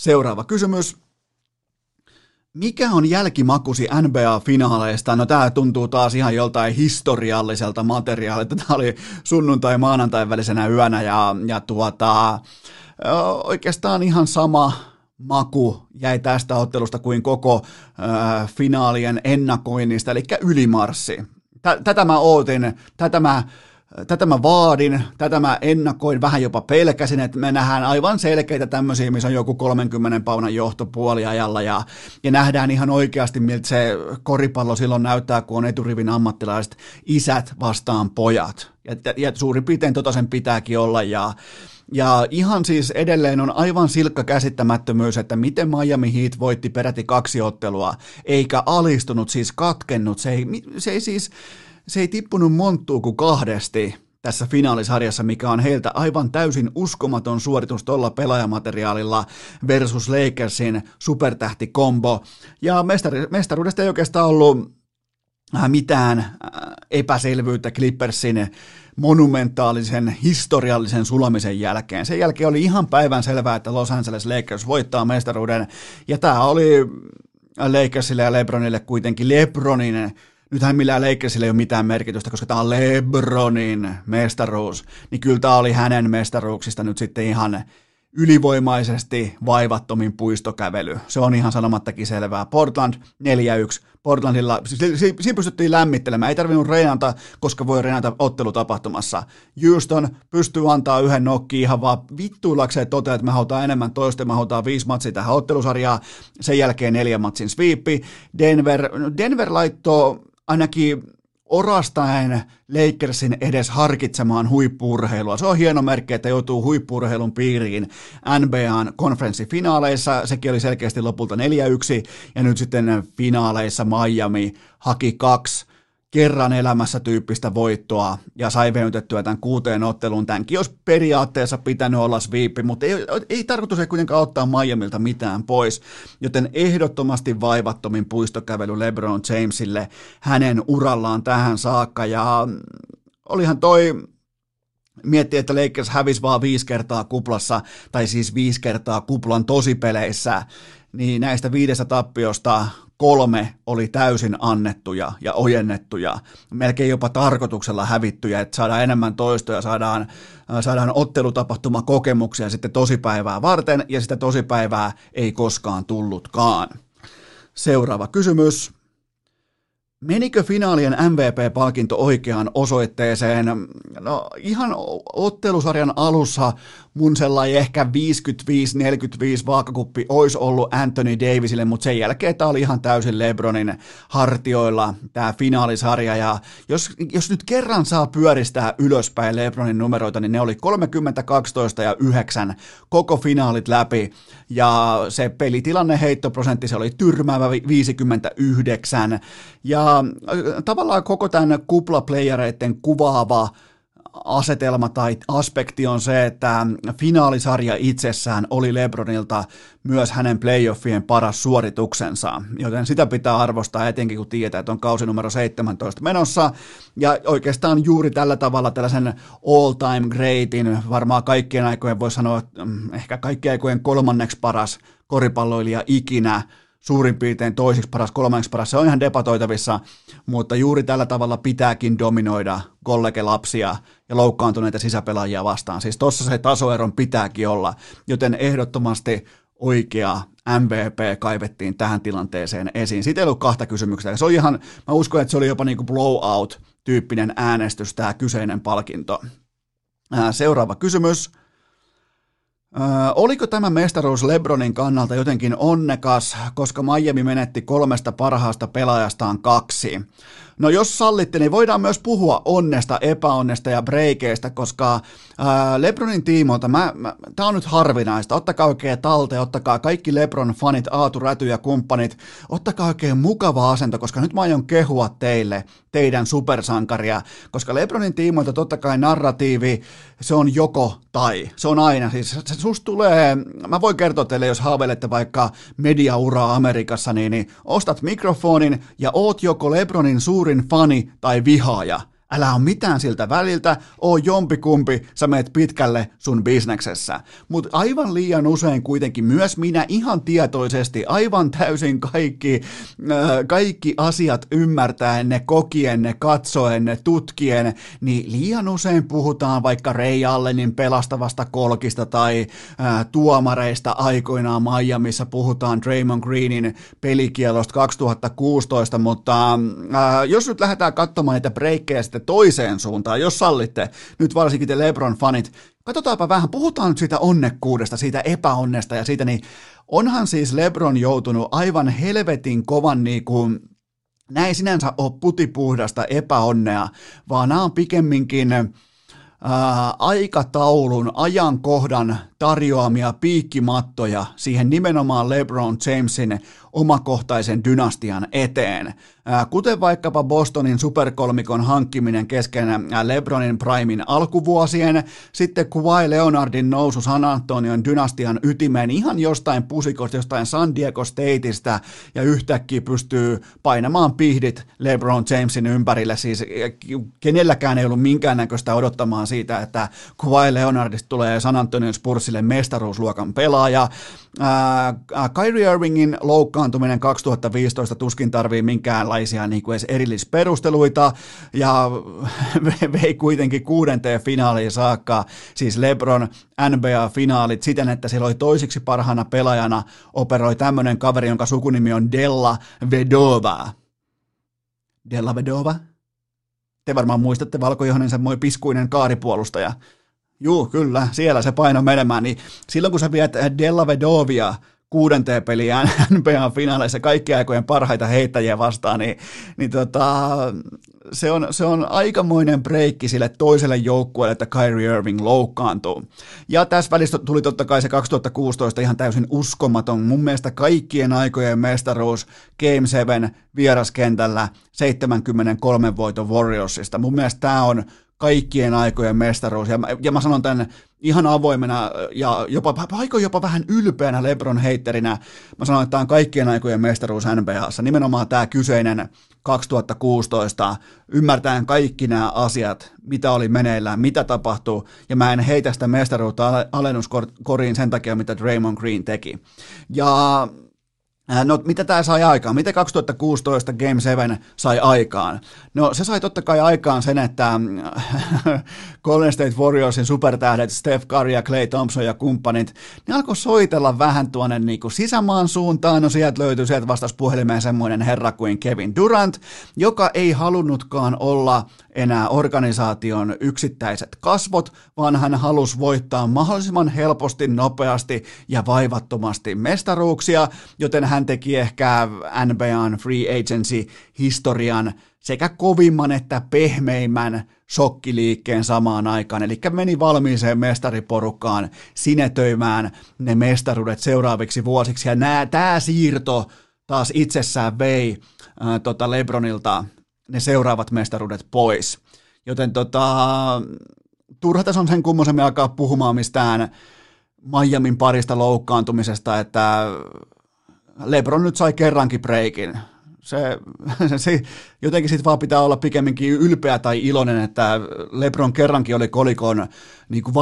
Seuraava kysymys. Mikä on jälkimakusi NBA-finaaleista? No tämä tuntuu taas ihan joltain historialliselta materiaalilta. Tämä oli sunnuntai-maanantai välisenä yönä ja, ja tuota, oikeastaan ihan sama maku jäi tästä ottelusta kuin koko äh, finaalien ennakoinnista, eli ylimarssi. Tätä mä ootin, tätä mä Tätä mä vaadin, tätä mä ennakoin, vähän jopa pelkäsin, että me nähdään aivan selkeitä tämmöisiä, missä on joku 30 paunan johto puoliajalla ja, ja nähdään ihan oikeasti, miltä se koripallo silloin näyttää, kun on eturivin ammattilaiset isät vastaan pojat. Ja, ja suurin piirtein tota sen pitääkin olla ja, ja ihan siis edelleen on aivan silkka käsittämättömyys, että miten Miami Heat voitti peräti kaksi ottelua, eikä alistunut, siis katkennut. Se ei, se ei siis, se ei tippunut monttuu kuin kahdesti tässä finaalisarjassa, mikä on heiltä aivan täysin uskomaton suoritus tuolla pelaajamateriaalilla versus Lakersin supertähtikombo. Ja mestari, mestaruudesta ei oikeastaan ollut äh, mitään äh, epäselvyyttä Clippersin monumentaalisen historiallisen sulamisen jälkeen. Sen jälkeen oli ihan päivän selvää, että Los Angeles Lakers voittaa mestaruuden, ja tämä oli Lakersille ja Lebronille kuitenkin Lebronin nythän millään Lakersille ei ole mitään merkitystä, koska tämä on LeBronin mestaruus, niin kyllä tämä oli hänen mestaruuksista nyt sitten ihan ylivoimaisesti vaivattomin puistokävely. Se on ihan sanomattakin selvää. Portland 4-1. Portlandilla, siinä pystyttiin lämmittelemään, ei tarvinnut reenata, koska voi reenata ottelutapahtumassa. Houston pystyy antaa yhden nokki ihan vaan vittuillakseen toteaa, että me halutaan enemmän toista, me halutaan viisi matsia tähän ottelusarjaan, sen jälkeen neljä matsin sweepi. Denver, Denver laittoi ainakin orastaen Lakersin edes harkitsemaan huippuurheilua. Se on hieno merkki, että joutuu huippuurheilun piiriin NBAn konferenssifinaaleissa. Sekin oli selkeästi lopulta 4-1, ja nyt sitten finaaleissa Miami haki kaksi kerran elämässä tyyppistä voittoa ja sai venytettyä tämän kuuteen otteluun. Tämänkin olisi periaatteessa pitänyt olla sviippi, mutta ei, ei tarkoitus ei kuitenkaan ottaa Miamilta mitään pois, joten ehdottomasti vaivattomin puistokävely LeBron Jamesille hänen urallaan tähän saakka. Ja olihan toi Mietti, että Lakers hävisi vaan viisi kertaa kuplassa, tai siis viisi kertaa kuplan tosipeleissä, niin näistä viidestä tappiosta kolme oli täysin annettuja ja ojennettuja, melkein jopa tarkoituksella hävittyjä, että saadaan enemmän toistoja, saadaan, äh, saadaan ottelutapahtuma kokemuksia sitten tosipäivää varten, ja sitä tosipäivää ei koskaan tullutkaan. Seuraava kysymys. Menikö finaalien MVP-palkinto oikeaan osoitteeseen? No ihan ottelusarjan alussa mun sellainen ehkä 55-45 vaakakuppi olisi ollut Anthony Davisille, mutta sen jälkeen tämä oli ihan täysin Lebronin hartioilla tämä finaalisarja. Ja jos, jos nyt kerran saa pyöristää ylöspäin Lebronin numeroita, niin ne oli 30, 12 ja 9 koko finaalit läpi. Ja se pelitilanne heittoprosentti, se oli tyrmäävä 59. Ja tavallaan koko tämän kuplaplayereiden kuvaava asetelma tai aspekti on se, että finaalisarja itsessään oli Lebronilta myös hänen playoffien paras suorituksensa, joten sitä pitää arvostaa etenkin kun tietää, että on kausi numero 17 menossa, ja oikeastaan juuri tällä tavalla tällaisen all-time greatin, varmaan kaikkien aikojen voi sanoa, mm, ehkä kaikkien aikojen kolmanneksi paras koripalloilija ikinä, suurin piirtein toisiksi paras, kolmanneksi paras, se on ihan debatoitavissa, mutta juuri tällä tavalla pitääkin dominoida kollegelapsia ja loukkaantuneita sisäpelaajia vastaan. Siis tuossa se tasoeron pitääkin olla, joten ehdottomasti oikea MVP kaivettiin tähän tilanteeseen esiin. Siitä ei ollut kahta kysymystä. Se oli ihan, mä uskon, että se oli jopa niin kuin blowout-tyyppinen äänestys, tämä kyseinen palkinto. Seuraava kysymys. Ö, oliko tämä mestaruus Lebronin kannalta jotenkin onnekas, koska Miami menetti kolmesta parhaasta pelaajastaan kaksi? No jos sallitte, niin voidaan myös puhua onnesta, epäonnesta ja breikeistä, koska ää, Lebronin tiimoilta, mä, mä, tää on nyt harvinaista, ottakaa oikein talte, ottakaa kaikki Lebron fanit, Aatu Räty ja kumppanit, ottakaa oikein mukava asento, koska nyt mä aion kehua teille teidän supersankaria, koska Lebronin tiimoilta totta kai narratiivi, se on joko tai, se on aina, siis se, susta tulee, mä voin kertoa teille, jos haaveilette vaikka mediauraa Amerikassa, niin, niin ostat mikrofonin ja oot joko Lebronin suurin fani tai vihaaja, Älä on mitään siltä väliltä, oo jompikumpi, sä meet pitkälle sun bisneksessä. Mutta aivan liian usein kuitenkin myös minä ihan tietoisesti, aivan täysin kaikki, äh, kaikki asiat ymmärtäen, ne kokien, ne katsoen, ne tutkien, niin liian usein puhutaan vaikka Ray Allenin pelastavasta kolkista tai äh, tuomareista aikoinaan Miamiissa puhutaan Draymond Greenin pelikielosta 2016, mutta äh, jos nyt lähdetään katsomaan niitä breikkejä sitten toiseen suuntaan, jos sallitte, nyt varsinkin te Lebron-fanit, katsotaanpa vähän, puhutaan nyt siitä onnekkuudesta, siitä epäonnesta ja siitä, niin onhan siis Lebron joutunut aivan helvetin kovan niin kuin, näin sinänsä ole putipuhdasta epäonnea, vaan nämä on pikemminkin ää, aikataulun, ajankohdan tarjoamia piikkimattoja siihen nimenomaan LeBron Jamesin omakohtaisen dynastian eteen. Kuten vaikkapa Bostonin superkolmikon hankkiminen kesken LeBronin Primein alkuvuosien, sitten Kawhi Leonardin nousu San Antonion dynastian ytimeen ihan jostain pusikosta, jostain San Diego Stateista, ja yhtäkkiä pystyy painamaan pihdit LeBron Jamesin ympärille, siis kenelläkään ei ollut minkäännäköistä odottamaan siitä, että Kawhi Leonardista tulee San Antonion Spursille mestaruusluokan pelaaja. Kyrie Irvingin loukkaantuminen 2015 tuskin tarvii minkäänlaisia niin kuin edes erillisperusteluita ja (laughs) vei kuitenkin kuudenteen finaaliin saakka, siis LeBron NBA-finaalit siten, että siellä oli toisiksi parhaana pelaajana operoi tämmöinen kaveri, jonka sukunimi on Della Vedova. Della Vedova? Te varmaan muistatte Valkojohanen semmoinen piskuinen kaaripuolustaja. Juu, kyllä, siellä se paino menemään. Niin silloin kun sä viet Della Vedovia kuudenteen peliään (laughs) NBA-finaaleissa kaikki aikojen parhaita heittäjiä vastaan, niin, niin tota, se, on, se on aikamoinen breikki sille toiselle joukkueelle, että Kyrie Irving loukkaantuu. Ja tässä välissä tuli totta kai se 2016 ihan täysin uskomaton, mun mielestä kaikkien aikojen mestaruus Game 7 vieraskentällä 73 voiton Warriorsista. Mun mielestä tämä on kaikkien aikojen mestaruus. Ja mä, ja mä sanon tämän ihan avoimena ja jopa, paikoin jopa vähän ylpeänä Lebron heitterinä. Mä sanon, että tämä on kaikkien aikojen mestaruus NBAssa. Nimenomaan tämä kyseinen 2016, ymmärtäen kaikki nämä asiat, mitä oli meneillään, mitä tapahtuu, ja mä en heitä sitä mestaruutta alennuskoriin sen takia, mitä Draymond Green teki. Ja Äh, no, mitä tämä sai aikaan? Mitä 2016 Game 7 sai aikaan? No, se sai totta kai aikaan sen, että (laughs) Golden State Warriorsin supertähdet Steph Curry ja Clay Thompson ja kumppanit, ne alkoi soitella vähän tuonne niin kuin sisämaan suuntaan. No, sieltä löytyi sieltä vastas puhelimeen semmoinen herra kuin Kevin Durant, joka ei halunnutkaan olla enää organisaation yksittäiset kasvot, vaan hän halusi voittaa mahdollisimman helposti, nopeasti ja vaivattomasti mestaruuksia, joten hän teki ehkä NBAn free agency historian sekä kovimman että pehmeimmän shokkiliikkeen samaan aikaan, eli meni valmiiseen mestariporukkaan sinetöimään ne mestaruudet seuraaviksi vuosiksi, ja tämä siirto taas itsessään vei ää, tota Lebronilta ne seuraavat mestaruudet pois. Joten tota, turha tässä on sen kummosemmin alkaa puhumaan mistään Miamin parista loukkaantumisesta, että Lebron nyt sai kerrankin breikin. Se, (laughs) se, jotenkin sitten vaan pitää olla pikemminkin ylpeä tai iloinen, että Lebron kerrankin oli kolikon niin kuin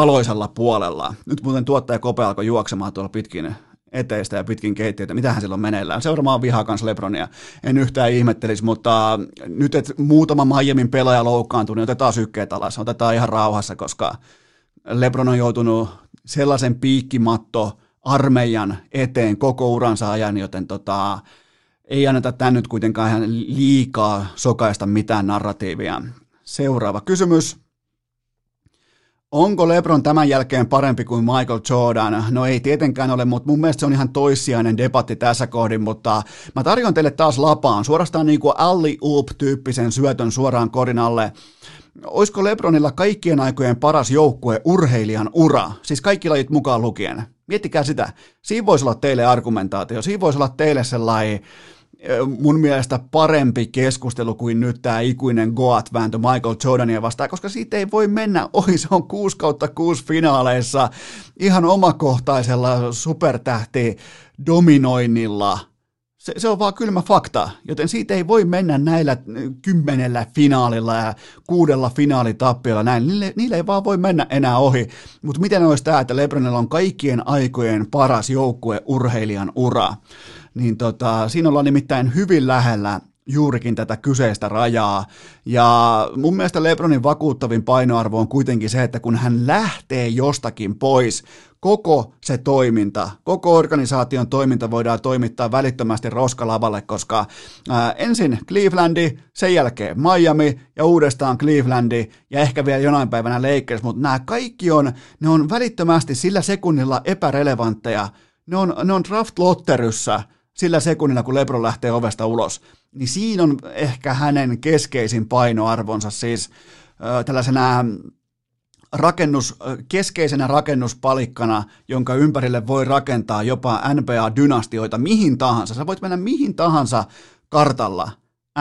puolella. Nyt muuten tuottaja Kope alkoi juoksemaan tuolla pitkin eteistä ja pitkin keittiötä, mitähän silloin meneillään. Seuraamaan vihaa kanssa Lebronia. En yhtään ihmettelisi, mutta nyt, että muutama Miamin pelaaja loukkaantuu, niin otetaan sykkeet alas, otetaan ihan rauhassa, koska Lebron on joutunut sellaisen piikkimatto armeijan eteen koko uransa ajan, joten tota, ei anneta tän nyt kuitenkaan ihan liikaa sokaista mitään narratiivia. Seuraava kysymys. Onko LeBron tämän jälkeen parempi kuin Michael Jordan? No ei tietenkään ole, mutta mun mielestä se on ihan toissijainen debatti tässä kohdin, mutta mä tarjon teille taas lapaan, suorastaan niin kuin Alli Oop-tyyppisen syötön suoraan korin alle. Olisiko LeBronilla kaikkien aikojen paras joukkue urheilijan ura, siis kaikki lajit mukaan lukien? Miettikää sitä. Siinä voisi olla teille argumentaatio, siinä voisi olla teille sellainen mun mielestä parempi keskustelu kuin nyt tämä ikuinen Goat-vääntö Michael Jordania vastaan, koska siitä ei voi mennä ohi, se on 6 kautta 6 finaaleissa ihan omakohtaisella supertähti dominoinnilla. Se, se on vaan kylmä fakta, joten siitä ei voi mennä näillä kymmenellä finaalilla ja kuudella finaalitappiolla näin. Niille, niille ei vaan voi mennä enää ohi. Mutta miten olisi tämä, että Lebronilla on kaikkien aikojen paras joukkue urheilijan ura? Niin tota, siinä ollaan nimittäin hyvin lähellä juurikin tätä kyseistä rajaa. Ja mun mielestä Lebronin vakuuttavin painoarvo on kuitenkin se, että kun hän lähtee jostakin pois, koko se toiminta, koko organisaation toiminta voidaan toimittaa välittömästi roskalavalle, koska ää, ensin Clevelandi, sen jälkeen Miami ja uudestaan Clevelandi ja ehkä vielä jonain päivänä Lakers, mutta nämä kaikki on, ne on välittömästi sillä sekunnilla epärelevantteja, ne on, ne on draft-lotteryssä, sillä sekunnilla, kun Lebron lähtee ovesta ulos, niin siinä on ehkä hänen keskeisin painoarvonsa siis äh, tällaisena rakennus, keskeisenä rakennuspalikkana, jonka ympärille voi rakentaa jopa NBA-dynastioita mihin tahansa. Sä voit mennä mihin tahansa kartalla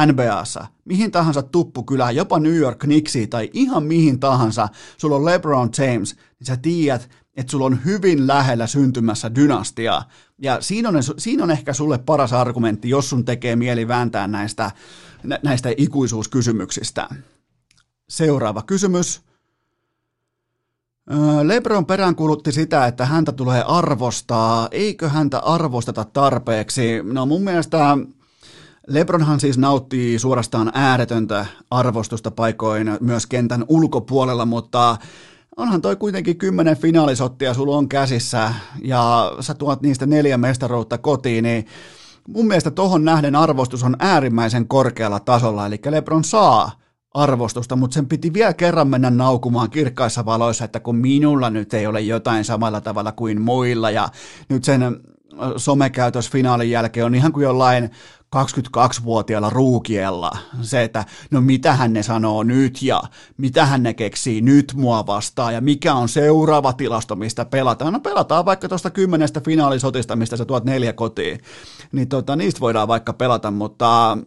NBAssa, mihin tahansa tuppukylään, jopa New York Knicksiin tai ihan mihin tahansa, sulla on LeBron James, niin sä tiedät, että sulla on hyvin lähellä syntymässä dynastia. Ja siinä on, siinä on ehkä sulle paras argumentti, jos sun tekee mieli vääntää näistä, näistä ikuisuuskysymyksistä. Seuraava kysymys. Lebron peräänkuulutti sitä, että häntä tulee arvostaa. Eikö häntä arvosteta tarpeeksi? No mun mielestä Lebronhan siis nauttii suorastaan ääretöntä arvostusta paikoin myös kentän ulkopuolella, mutta onhan toi kuitenkin kymmenen finaalisottia sulla on käsissä ja sä tuot niistä neljä mestaruutta kotiin, niin mun mielestä tohon nähden arvostus on äärimmäisen korkealla tasolla, eli Lebron saa arvostusta, mutta sen piti vielä kerran mennä naukumaan kirkkaissa valoissa, että kun minulla nyt ei ole jotain samalla tavalla kuin muilla, ja nyt sen somekäytös finaalin jälkeen on ihan kuin jollain 22-vuotiaalla ruukiella. Se, että no mitähän ne sanoo nyt ja mitähän ne keksii nyt mua vastaan ja mikä on seuraava tilasto, mistä pelataan. No pelataan vaikka tuosta kymmenestä finaalisotista, mistä sä tuot neljä kotiin. Niin tota, niistä voidaan vaikka pelata, mutta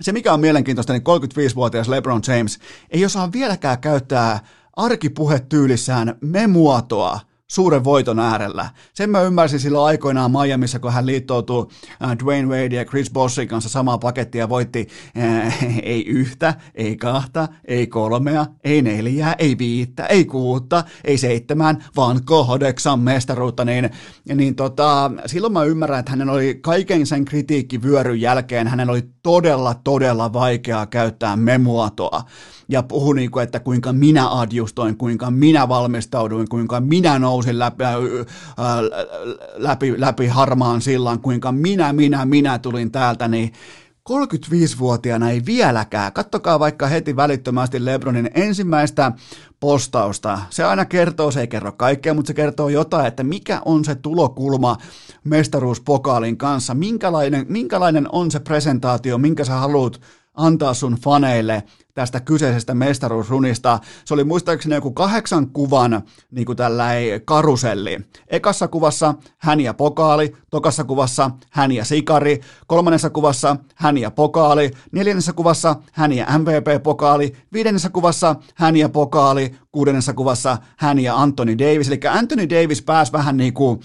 se mikä on mielenkiintoista, niin 35-vuotias LeBron James ei osaa vieläkään käyttää arkipuhetyylissään memuotoa – suuren voiton äärellä. Sen mä ymmärsin silloin aikoinaan Miamiissa, kun hän liittoutui äh, Dwayne Wade ja Chris Bossin kanssa samaa pakettia ja voitti äh, (laughs) ei yhtä, ei kahta, ei kolmea, ei neljää, ei viittä, ei kuutta, ei seitsemän, vaan kahdeksan mestaruutta, niin, niin tota, silloin mä ymmärrän, että hänen oli kaiken sen kritiikkivyöryn jälkeen, hänen oli todella, todella vaikeaa käyttää memuatoa ja puhui, niin kuin, että kuinka minä adjustoin, kuinka minä valmistauduin, kuinka minä nousin läpi, äh, läpi, läpi harmaan sillan, kuinka minä, minä, minä tulin täältä, niin 35-vuotiaana ei vieläkään. Kattokaa vaikka heti välittömästi Lebronin ensimmäistä postausta. Se aina kertoo, se ei kerro kaikkea, mutta se kertoo jotain, että mikä on se tulokulma mestaruuspokaalin kanssa, minkälainen, minkälainen on se presentaatio, minkä sä haluat antaa sun faneille tästä kyseisestä mestaruusrunista. Se oli muistaakseni joku kahdeksan kuvan niin kuin karuselli. Ekassa kuvassa hän ja pokaali, tokassa kuvassa hän ja sikari, kolmannessa kuvassa hän ja pokaali, neljännessä kuvassa hän ja MVP-pokaali, viidennessä kuvassa hän ja pokaali, kuudennessa kuvassa hän ja Anthony Davis. Eli Anthony Davis pääsi vähän niin kuin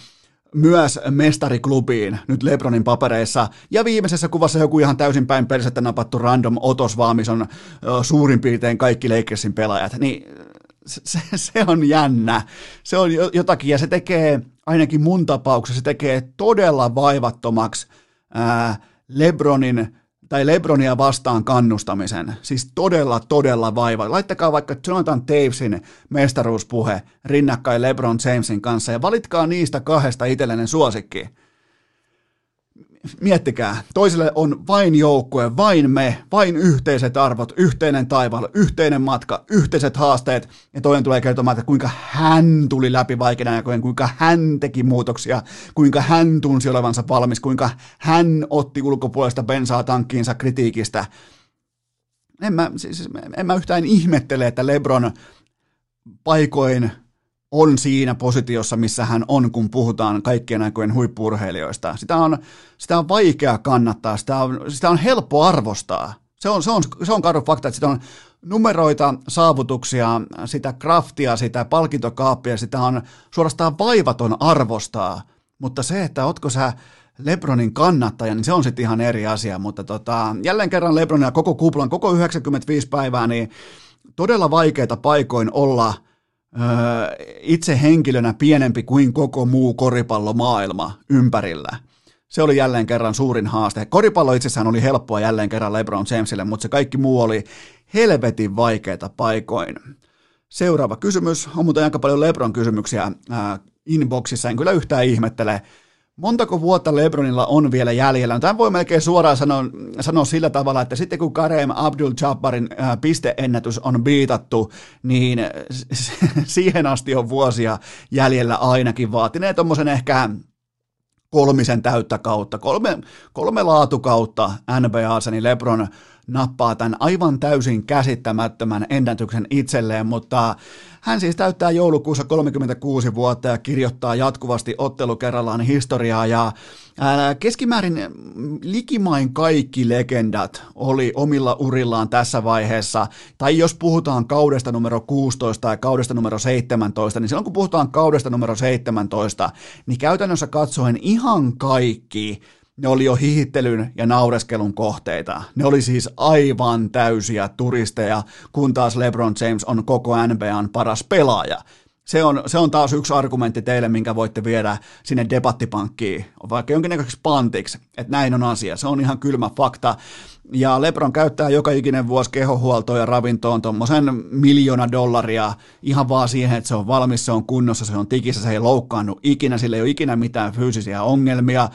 myös mestariklubiin nyt Lebronin papereissa. Ja viimeisessä kuvassa joku ihan täysin päin persettä napattu random otos vaan, missä on suurin piirtein kaikki Lakersin pelaajat. Niin se, se on jännä. Se on jotakin ja se tekee, ainakin mun tapauksessa, se tekee todella vaivattomaksi ää, Lebronin tai Lebronia vastaan kannustamisen. Siis todella, todella vaiva. Laittakaa vaikka Jonathan Tavesin mestaruuspuhe rinnakkain Lebron Jamesin kanssa ja valitkaa niistä kahdesta itsellinen suosikki miettikää, toiselle on vain joukkue, vain me, vain yhteiset arvot, yhteinen taivaalla, yhteinen matka, yhteiset haasteet, ja toinen tulee kertomaan, että kuinka hän tuli läpi vaikeina aikojen, kuinka hän teki muutoksia, kuinka hän tunsi olevansa valmis, kuinka hän otti ulkopuolesta bensaa tankkiinsa kritiikistä. En mä, siis, en mä yhtään ihmettele, että Lebron paikoin on siinä positiossa, missä hän on, kun puhutaan kaikkien aikojen huippurheilijoista. Sitä on, sitä on vaikea kannattaa, sitä on, sitä on helppo arvostaa. Se on, se, on, se on karu fakta, että sitä on numeroita, saavutuksia, sitä kraftia, sitä palkintokaappia, sitä on suorastaan vaivaton arvostaa. Mutta se, että otko sä Lebronin kannattaja, niin se on sitten ihan eri asia. Mutta tota, jälleen kerran Lebronia koko kuplan, koko 95 päivää, niin todella vaikeita paikoin olla – itse henkilönä pienempi kuin koko muu koripallomaailma ympärillä. Se oli jälleen kerran suurin haaste. Koripallo itsessään oli helppoa jälleen kerran LeBron Jamesille, mutta se kaikki muu oli helvetin vaikeita paikoin. Seuraava kysymys. On muuten aika paljon LeBron kysymyksiä inboxissa, en kyllä yhtään ihmettele. Montako vuotta Lebronilla on vielä jäljellä? No, tämän voi melkein suoraan sanoa, sanoa sillä tavalla, että sitten kun Kareem Abdul-Jabbarin pisteennätys on biitattu, niin siihen asti on vuosia jäljellä ainakin vaatineet tuommoisen ehkä kolmisen täyttä kautta, kolme, kolme laatukautta NBAssa, niin Lebron nappaa tämän aivan täysin käsittämättömän ennätyksen itselleen, mutta hän siis täyttää joulukuussa 36 vuotta ja kirjoittaa jatkuvasti ottelu kerrallaan historiaa. Ja keskimäärin likimain kaikki legendat oli omilla urillaan tässä vaiheessa, tai jos puhutaan kaudesta numero 16 ja kaudesta numero 17, niin silloin kun puhutaan kaudesta numero 17, niin käytännössä katsoen ihan kaikki ne oli jo hihittelyn ja naureskelun kohteita. Ne oli siis aivan täysiä turisteja, kun taas LeBron James on koko NBAn paras pelaaja. Se on, se on taas yksi argumentti teille, minkä voitte viedä sinne debattipankkiin, vaikka jonkinnäköiseksi pantiksi, että näin on asia. Se on ihan kylmä fakta. Ja Lebron käyttää joka ikinen vuosi kehohuoltoon ja ravintoon tuommoisen miljoona dollaria ihan vaan siihen, että se on valmis, se on kunnossa, se on tikissä, se ei loukkaannut ikinä, sillä ei ole ikinä mitään fyysisiä ongelmia,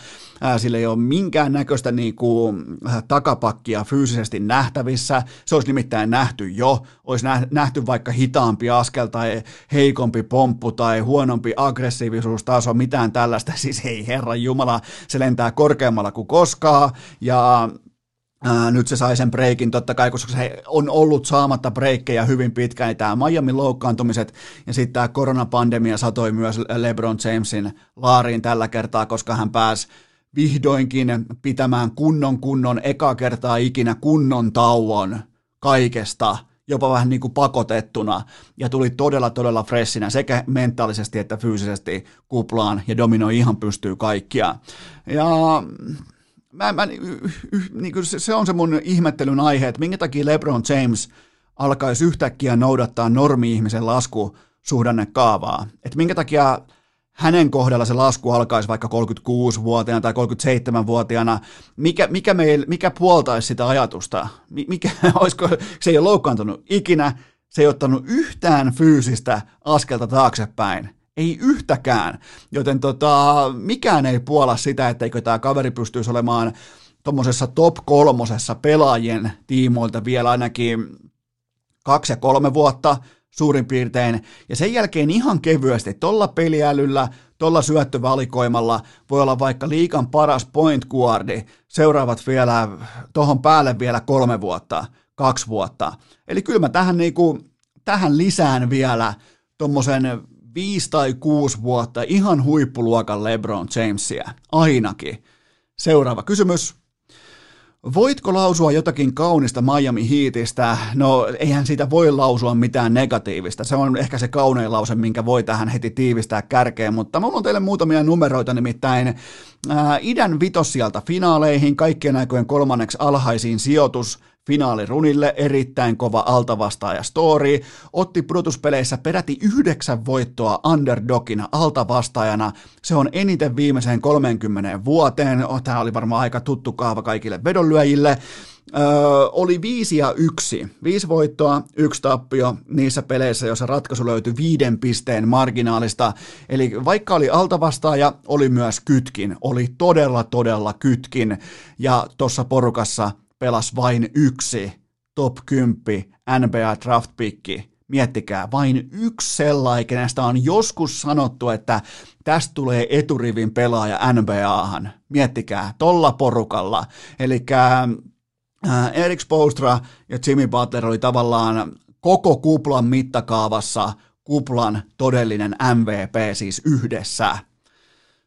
sillä ei ole minkään näköistä niin kuin, takapakkia fyysisesti nähtävissä, se olisi nimittäin nähty jo, olisi nähty vaikka hitaampi askel tai heikompi pomppu tai huonompi aggressiivisuustaso, mitään tällaista, (laughs) siis ei herran jumala, se lentää korkeammalla kuin koskaan. Ja Ää, nyt se sai sen breikin totta kai, koska se on ollut saamatta breikkejä hyvin pitkään, niin tämä Miamin loukkaantumiset ja sitten tämä koronapandemia satoi myös LeBron Jamesin laariin tällä kertaa, koska hän pääsi vihdoinkin pitämään kunnon kunnon eka kertaa ikinä kunnon tauon kaikesta, jopa vähän niin kuin pakotettuna, ja tuli todella todella freshinä sekä mentaalisesti että fyysisesti kuplaan ja dominoi ihan pystyy kaikkia. Ja mä, mä, niin kuin se, se on se mun ihmettelyn aihe, että minkä takia LeBron James alkaisi yhtäkkiä noudattaa normi-ihmisen laskusuhdannekaavaa. Että minkä takia hänen kohdalla se lasku alkaisi vaikka 36-vuotiaana tai 37-vuotiaana, mikä, mikä, meil, mikä puoltaisi sitä ajatusta? Mikä, (laughs) olisiko, se ei ole loukkaantunut ikinä, se ei ottanut yhtään fyysistä askelta taaksepäin ei yhtäkään, joten tota, mikään ei puola sitä, etteikö tämä kaveri pystyisi olemaan tuommoisessa top kolmosessa pelaajien tiimoilta vielä ainakin kaksi ja kolme vuotta suurin piirtein, ja sen jälkeen ihan kevyesti tuolla peliälyllä, tuolla syöttövalikoimalla voi olla vaikka liikan paras point guardi, seuraavat vielä, tuohon päälle vielä kolme vuotta, kaksi vuotta. Eli kyllä mä tähän, niinku, tähän lisään vielä tuommoisen viisi tai kuusi vuotta ihan huippuluokan LeBron Jamesia, ainakin. Seuraava kysymys. Voitko lausua jotakin kaunista Miami Heatistä? No, eihän siitä voi lausua mitään negatiivista. Se on ehkä se kaunein lause, minkä voi tähän heti tiivistää kärkeen, mutta mulla on teille muutamia numeroita, nimittäin ää, idän vitossialta finaaleihin, kaikkien aikojen kolmanneksi alhaisiin sijoitus – finaalirunille, erittäin kova altavastaaja story, otti pudotuspeleissä peräti yhdeksän voittoa underdogina altavastaajana, se on eniten viimeiseen 30 vuoteen, oh, tämä oli varmaan aika tuttu kaava kaikille vedonlyöjille, Öö, oli viisi ja yksi. Viisi voittoa, yksi tappio niissä peleissä, joissa ratkaisu löytyi viiden pisteen marginaalista. Eli vaikka oli altavastaaja, oli myös kytkin. Oli todella, todella kytkin. Ja tuossa porukassa pelas vain yksi top 10 NBA draft picki. Miettikää, vain yksi sellainen, kenestä on joskus sanottu, että tästä tulee eturivin pelaaja NBAhan. Miettikää, tolla porukalla. Eli äh, Erik Spolstra ja Jimmy Butler oli tavallaan koko kuplan mittakaavassa kuplan todellinen MVP siis yhdessä.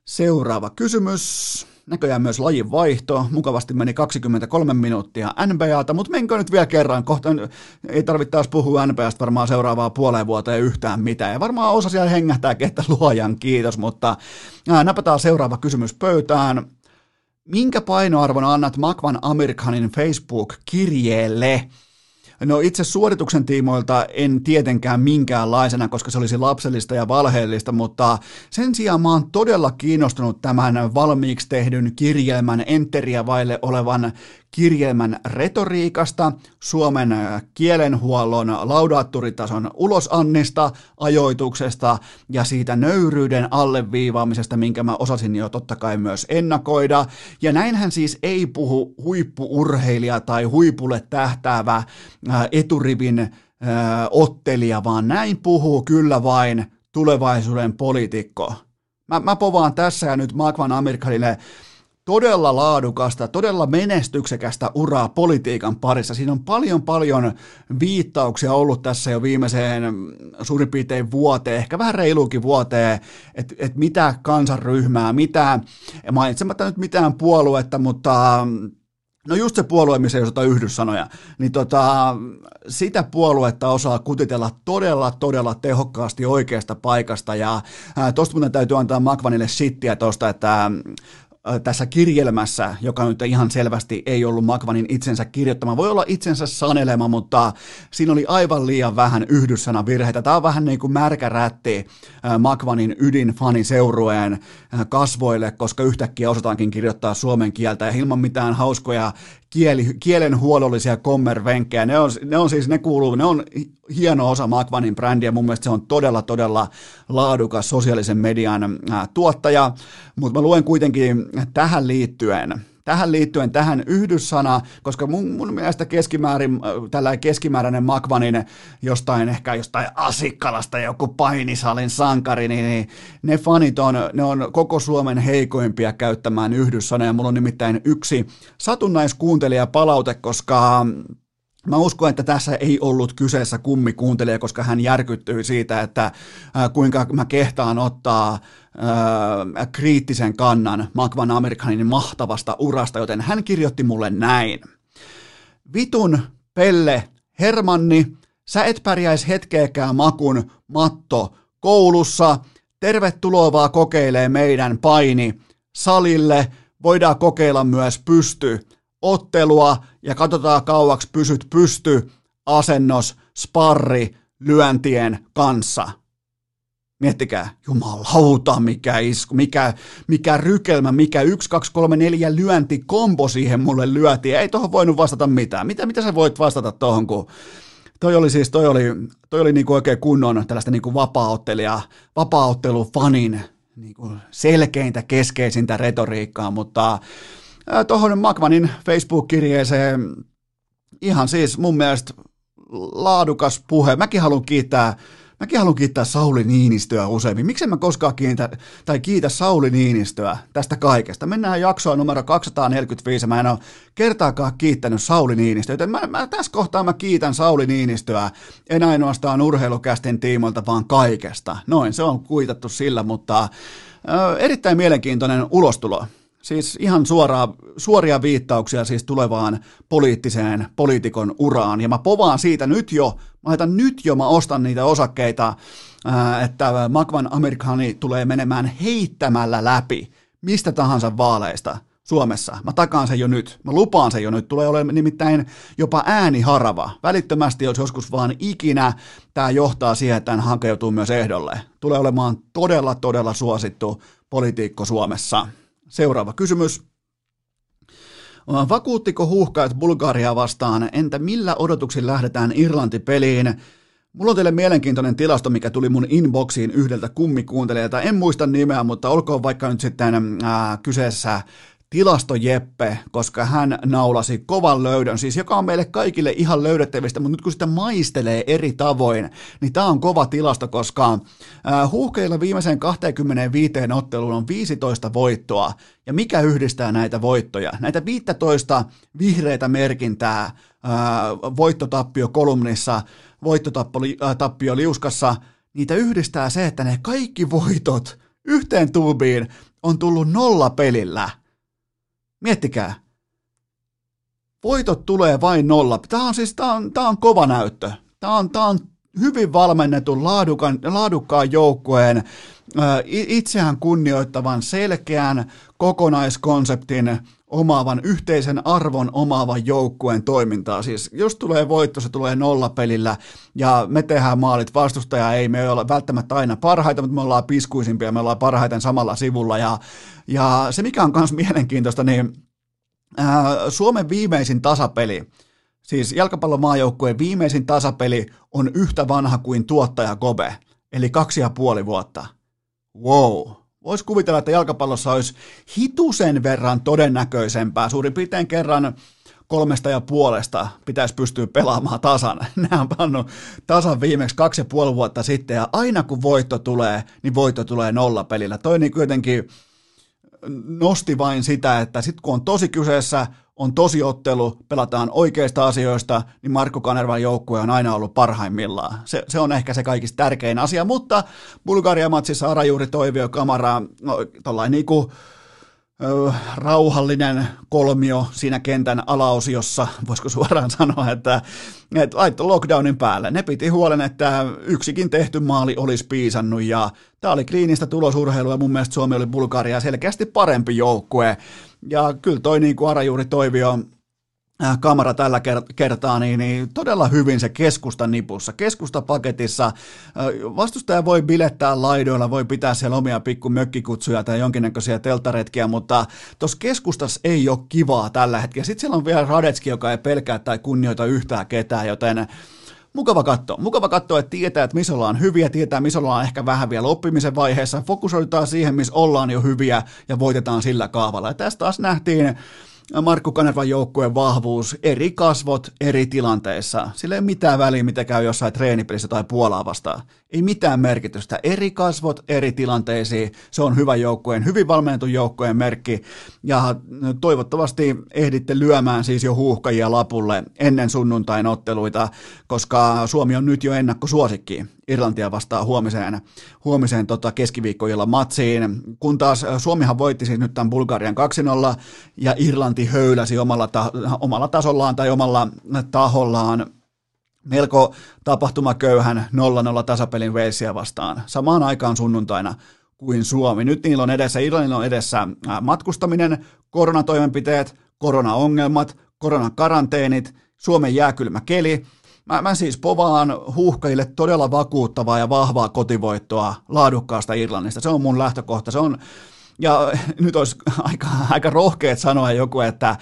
Seuraava kysymys näköjään myös lajin vaihto. Mukavasti meni 23 minuuttia NBAta, mutta menkö nyt vielä kerran. Kohta ei tarvitse taas puhua NBAsta varmaan seuraavaa puoleen vuoteen yhtään mitään. Ja varmaan osa siellä hengähtää, että luojan kiitos, mutta ää, napataan seuraava kysymys pöytään. Minkä painoarvon annat Makvan Amerikanin Facebook-kirjeelle? No itse suorituksen tiimoilta en tietenkään minkäänlaisena, koska se olisi lapsellista ja valheellista, mutta sen sijaan mä oon todella kiinnostunut tämän valmiiksi tehdyn kirjelmän enteriä vaille olevan kirjelmän retoriikasta, suomen äh, kielenhuollon laudaatturitason ulosannista, ajoituksesta ja siitä nöyryyden alleviivaamisesta, minkä mä osasin jo totta kai myös ennakoida. Ja näinhän siis ei puhu huippuurheilija tai huipulle tähtäävä äh, eturivin äh, ottelija, vaan näin puhuu kyllä vain tulevaisuuden poliitikko. Mä, mä povaan tässä ja nyt Magvan Amerikanille todella laadukasta, todella menestyksekästä uraa politiikan parissa. Siinä on paljon paljon viittauksia ollut tässä jo viimeiseen suurin piirtein vuoteen, ehkä vähän reiluukin vuoteen, että et mitä kansanryhmää, mitä, mainitsematta nyt mitään puoluetta, mutta No just se puolue, missä ei osata yhdyssanoja, niin tota, sitä puoluetta osaa kutitella todella, todella tehokkaasti oikeasta paikasta, ja tuosta muuten täytyy antaa Makvanille shittiä tuosta, että tässä kirjelmässä, joka nyt ihan selvästi ei ollut Makvanin itsensä kirjoittama. Voi olla itsensä sanelema, mutta siinä oli aivan liian vähän yhdyssanavirheitä. Tämä on vähän niin kuin märkä rätti Makvanin ydinfaniseurueen kasvoille, koska yhtäkkiä osataankin kirjoittaa suomen kieltä ja ilman mitään hauskoja kieli, kielen huolollisia kommervenkkejä. Ne on, ne on siis, ne kuuluu, ne on hieno osa Makvanin brändiä. Mun mielestä se on todella, todella laadukas sosiaalisen median ää, tuottaja, mutta mä luen kuitenkin tähän liittyen – tähän liittyen tähän yhdyssana, koska mun, mun mielestä keskimäärin, tällä keskimääräinen Makvanin jostain ehkä jostain Asikkalasta joku painisalin sankari, niin, niin ne fanit on, ne on koko Suomen heikoimpia käyttämään yhdyssana, ja mulla on nimittäin yksi satunnaiskuuntelija palaute, koska Mä uskon, että tässä ei ollut kyseessä kummi kuuntelija, koska hän järkyttyi siitä, että kuinka mä kehtaan ottaa äh, kriittisen kannan Magvan Amerikanin mahtavasta urasta, joten hän kirjoitti mulle näin. Vitun Pelle Hermanni, sä et pärjäis hetkeäkään makun matto koulussa. Tervetuloa vaan kokeilee meidän paini salille. Voidaan kokeilla myös pysty ottelua ja katsotaan kauaksi pysyt pysty asennos, sparri, lyöntien kanssa. Miettikää, jumalauta, mikä isku, mikä, mikä rykelmä, mikä 1, 2, 3, 4 lyönti kombo siihen mulle lyötiin. Ei tuohon voinut vastata mitään. Mitä, mitä sä voit vastata tuohon, kun toi oli siis, toi oli, toi oli niinku oikein kunnon tällaista niinku vapaaottelija, vapaaottelufanin niinku selkeintä, keskeisintä retoriikkaa, mutta tuohon Magmanin Facebook-kirjeeseen ihan siis mun mielestä laadukas puhe. Mäkin haluan kiittää Mäkin haluan kiittää Sauli Niinistöä useimmin. Miksi mä koskaan kiitä, tai kiitä Sauli Niinistöä tästä kaikesta? Mennään jaksoa numero 245. Mä en ole kertaakaan kiittänyt Sauli Niinistöä, joten mä, mä, tässä kohtaa mä kiitän Sauli Niinistöä. En ainoastaan urheilukästin tiimoilta, vaan kaikesta. Noin, se on kuitattu sillä, mutta äh, erittäin mielenkiintoinen ulostulo. Siis ihan suoraa, suoria viittauksia siis tulevaan poliittiseen poliitikon uraan. Ja mä povaan siitä nyt jo, mä laitan nyt jo, mä ostan niitä osakkeita, että Magvan Amerikani tulee menemään heittämällä läpi mistä tahansa vaaleista Suomessa. Mä takaan sen jo nyt. Mä lupaan sen jo nyt. Tulee olemaan nimittäin jopa ääniharava. Välittömästi, jos joskus vaan ikinä tämä johtaa siihen, että hän hakeutuu myös ehdolle. Tulee olemaan todella, todella suosittu politiikko Suomessa. Seuraava kysymys. Vakuuttiko huuhkajat Bulgaria vastaan? Entä millä odotuksin lähdetään Irlanti-peliin? Mulla on teille mielenkiintoinen tilasto, mikä tuli mun inboxiin yhdeltä kummikuuntelijalta. En muista nimeä, mutta olkoon vaikka nyt sitten ää, kyseessä Tilasto Jeppe, koska hän naulasi kovan löydön, siis joka on meille kaikille ihan löydettävistä, mutta nyt kun sitä maistelee eri tavoin, niin tämä on kova tilasto, koska huuhkeilla viimeiseen 25 otteluun on 15 voittoa, ja mikä yhdistää näitä voittoja? Näitä 15 vihreitä merkintää voittotappio kolumnissa, voittotappio liuskassa, niitä yhdistää se, että ne kaikki voitot yhteen tuubiin on tullut nolla pelillä – Miettikää. Voitot tulee vain nolla. Tämä on siis tämä on, tämä on kova näyttö. Tämä on, tämä on hyvin valmennetun laadukan, laadukkaan joukkueen itseään kunnioittavan selkeän kokonaiskonseptin omaavan yhteisen arvon omaavan joukkueen toimintaa. Siis jos tulee voitto, se tulee nollapelillä ja me tehdään maalit. Vastustaja ei, me ole välttämättä aina parhaita, mutta me ollaan piskuisimpia, me ollaan parhaiten samalla sivulla ja, ja se mikä on myös mielenkiintoista, niin ää, Suomen viimeisin tasapeli, siis jalkapallomaajoukkueen viimeisin tasapeli on yhtä vanha kuin tuottaja Kobe, eli kaksi ja puoli vuotta. Wow, Voisi kuvitella, että jalkapallossa olisi hitusen verran todennäköisempää, suurin piirtein kerran kolmesta ja puolesta pitäisi pystyä pelaamaan tasan. (laughs) Nämä on pannut tasan viimeksi kaksi ja puoli vuotta sitten, ja aina kun voitto tulee, niin voitto tulee nolla pelillä. Toi niin kuitenkin nosti vain sitä, että sitten kun on tosi kyseessä, on tosi ottelu, pelataan oikeista asioista, niin Markku Kanervan joukkue on aina ollut parhaimmillaan. Se, se on ehkä se kaikista tärkein asia, mutta Bulgaria-matsissa Arajuuri, Toivio, Kamara, no, tollain niinku, rauhallinen kolmio siinä kentän alaosiossa, voisiko suoraan sanoa, että, että laittoi lockdownin päälle. Ne piti huolen, että yksikin tehty maali olisi piisannut ja tämä oli kliinistä tulosurheilua ja mun mielestä Suomi oli Bulgaria selkeästi parempi joukkue. Ja kyllä toi niin kuin Arajuuri Toivio kamera tällä kertaa, niin, niin todella hyvin se keskusta nipussa, keskusta paketissa. Äh, vastustaja voi bilettää laidoilla, voi pitää siellä omia pikku mökkikutsuja tai jonkinnäköisiä teltaretkiä, mutta tuossa keskustassa ei ole kivaa tällä hetkellä. Sitten siellä on vielä Radetski, joka ei pelkää tai kunnioita yhtään ketään, joten mukava katsoa. Mukava katsoa, että tietää, että missä ollaan hyviä, tietää, missä ollaan ehkä vähän vielä oppimisen vaiheessa. Fokusoidutaan siihen, missä ollaan jo hyviä ja voitetaan sillä kaavalla. Ja tästä taas nähtiin Markku Kanervan joukkueen vahvuus, eri kasvot eri tilanteissa. Sillä ei ole mitään väliä, mitä käy jossain treenipelissä tai Puolaa vastaan. Ei mitään merkitystä. Eri kasvot eri tilanteisiin. Se on hyvä joukkueen, hyvin valmennetun joukkueen merkki. Ja toivottavasti ehditte lyömään siis jo huuhkajia lapulle ennen sunnuntain otteluita, koska Suomi on nyt jo ennakkosuosikki Irlantia vastaan huomiseen, huomiseen tota keskiviikkoilla matsiin, kun taas Suomihan voitti siis nyt tämän Bulgarian 2-0 ja Irlanti höyläsi omalla, ta- omalla tasollaan tai omalla tahollaan melko tapahtumaköyhän 0-0 tasapelin Walesia vastaan samaan aikaan sunnuntaina kuin Suomi. Nyt niillä on edessä, Irlannilla on edessä matkustaminen, koronatoimenpiteet, koronaongelmat, koronakaranteenit, Suomen jääkylmä keli. Mä, mä siis povaan huuhkajille todella vakuuttavaa ja vahvaa kotivoittoa laadukkaasta Irlannista. Se on mun lähtökohta. Se on, ja (laughs) nyt olisi aika, aika rohkeet sanoa joku, että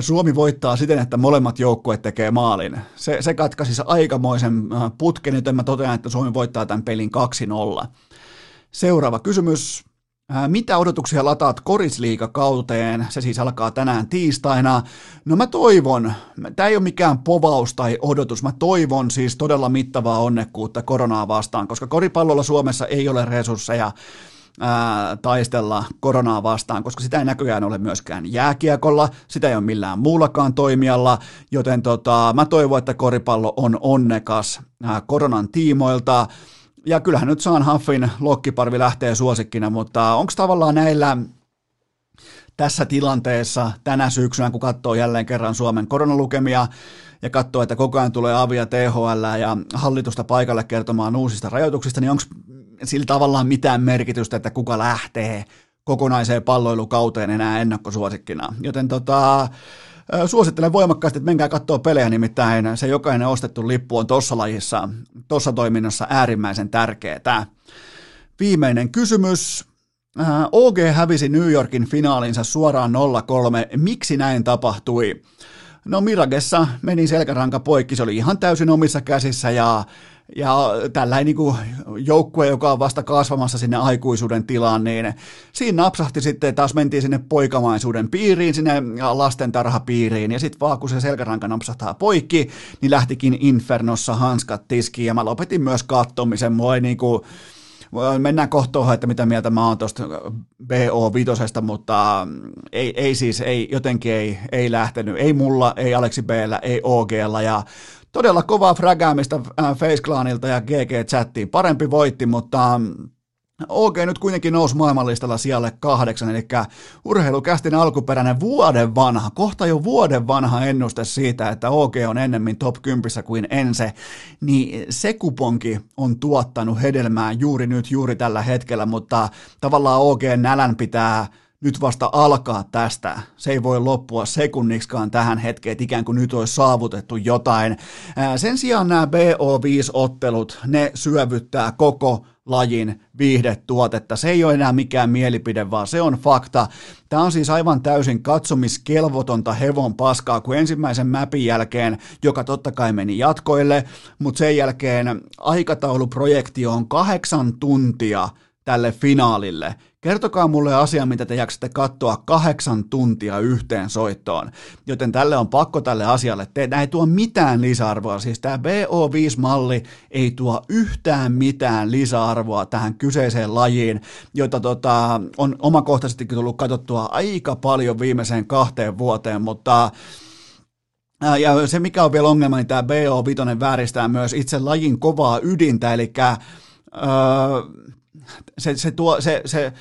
Suomi voittaa siten, että molemmat joukkueet tekee maalin. Se, se katkaisi aikamoisen äh, putken, joten mä totean, että Suomi voittaa tämän pelin 2-0. Seuraava kysymys. Äh, mitä odotuksia lataat korisliikakauteen? Se siis alkaa tänään tiistaina. No mä toivon, tämä ei ole mikään povaus tai odotus, mä toivon siis todella mittavaa onnekkuutta koronaa vastaan, koska koripallolla Suomessa ei ole resursseja ää, taistella koronaa vastaan, koska sitä ei näköjään ole myöskään jääkiekolla, sitä ei ole millään muullakaan toimijalla, joten tota, mä toivon, että koripallo on onnekas ää, koronan tiimoilta, ja kyllähän nyt Saan Huffin lokkiparvi lähtee suosikkina, mutta onko tavallaan näillä tässä tilanteessa tänä syksynä, kun katsoo jälleen kerran Suomen koronalukemia ja katsoo, että koko ajan tulee avia THL ja hallitusta paikalle kertomaan uusista rajoituksista, niin onko sillä tavallaan mitään merkitystä, että kuka lähtee kokonaiseen palloilukauteen enää ennakkosuosikkina. Joten tota, suosittelen voimakkaasti, että menkää katsoa pelejä, nimittäin se jokainen ostettu lippu on tuossa lajissa, tuossa toiminnassa äärimmäisen tärkeää. Viimeinen kysymys. OG hävisi New Yorkin finaalinsa suoraan 0-3. Miksi näin tapahtui? No Miragessa meni selkäranka poikki, se oli ihan täysin omissa käsissä ja ja tällainen niin joukkue, joka on vasta kasvamassa sinne aikuisuuden tilaan, niin siinä napsahti sitten, taas mentiin sinne poikamaisuuden piiriin, sinne lastentarhapiiriin, ja sitten vaan kun se selkäranka napsahtaa poikki, niin lähtikin Infernossa hanskat tiskiin, ja mä lopetin myös kattomisen, mua ei niin kuin, mennään kohtoon, että mitä mieltä mä oon tuosta BO5, mutta ei, ei siis, ei, jotenkin ei, ei lähtenyt, ei mulla, ei Aleksi Bllä, ei OGlla, ja todella kovaa frägäämistä äh, Face Clanilta ja GG Chattiin. Parempi voitti, mutta mm, OK nyt kuitenkin nousi maailmanlistalla sijalle kahdeksan, eli urheilukästin alkuperäinen vuoden vanha, kohta jo vuoden vanha ennuste siitä, että OK on ennemmin top 10 kuin Ense, niin se kuponki on tuottanut hedelmää juuri nyt, juuri tällä hetkellä, mutta tavallaan OK nälän pitää nyt vasta alkaa tästä. Se ei voi loppua sekunniksikaan tähän hetkeen, että ikään kuin nyt olisi saavutettu jotain. Sen sijaan nämä BO5-ottelut, ne syövyttää koko lajin viihdetuotetta. Se ei ole enää mikään mielipide, vaan se on fakta. Tämä on siis aivan täysin katsomiskelvotonta hevon paskaa, kun ensimmäisen mäpin jälkeen, joka totta kai meni jatkoille, mutta sen jälkeen aikatauluprojekti on kahdeksan tuntia tälle finaalille. Kertokaa mulle asia, mitä te jaksatte katsoa kahdeksan tuntia yhteen soittoon. Joten tälle on pakko tälle asialle tehdä. ei tuo mitään lisäarvoa. Siis tämä BO5-malli ei tuo yhtään mitään lisäarvoa tähän kyseiseen lajiin, jota tota, on omakohtaisestikin tullut katsottua aika paljon viimeiseen kahteen vuoteen, mutta ja se, mikä on vielä ongelma, niin tämä BO5 vääristää myös itse lajin kovaa ydintä, eli öö, se, se, tuo, se, se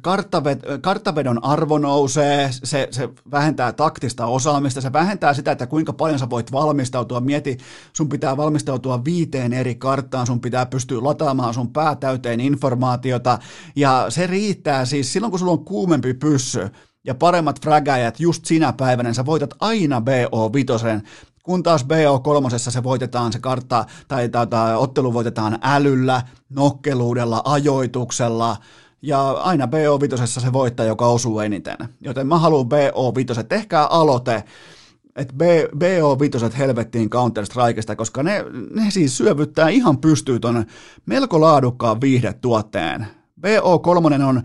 karttaved, karttavedon arvo nousee, se, se vähentää taktista osaamista, se vähentää sitä, että kuinka paljon sä voit valmistautua. Mieti, sun pitää valmistautua viiteen eri karttaan, sun pitää pystyä lataamaan sun päätäyteen informaatiota, ja se riittää siis silloin, kun sulla on kuumempi pyssy, ja paremmat fragajat just sinä päivänä, sä voitat aina BO5, kun taas BO3 se voitetaan se kartta tai, tai ottelu voitetaan älyllä, nokkeluudella, ajoituksella, ja aina BO5 se voittaa, joka osuu eniten. Joten mä haluan BO5, tehkää aloite, että BO5 helvettiin Counter-Strikeista, koska ne, ne siis syövyttää ihan pystyy ton melko laadukkaan viihdetuotteen. BO3 on,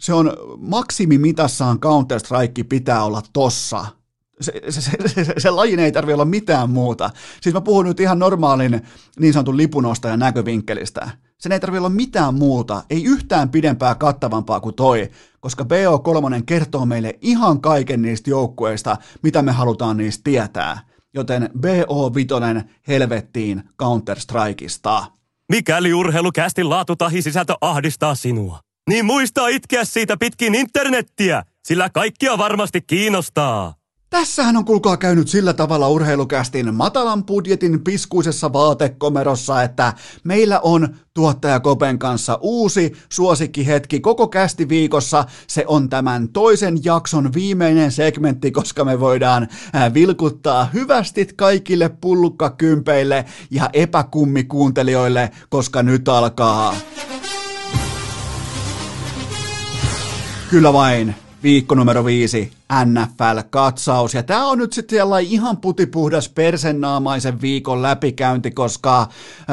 se on maksimimitassaan Counter-Strike pitää olla tossa – se, se, se, se, se lajin ei tarvitse olla mitään muuta. Siis mä puhun nyt ihan normaalin niin sanotun lipunostajan näkövinkkelistä. Sen ei tarvitse olla mitään muuta, ei yhtään pidempää kattavampaa kuin toi, koska BO3 kertoo meille ihan kaiken niistä joukkueista, mitä me halutaan niistä tietää. Joten BO5 helvettiin Counter-Strikeista. Mikäli urheilukästin laatu tahi sisältö ahdistaa sinua, niin muista itkeä siitä pitkin internettiä, sillä kaikkia varmasti kiinnostaa. Tässähän on kuulkaa käynyt sillä tavalla urheilukästin matalan budjetin piskuisessa vaatekomerossa, että meillä on tuottaja Kopen kanssa uusi suosikkihetki koko kästi viikossa. Se on tämän toisen jakson viimeinen segmentti, koska me voidaan vilkuttaa hyvästit kaikille pullukkakympeille ja epäkummikuuntelijoille, koska nyt alkaa. Kyllä vain, viikko numero viisi, NFL-katsaus. Ja tämä on nyt sitten ihan putipuhdas persennaamaisen viikon läpikäynti, koska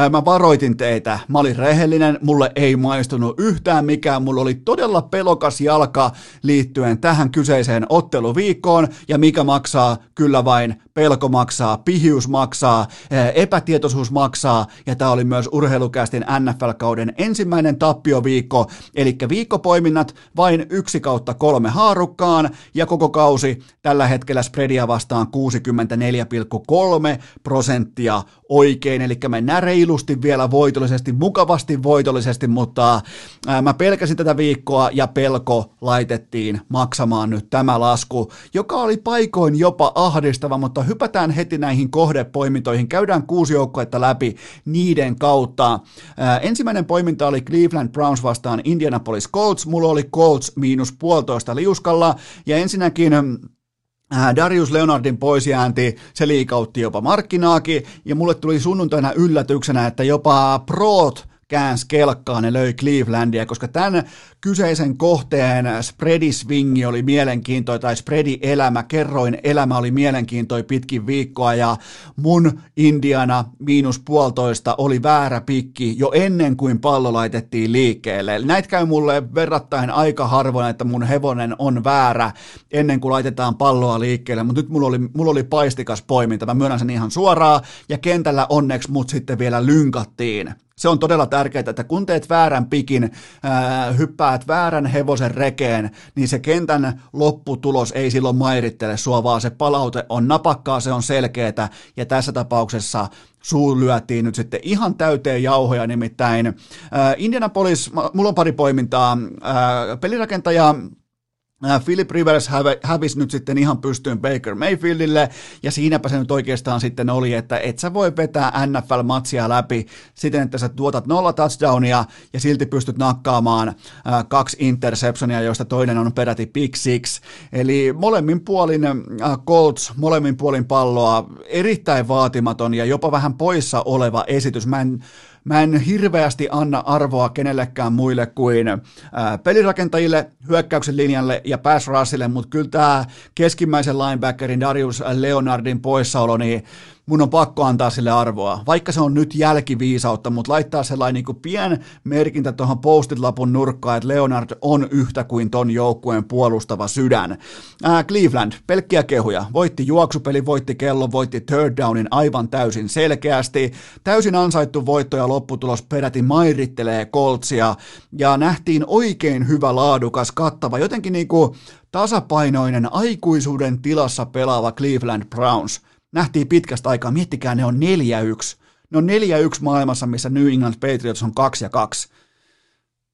mä varoitin teitä. Mä olin rehellinen, mulle ei maistunut yhtään mikään. Mulla oli todella pelokas jalka liittyen tähän kyseiseen otteluviikkoon. Ja mikä maksaa? Kyllä vain pelko maksaa, pihius maksaa, epätietoisuus maksaa. Ja tämä oli myös urheilukästin NFL-kauden ensimmäinen tappioviikko. Eli viikkopoiminnat vain yksi kautta kolme haarukkaan ja koko koko kausi tällä hetkellä spreadia vastaan 64,3 prosenttia oikein, eli mennään reilusti vielä voitollisesti, mukavasti voitollisesti, mutta ää, mä pelkäsin tätä viikkoa ja pelko laitettiin maksamaan nyt tämä lasku, joka oli paikoin jopa ahdistava, mutta hypätään heti näihin kohdepoimintoihin, käydään kuusi joukkuetta läpi niiden kautta. Ää, ensimmäinen poiminta oli Cleveland Browns vastaan Indianapolis Colts, mulla oli Colts miinus puolitoista liuskalla, ja ensinnäkin ensinnäkin äh, Darius Leonardin poisjäänti, se liikautti jopa markkinaakin, ja mulle tuli sunnuntaina yllätyksenä, että jopa Proot käänsi kelkkaan ja löi Clevelandia, koska tämän kyseisen kohteen spreadisvingi oli mielenkiintoinen, tai spreadi-elämä, kerroin elämä oli mielenkiintoinen pitkin viikkoa, ja mun Indiana miinus puolitoista oli väärä pikki jo ennen kuin pallo laitettiin liikkeelle. Eli näitä käy mulle verrattain aika harvoin, että mun hevonen on väärä ennen kuin laitetaan palloa liikkeelle, mutta nyt mulla oli, mulla oli paistikas poiminta, mä myönnän sen ihan suoraan, ja kentällä onneksi mut sitten vielä lynkattiin. Se on todella tärkeää, että kun teet väärän pikin, ää, hyppäät väärän hevosen rekeen, niin se kentän lopputulos ei silloin mairittele sua, vaan se palaute on napakkaa, se on selkeää, ja tässä tapauksessa suu lyötiin nyt sitten ihan täyteen jauhoja, nimittäin ää, Indianapolis, mulla on pari poimintaa, ää, pelirakentaja Äh, Philip Rivers hävisi nyt sitten ihan pystyyn Baker Mayfieldille, ja siinäpä se nyt oikeastaan sitten oli, että et sä voi vetää NFL-matsia läpi siten, että sä tuotat nolla touchdownia ja silti pystyt nakkaamaan äh, kaksi interceptionia, joista toinen on peräti pick six. Eli molemmin puolin äh, Colts, molemmin puolin palloa, erittäin vaatimaton ja jopa vähän poissa oleva esitys. Mä en Mä en hirveästi anna arvoa kenellekään muille kuin ää, pelirakentajille, hyökkäyksen linjalle ja pass rushille, mutta kyllä tämä keskimmäisen linebackerin Darius Leonardin poissaolo, niin mun on pakko antaa sille arvoa, vaikka se on nyt jälkiviisautta, mutta laittaa sellainen niin kuin pien merkintä tuohon postit-lapun nurkkaan, että Leonard on yhtä kuin ton joukkueen puolustava sydän. Ää, Cleveland, pelkkiä kehuja, voitti juoksupeli, voitti kello, voitti third downin aivan täysin selkeästi, täysin ansaittu voitto ja lopputulos peräti mairittelee Coltsia, ja nähtiin oikein hyvä, laadukas, kattava, jotenkin niin kuin tasapainoinen, aikuisuuden tilassa pelaava Cleveland Browns. Nähtiin pitkästä aikaa, miettikää, ne on 4-1. Ne on 4-1 maailmassa, missä New England Patriots on 2 ja 2.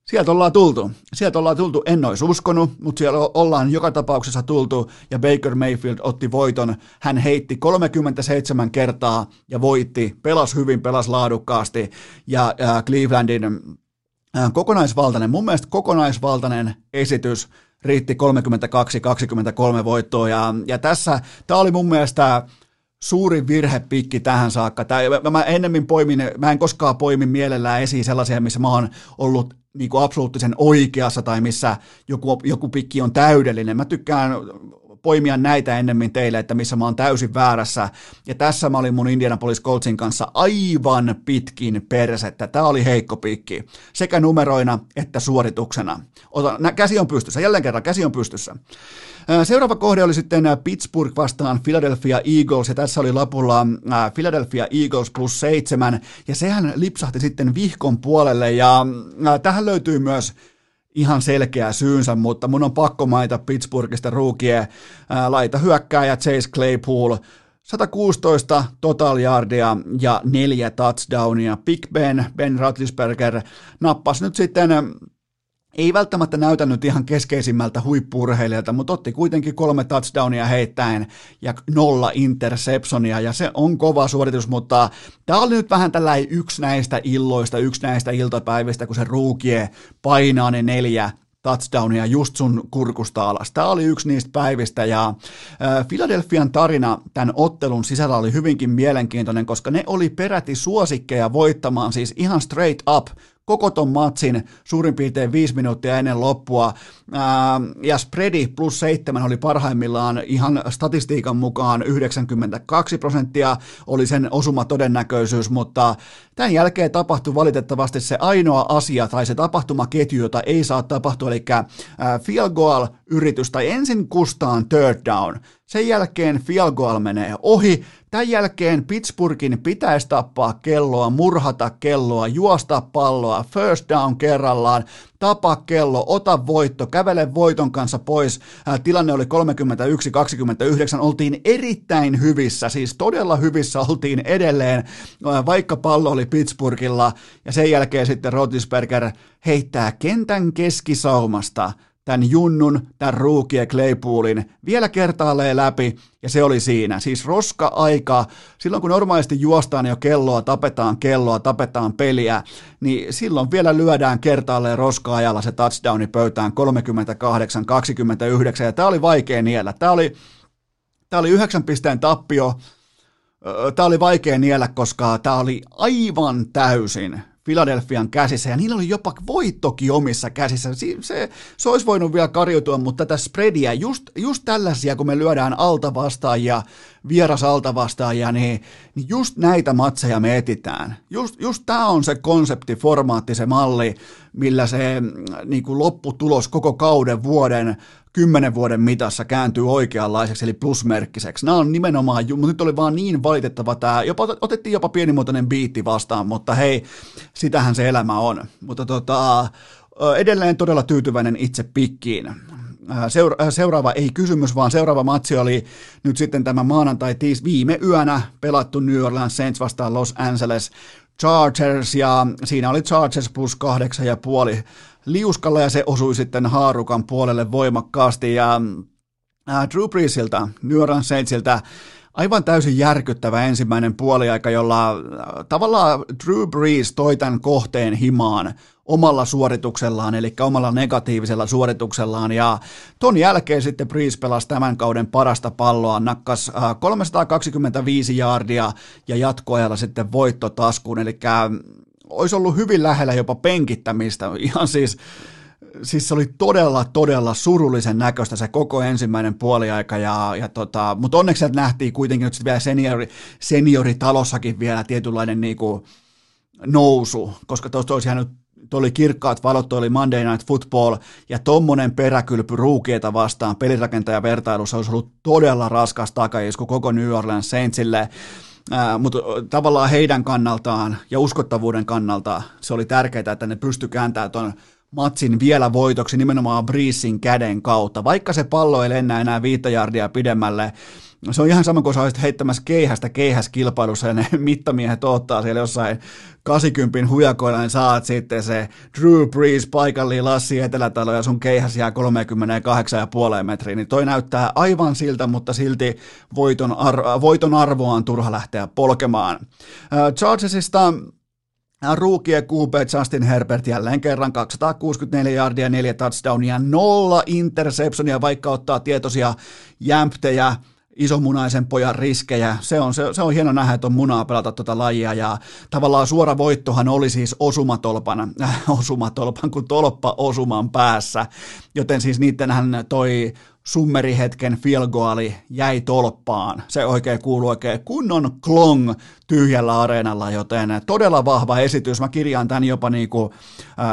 Sieltä ollaan tultu. Sieltä ollaan tultu, en olisi uskonut, mutta siellä ollaan joka tapauksessa tultu ja Baker Mayfield otti voiton. Hän heitti 37 kertaa ja voitti, pelas hyvin, pelas laadukkaasti ja äh, Clevelandin äh, kokonaisvaltainen, mun mielestä kokonaisvaltainen esitys riitti 32-23 voittoa ja, ja tässä, tämä oli mun mielestä suurin virhepikki tähän saakka. Tää, mä, mä ennemmin poimin, mä en koskaan poimin mielellään esiin sellaisia, missä mä oon ollut niin kuin absoluuttisen oikeassa tai missä joku, joku pikki on täydellinen. Mä tykkään poimia näitä ennemmin teille, että missä mä oon täysin väärässä. Ja tässä mä olin mun Indianapolis Coltsin kanssa aivan pitkin persettä. Tää oli heikko pikki, sekä numeroina että suorituksena. Ota, nä, käsi on pystyssä, jälleen kerran käsi on pystyssä. Seuraava kohde oli sitten Pittsburgh vastaan Philadelphia Eagles, ja tässä oli lapulla Philadelphia Eagles plus seitsemän, ja sehän lipsahti sitten vihkon puolelle, ja tähän löytyy myös ihan selkeä syynsä, mutta mun on pakko mainita Pittsburghista ruukie laita hyökkääjä Chase Claypool, 116 total yardia ja neljä touchdownia. Big Ben, Ben Roethlisberger nappasi nyt sitten ei välttämättä näytänyt ihan keskeisimmältä huippurheilijalta, mutta otti kuitenkin kolme touchdownia heittäen ja nolla interceptionia, ja se on kova suoritus, mutta tämä oli nyt vähän tällainen yksi näistä illoista, yksi näistä iltapäivistä, kun se ruukie painaa ne neljä touchdownia just sun kurkusta alas. Tämä oli yksi niistä päivistä ja Philadelphian tarina tämän ottelun sisällä oli hyvinkin mielenkiintoinen, koska ne oli peräti suosikkeja voittamaan siis ihan straight up koko ton matsin suurin piirtein viisi minuuttia ennen loppua. Ää, ja spreadi plus seitsemän oli parhaimmillaan ihan statistiikan mukaan 92 prosenttia oli sen osuma todennäköisyys, mutta tämän jälkeen tapahtui valitettavasti se ainoa asia tai se tapahtumaketju, jota ei saa tapahtua, eli field goal yritys tai ensin kustaan third down. Sen jälkeen field goal menee ohi, Tämän jälkeen Pittsburghin pitäisi tappaa kelloa, murhata kelloa, juosta palloa, first down kerrallaan, tapa kello, ota voitto, kävele voiton kanssa pois. Tilanne oli 31-29, oltiin erittäin hyvissä, siis todella hyvissä oltiin edelleen, vaikka pallo oli Pittsburghilla, ja sen jälkeen sitten Rotisberger heittää kentän keskisaumasta – tämän junnun, tämän ruukie Claypoolin vielä kertaalleen läpi, ja se oli siinä. Siis roska-aika, silloin kun normaalisti juostaan jo kelloa, tapetaan kelloa, tapetaan peliä, niin silloin vielä lyödään kertaalleen roska-ajalla se touchdowni pöytään 38-29, ja tämä oli vaikea niellä. Tämä oli, tämä oli yhdeksän pisteen tappio, Tämä oli vaikea niellä, koska tämä oli aivan täysin Philadelphian käsissä, ja niillä oli jopa voittokin omissa käsissä. Se, se, se olisi voinut vielä karjutua, mutta tätä spreadia, just, just tällaisia, kun me lyödään alta vastaajia, vieras alta vastaajia, niin, niin just näitä matseja me etitään. Just, just tämä on se konsepti, formaatti, se malli, millä se mm, niin kuin lopputulos koko kauden, vuoden, kymmenen vuoden mitassa kääntyy oikeanlaiseksi, eli plusmerkkiseksi. Nämä on nimenomaan, mutta nyt oli vaan niin valitettava tämä, jopa, otettiin jopa pienimuotoinen biitti vastaan, mutta hei, sitähän se elämä on. Mutta tota, edelleen todella tyytyväinen itse pikkiin. Seura- seuraava ei kysymys, vaan seuraava matsi oli nyt sitten tämä maanantai tiis viime yönä pelattu New Orleans Saints vastaan Los Angeles Chargers ja siinä oli Chargers plus kahdeksan ja puoli liuskalla ja se osui sitten haarukan puolelle voimakkaasti. Ja äh, Drew Breesiltä, New Orleans Saintsiltä aivan täysin järkyttävä ensimmäinen puoliaika, jolla äh, tavallaan Drew Brees toi tämän kohteen himaan omalla suorituksellaan, eli omalla negatiivisella suorituksellaan, ja ton jälkeen sitten Brees pelasi tämän kauden parasta palloa, nakkas 325 äh, jaardia ja jatkoajalla sitten voittotaskuun, eli olisi ollut hyvin lähellä jopa penkittämistä, ihan siis siis se oli todella, todella surullisen näköistä se koko ensimmäinen puoliaika, ja, ja tota, mutta onneksi sieltä nähtiin kuitenkin nyt vielä seniori, senioritalossakin vielä tietynlainen niinku nousu, koska tuosta olisi jäänyt Tuo oli kirkkaat valot, tuo oli Monday Night Football, ja tommonen peräkylpy ruukieta vastaan pelirakentaja vertailussa olisi ollut todella raskas takaisku koko New Orleans Saintsille, mutta tavallaan heidän kannaltaan ja uskottavuuden kannalta se oli tärkeää, että ne pysty kääntämään tuon matsin vielä voitoksi nimenomaan Breesin käden kautta. Vaikka se pallo ei lennä enää viittä jardia pidemmälle, se on ihan sama kuin sä olisit heittämässä keihästä keihäskilpailussa ja ne (laughs) mittamiehet ottaa siellä jossain 80 hujakoilla, niin saat sitten se Drew Brees paikalliin Lassi Etelätalo ja sun keihäs jää 38,5 metriä, niin toi näyttää aivan siltä, mutta silti voiton, ar- voiton arvoa on turha lähteä polkemaan. Chargesista Ruukie QB Justin Herbert jälleen kerran 264 yardia, 4 touchdownia, nolla interceptionia, vaikka ottaa tietoisia jämptejä, isomunaisen pojan riskejä. Se on, se, se on hieno nähdä, että on munaa pelata tuota lajia ja tavallaan suora voittohan oli siis osumatolpan, äh, osumatolpan kuin tolppa osuman päässä, joten siis niittenhän toi summerihetken fielgoali jäi tolppaan. Se oikein kuuluu oikein kunnon klong tyhjällä areenalla, joten todella vahva esitys. Mä kirjaan tämän jopa niin kuin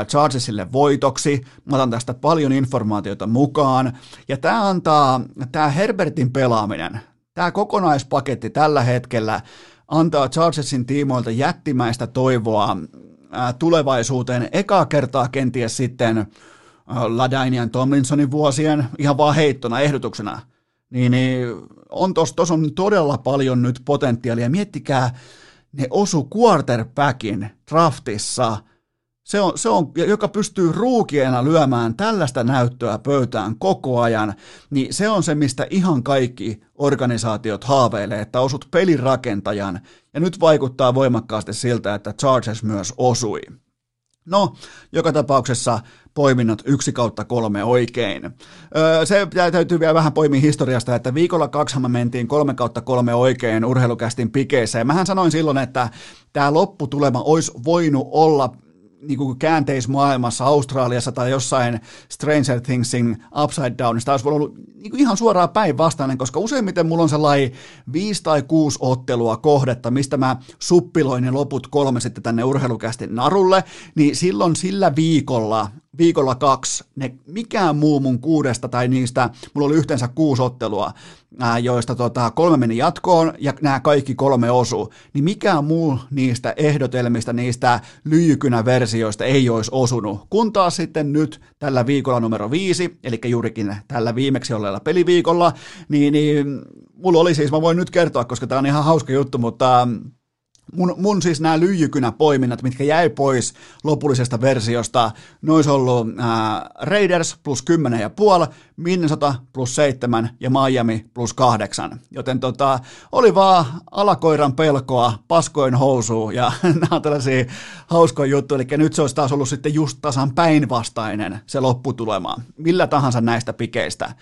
Chargesille voitoksi. Mä otan tästä paljon informaatiota mukaan. Ja tämä antaa, tämä Herbertin pelaaminen, tämä kokonaispaketti tällä hetkellä antaa Chargesin tiimoilta jättimäistä toivoa tulevaisuuteen. Ekaa kertaa kenties sitten Ladainian Tomlinsonin vuosien, ihan vaan heittona, ehdotuksena, niin, niin on tos, tos on todella paljon nyt potentiaalia. Miettikää, ne osu quarterbackin draftissa, se on, se on, joka pystyy ruukiena lyömään tällaista näyttöä pöytään koko ajan, niin se on se, mistä ihan kaikki organisaatiot haaveilee, että osut pelirakentajan, ja nyt vaikuttaa voimakkaasti siltä, että Chargers myös osui. No, joka tapauksessa poiminnot yksi kautta kolme oikein. Öö, se täytyy vielä vähän poimia historiasta, että viikolla kaksi me mentiin kolme kautta kolme oikein urheilukästin pikeissä. Ja mähän sanoin silloin, että tämä lopputulema olisi voinut olla niin kuin käänteismaailmassa, Australiassa tai jossain Stranger Thingsin Upside Downista olisi ollut niin kuin ihan suoraan päinvastainen, koska useimmiten mulla on sellainen viisi tai kuusi ottelua kohdetta, mistä mä suppiloin ne loput kolme sitten tänne urheilukästin narulle, niin silloin sillä viikolla viikolla kaksi, ne, mikään muu mun kuudesta tai niistä, mulla oli yhteensä kuusi ottelua, ää, joista tota, kolme meni jatkoon ja nämä kaikki kolme osu, niin mikään muu niistä ehdotelmista, niistä lyijykynä versioista ei olisi osunut. Kun taas sitten nyt tällä viikolla numero viisi, eli juurikin tällä viimeksi olleella peliviikolla, niin, niin mulla oli siis, mä voin nyt kertoa, koska tämä on ihan hauska juttu, mutta Mun, mun siis nämä lyijykynäpoiminnat, mitkä jäi pois lopullisesta versiosta, ne olisi ollut ää, Raiders plus 10,5, Minnesota plus 7 ja Miami plus 8. Joten tota, oli vaan alakoiran pelkoa, paskoin housu ja (laughs) nämä on tällaisia hauskoja juttuja. Eli nyt se olisi taas ollut sitten just tasan päinvastainen se lopputulema, millä tahansa näistä pikeistä.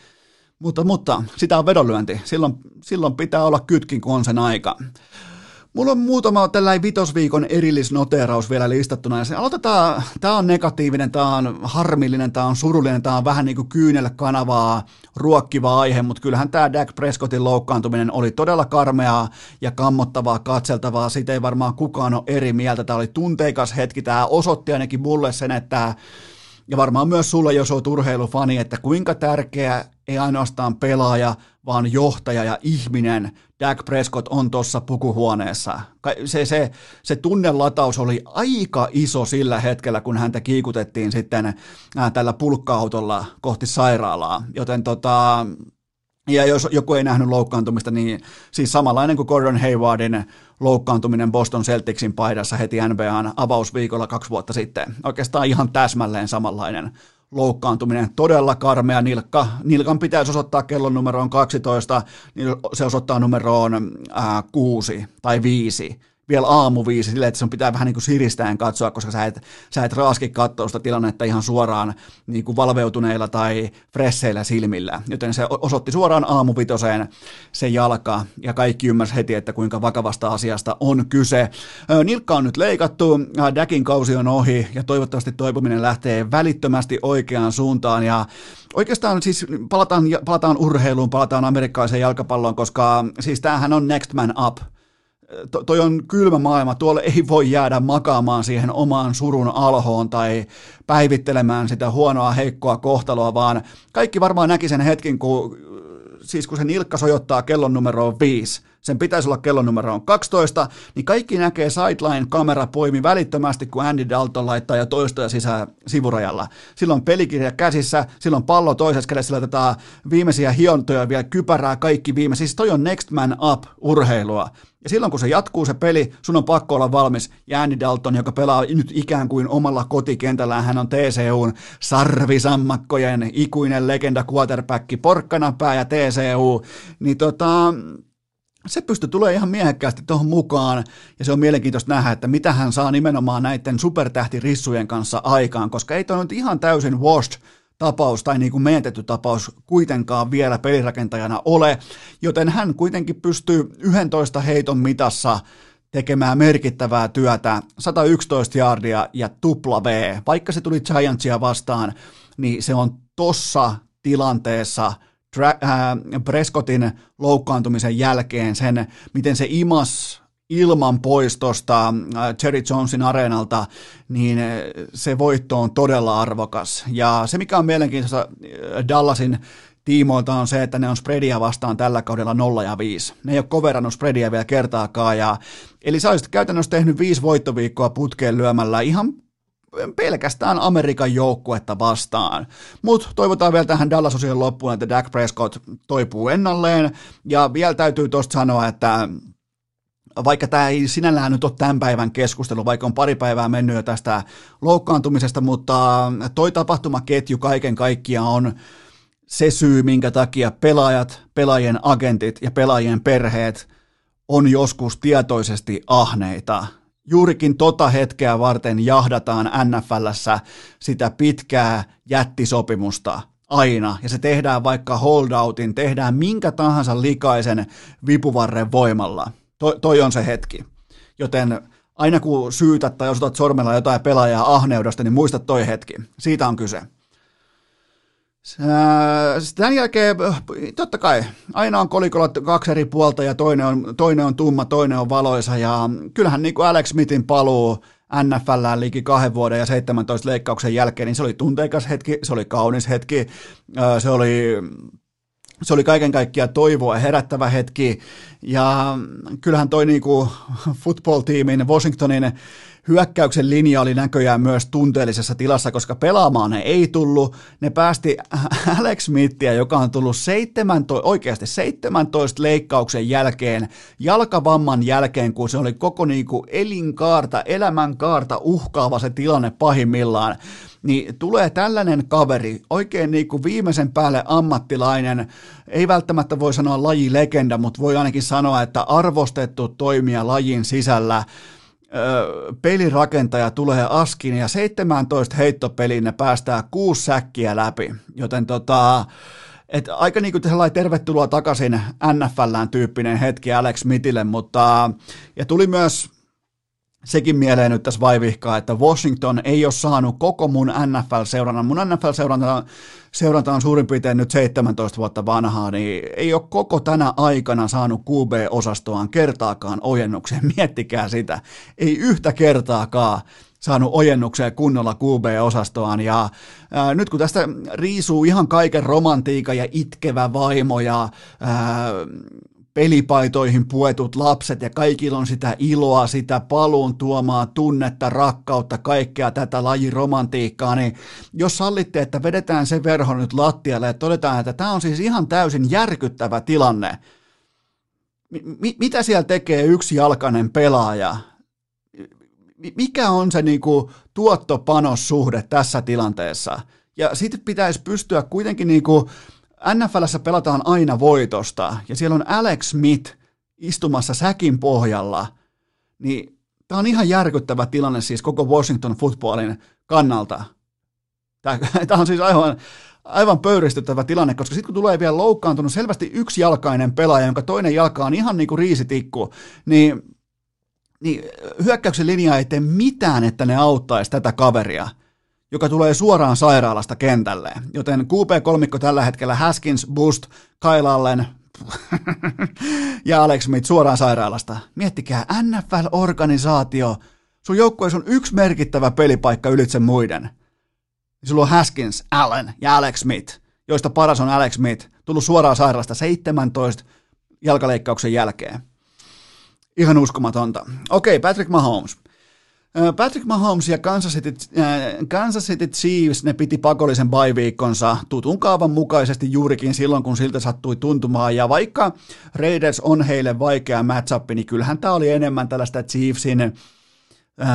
Mutta, mutta sitä on vedonlyönti. Silloin, silloin pitää olla kytkin, kun on sen aika. Mulla on muutama tällainen vitosviikon erillisnoteraus vielä listattuna. Ja se aloitetaan, tämä on negatiivinen, tämä on harmillinen, tämä on surullinen, tämä on vähän niin kuin kyynellä kanavaa ruokkiva aihe, mutta kyllähän tämä Dak Prescottin loukkaantuminen oli todella karmeaa ja kammottavaa, katseltavaa. Siitä ei varmaan kukaan ole eri mieltä. Tämä oli tunteikas hetki. Tämä osoitti ainakin mulle sen, että ja varmaan myös sulla, jos olet urheilufani, että kuinka tärkeä ei ainoastaan pelaaja, vaan johtaja ja ihminen Dak Prescott on tuossa pukuhuoneessa. Se, se, se tunnelataus oli aika iso sillä hetkellä, kun häntä kiikutettiin sitten tällä pulkka-autolla kohti sairaalaa. Joten tota, ja jos joku ei nähnyt loukkaantumista, niin siis samanlainen kuin Gordon Haywardin loukkaantuminen Boston Celticsin paidassa heti NBAn avausviikolla kaksi vuotta sitten. Oikeastaan ihan täsmälleen samanlainen loukkaantuminen, todella karmea nilkka. Nilkan pitäisi osoittaa kellon numeroon 12, niin se osoittaa numeroon ää, 6 tai 5. vielä aamuviisi silleen, että sun pitää vähän niin kuin siristäen katsoa, koska sä et, sä et raaski katsoa sitä tilannetta ihan suoraan niin kuin valveutuneilla tai fresseillä silmillä. Joten se osoitti suoraan aamuvitoseen se jalka ja kaikki ymmärsi heti, että kuinka vakavasta asiasta on kyse. Nilkka on nyt leikattu, Däkin kausi on ohi ja toivottavasti toipuminen lähtee välittömästi oikeaan suuntaan ja Oikeastaan siis palataan, palataan urheiluun, palataan amerikkalaiseen jalkapalloon, koska siis tämähän on next man up – to, toi on kylmä maailma, tuolle ei voi jäädä makaamaan siihen omaan surun alhoon tai päivittelemään sitä huonoa, heikkoa kohtaloa, vaan kaikki varmaan näki sen hetkin, kun, siis kun se nilkka sojottaa kellon numeroon 5, sen pitäisi olla kellon numero 12, niin kaikki näkee sideline-kamera poimi välittömästi, kun Andy Dalton laittaa jo toistoja sisään sivurajalla. Silloin pelikirja käsissä, silloin pallo toisessa kädessä laitetaan viimeisiä hiontoja vielä kypärää kaikki viime. Siis toi on next man up urheilua. Ja silloin kun se jatkuu se peli, sun on pakko olla valmis. Ja Andy Dalton, joka pelaa nyt ikään kuin omalla kotikentällään, hän on TCUn sarvisammakkojen ikuinen legenda quarterback, porkkanapää ja TCU, niin tota, se pystyy tulee ihan miehekkäästi tuohon mukaan, ja se on mielenkiintoista nähdä, että mitä hän saa nimenomaan näiden supertähtirissujen kanssa aikaan, koska ei toi nyt ihan täysin washed tapaus tai niin kuin menetetty tapaus kuitenkaan vielä pelirakentajana ole, joten hän kuitenkin pystyy 11 heiton mitassa tekemään merkittävää työtä, 111 yardia ja tupla V. Vaikka se tuli Giantsia vastaan, niin se on tossa tilanteessa Prescottin loukkaantumisen jälkeen sen, miten se imas ilman poistosta Jerry Jonesin areenalta, niin äh, se voitto on todella arvokas. Ja se, mikä on mielenkiintoista äh, Dallasin tiimoilta on se, että ne on spreadia vastaan tällä kaudella 0 ja 5. Ne ei ole coverannut spreadia vielä kertaakaan. Ja, eli sä olisit käytännössä tehnyt viisi voittoviikkoa putkeen lyömällä ihan pelkästään Amerikan joukkuetta vastaan. Mutta toivotaan vielä tähän Dallas-osion loppuun, että Dak Prescott toipuu ennalleen. Ja vielä täytyy tuosta sanoa, että vaikka tämä ei sinällään nyt ole tämän päivän keskustelu, vaikka on pari päivää mennyt jo tästä loukkaantumisesta, mutta toi tapahtumaketju kaiken kaikkiaan on se syy, minkä takia pelaajat, pelaajien agentit ja pelaajien perheet on joskus tietoisesti ahneita juurikin tota hetkeä varten jahdataan NFLssä sitä pitkää jättisopimusta aina, ja se tehdään vaikka holdoutin, tehdään minkä tahansa likaisen vipuvarren voimalla. To, toi on se hetki. Joten aina kun syytät tai osoitat sormella jotain pelaajaa ahneudesta, niin muista toi hetki. Siitä on kyse. Tämän jälkeen, totta kai, aina on kolikolla kaksi eri puolta ja toinen on, toinen on tumma, toinen on valoisa ja kyllähän niin kuin Alex Smithin paluu NFLään liikin kahden vuoden ja 17 leikkauksen jälkeen, niin se oli tunteikas hetki, se oli kaunis hetki, se oli se oli kaiken kaikkiaan toivoa herättävä hetki, ja kyllähän toi niinku football-tiimin Washingtonin hyökkäyksen linja oli näköjään myös tunteellisessa tilassa, koska pelaamaan ne ei tullut. Ne päästi (laughs) Alex Smithia, joka on tullut 17, oikeasti 17 leikkauksen jälkeen, jalkavamman jälkeen, kun se oli koko niinku elinkaarta, elämänkaarta uhkaava se tilanne pahimmillaan niin tulee tällainen kaveri, oikein niin kuin viimeisen päälle ammattilainen, ei välttämättä voi sanoa lajilegenda, mutta voi ainakin sanoa, että arvostettu toimija lajin sisällä, pelirakentaja tulee askin ja 17 heittopeliin ne päästää kuusi säkkiä läpi, joten tota, et aika niin kuin tervetuloa takaisin NFLään tyyppinen hetki Alex Smithille, mutta ja tuli myös sekin mieleen nyt tässä vaivihkaa, että Washington ei ole saanut koko mun NFL-seurannan, mun NFL-seuranta seuranta on suurin piirtein nyt 17 vuotta vanhaa, niin ei ole koko tänä aikana saanut QB-osastoaan kertaakaan ojennukseen. (laughs) Miettikää sitä. Ei yhtä kertaakaan saanut ojennukseen kunnolla QB-osastoaan. Ja ää, nyt kun tästä riisuu ihan kaiken romantiikan ja itkevä vaimo ja ää, pelipaitoihin puetut lapset ja kaikilla on sitä iloa, sitä paluun tuomaa tunnetta, rakkautta, kaikkea tätä lajiromantiikkaa, niin jos sallitte, että vedetään se verho nyt lattialle ja todetaan, että tämä on siis ihan täysin järkyttävä tilanne. M- mitä siellä tekee yksi jalkainen pelaaja? Mikä on se niinku tuottopanossuhde tässä tilanteessa? Ja sitten pitäisi pystyä kuitenkin niinku, NFLssä pelataan aina voitosta, ja siellä on Alex Smith istumassa säkin pohjalla, niin tämä on ihan järkyttävä tilanne siis koko Washington footballin kannalta. Tämä (laughs) on siis aivan, aivan pöyristyttävä tilanne, koska sitten kun tulee vielä loukkaantunut selvästi yksijalkainen pelaaja, jonka toinen jalka on ihan niin kuin riisitikku, niin, niin hyökkäyksen linja ei tee mitään, että ne auttaisi tätä kaveria – joka tulee suoraan sairaalasta kentälle. Joten QP-kolmikko tällä hetkellä Haskins, Boost, Kyle Allen (laughs) ja Alex Smith suoraan sairaalasta. Miettikää, NFL-organisaatio, sun joukkueessa on yksi merkittävä pelipaikka ylitse muiden. Sulla on Haskins, Allen ja Alex Smith, joista paras on Alex Smith, tullut suoraan sairaalasta 17 jalkaleikkauksen jälkeen. Ihan uskomatonta. Okei, Patrick Mahomes. Patrick Mahomes ja Kansas City, Kansas City Chiefs, ne piti pakollisen bye-viikkonsa tutun kaavan mukaisesti juurikin silloin, kun siltä sattui tuntumaan. Ja vaikka Raiders on heille vaikea matchup, niin kyllähän tämä oli enemmän tällaista Chiefsin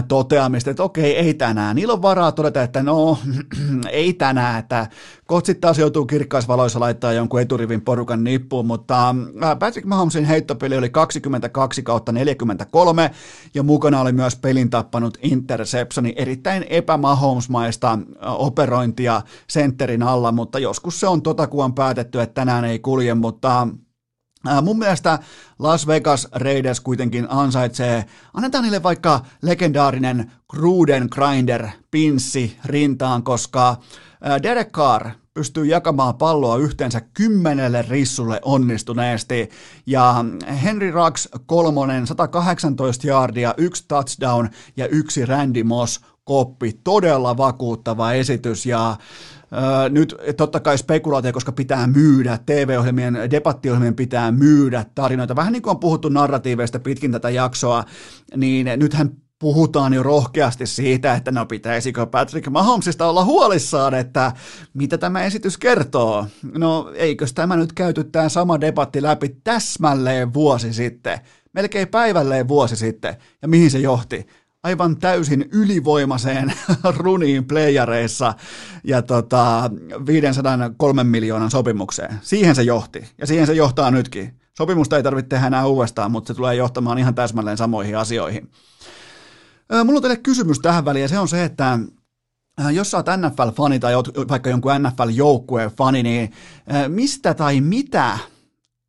toteamista, että okei, ei tänään. Niillä on varaa todeta, että no, (clears throat) ei tänään, että kohta taas joutuu kirkkaisvaloissa laittaa jonkun eturivin porukan nippuun, mutta äh, Patrick Mahomesin heittopeli oli 22 kautta 43 ja mukana oli myös pelin tappanut interceptioni, erittäin epämahomesmaista äh, operointia sentterin alla, mutta joskus se on tota, kun on päätetty, että tänään ei kulje, mutta Mun mielestä Las Vegas Raiders kuitenkin ansaitsee, annetaan niille vaikka legendaarinen Gruden Grinder pinssi rintaan, koska Derek Carr pystyy jakamaan palloa yhteensä kymmenelle rissulle onnistuneesti. Ja Henry Rux kolmonen, 118 yardia, yksi touchdown ja yksi Randy Moss koppi. Todella vakuuttava esitys ja nyt totta kai spekulaatio, koska pitää myydä, TV-ohjelmien, debattiohjelmien pitää myydä tarinoita. Vähän niin kuin on puhuttu narratiiveista pitkin tätä jaksoa, niin nythän puhutaan jo rohkeasti siitä, että no pitäisikö Patrick Mahomesista olla huolissaan, että mitä tämä esitys kertoo. No eikös tämä nyt käyty tämä sama debatti läpi täsmälleen vuosi sitten, melkein päivälleen vuosi sitten, ja mihin se johti? Aivan täysin ylivoimaseen (laughs) runiin playareissa ja tota, 503 miljoonan sopimukseen. Siihen se johti ja siihen se johtaa nytkin. Sopimusta ei tarvitse tehdä enää uudestaan, mutta se tulee johtamaan ihan täsmälleen samoihin asioihin. Mulla on teille kysymys tähän väliin ja se on se, että jos sä oot NFL-fani tai oot vaikka jonkun NFL-joukkueen fani, niin mistä tai mitä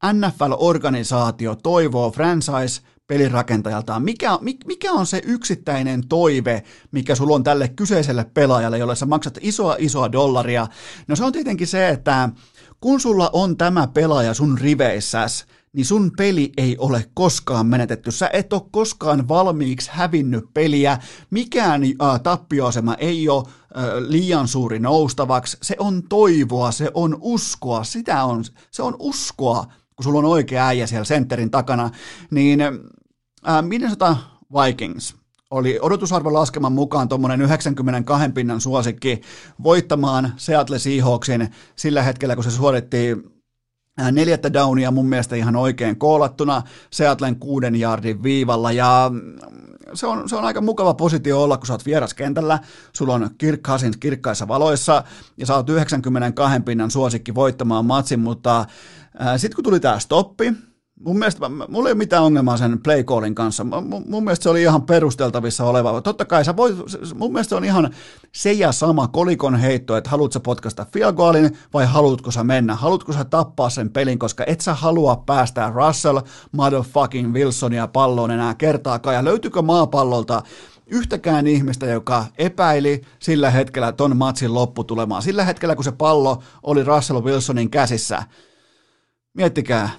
NFL-organisaatio toivoo franchise pelirakentajaltaan. Mikä, mikä on se yksittäinen toive, mikä sulla on tälle kyseiselle pelaajalle, jolle sä maksat isoa isoa dollaria? No se on tietenkin se, että kun sulla on tämä pelaaja sun riveissäs, niin sun peli ei ole koskaan menetetty. Sä et ole koskaan valmiiksi hävinnyt peliä. Mikään äh, tappioasema ei ole äh, liian suuri noustavaksi. Se on toivoa, se on uskoa, sitä on, se on uskoa, kun sulla on oikea äijä siellä sentterin takana, niin Äh, Minnesota Vikings oli odotusarvon laskeman mukaan tuommoinen 92 pinnan suosikki voittamaan Seattle Seahawksin sillä hetkellä, kun se suoritti äh, neljättä downia mun mielestä ihan oikein koolattuna Seattlen kuuden jardin viivalla. Ja mm, se on, se on aika mukava positio olla, kun sä oot vieraskentällä, sulla on Kirk Cousins kirkkaissa valoissa ja sä oot 92 pinnan suosikki voittamaan matsin, mutta äh, sitten kun tuli tämä stoppi, mun mielestä, mulla ei ole mitään ongelmaa sen play callin kanssa. Mun, mun mielestä se oli ihan perusteltavissa oleva. Totta kai sä voit, mun mielestä se on ihan se ja sama kolikon heitto, että haluatko potkasta field vai haluatko sä mennä. Haluatko sä tappaa sen pelin, koska et sä halua päästää Russell motherfucking Wilsonia palloon enää kertaakaan. Ja löytyykö maapallolta yhtäkään ihmistä, joka epäili sillä hetkellä ton matsin lopputulemaa. Sillä hetkellä, kun se pallo oli Russell Wilsonin käsissä. Miettikää,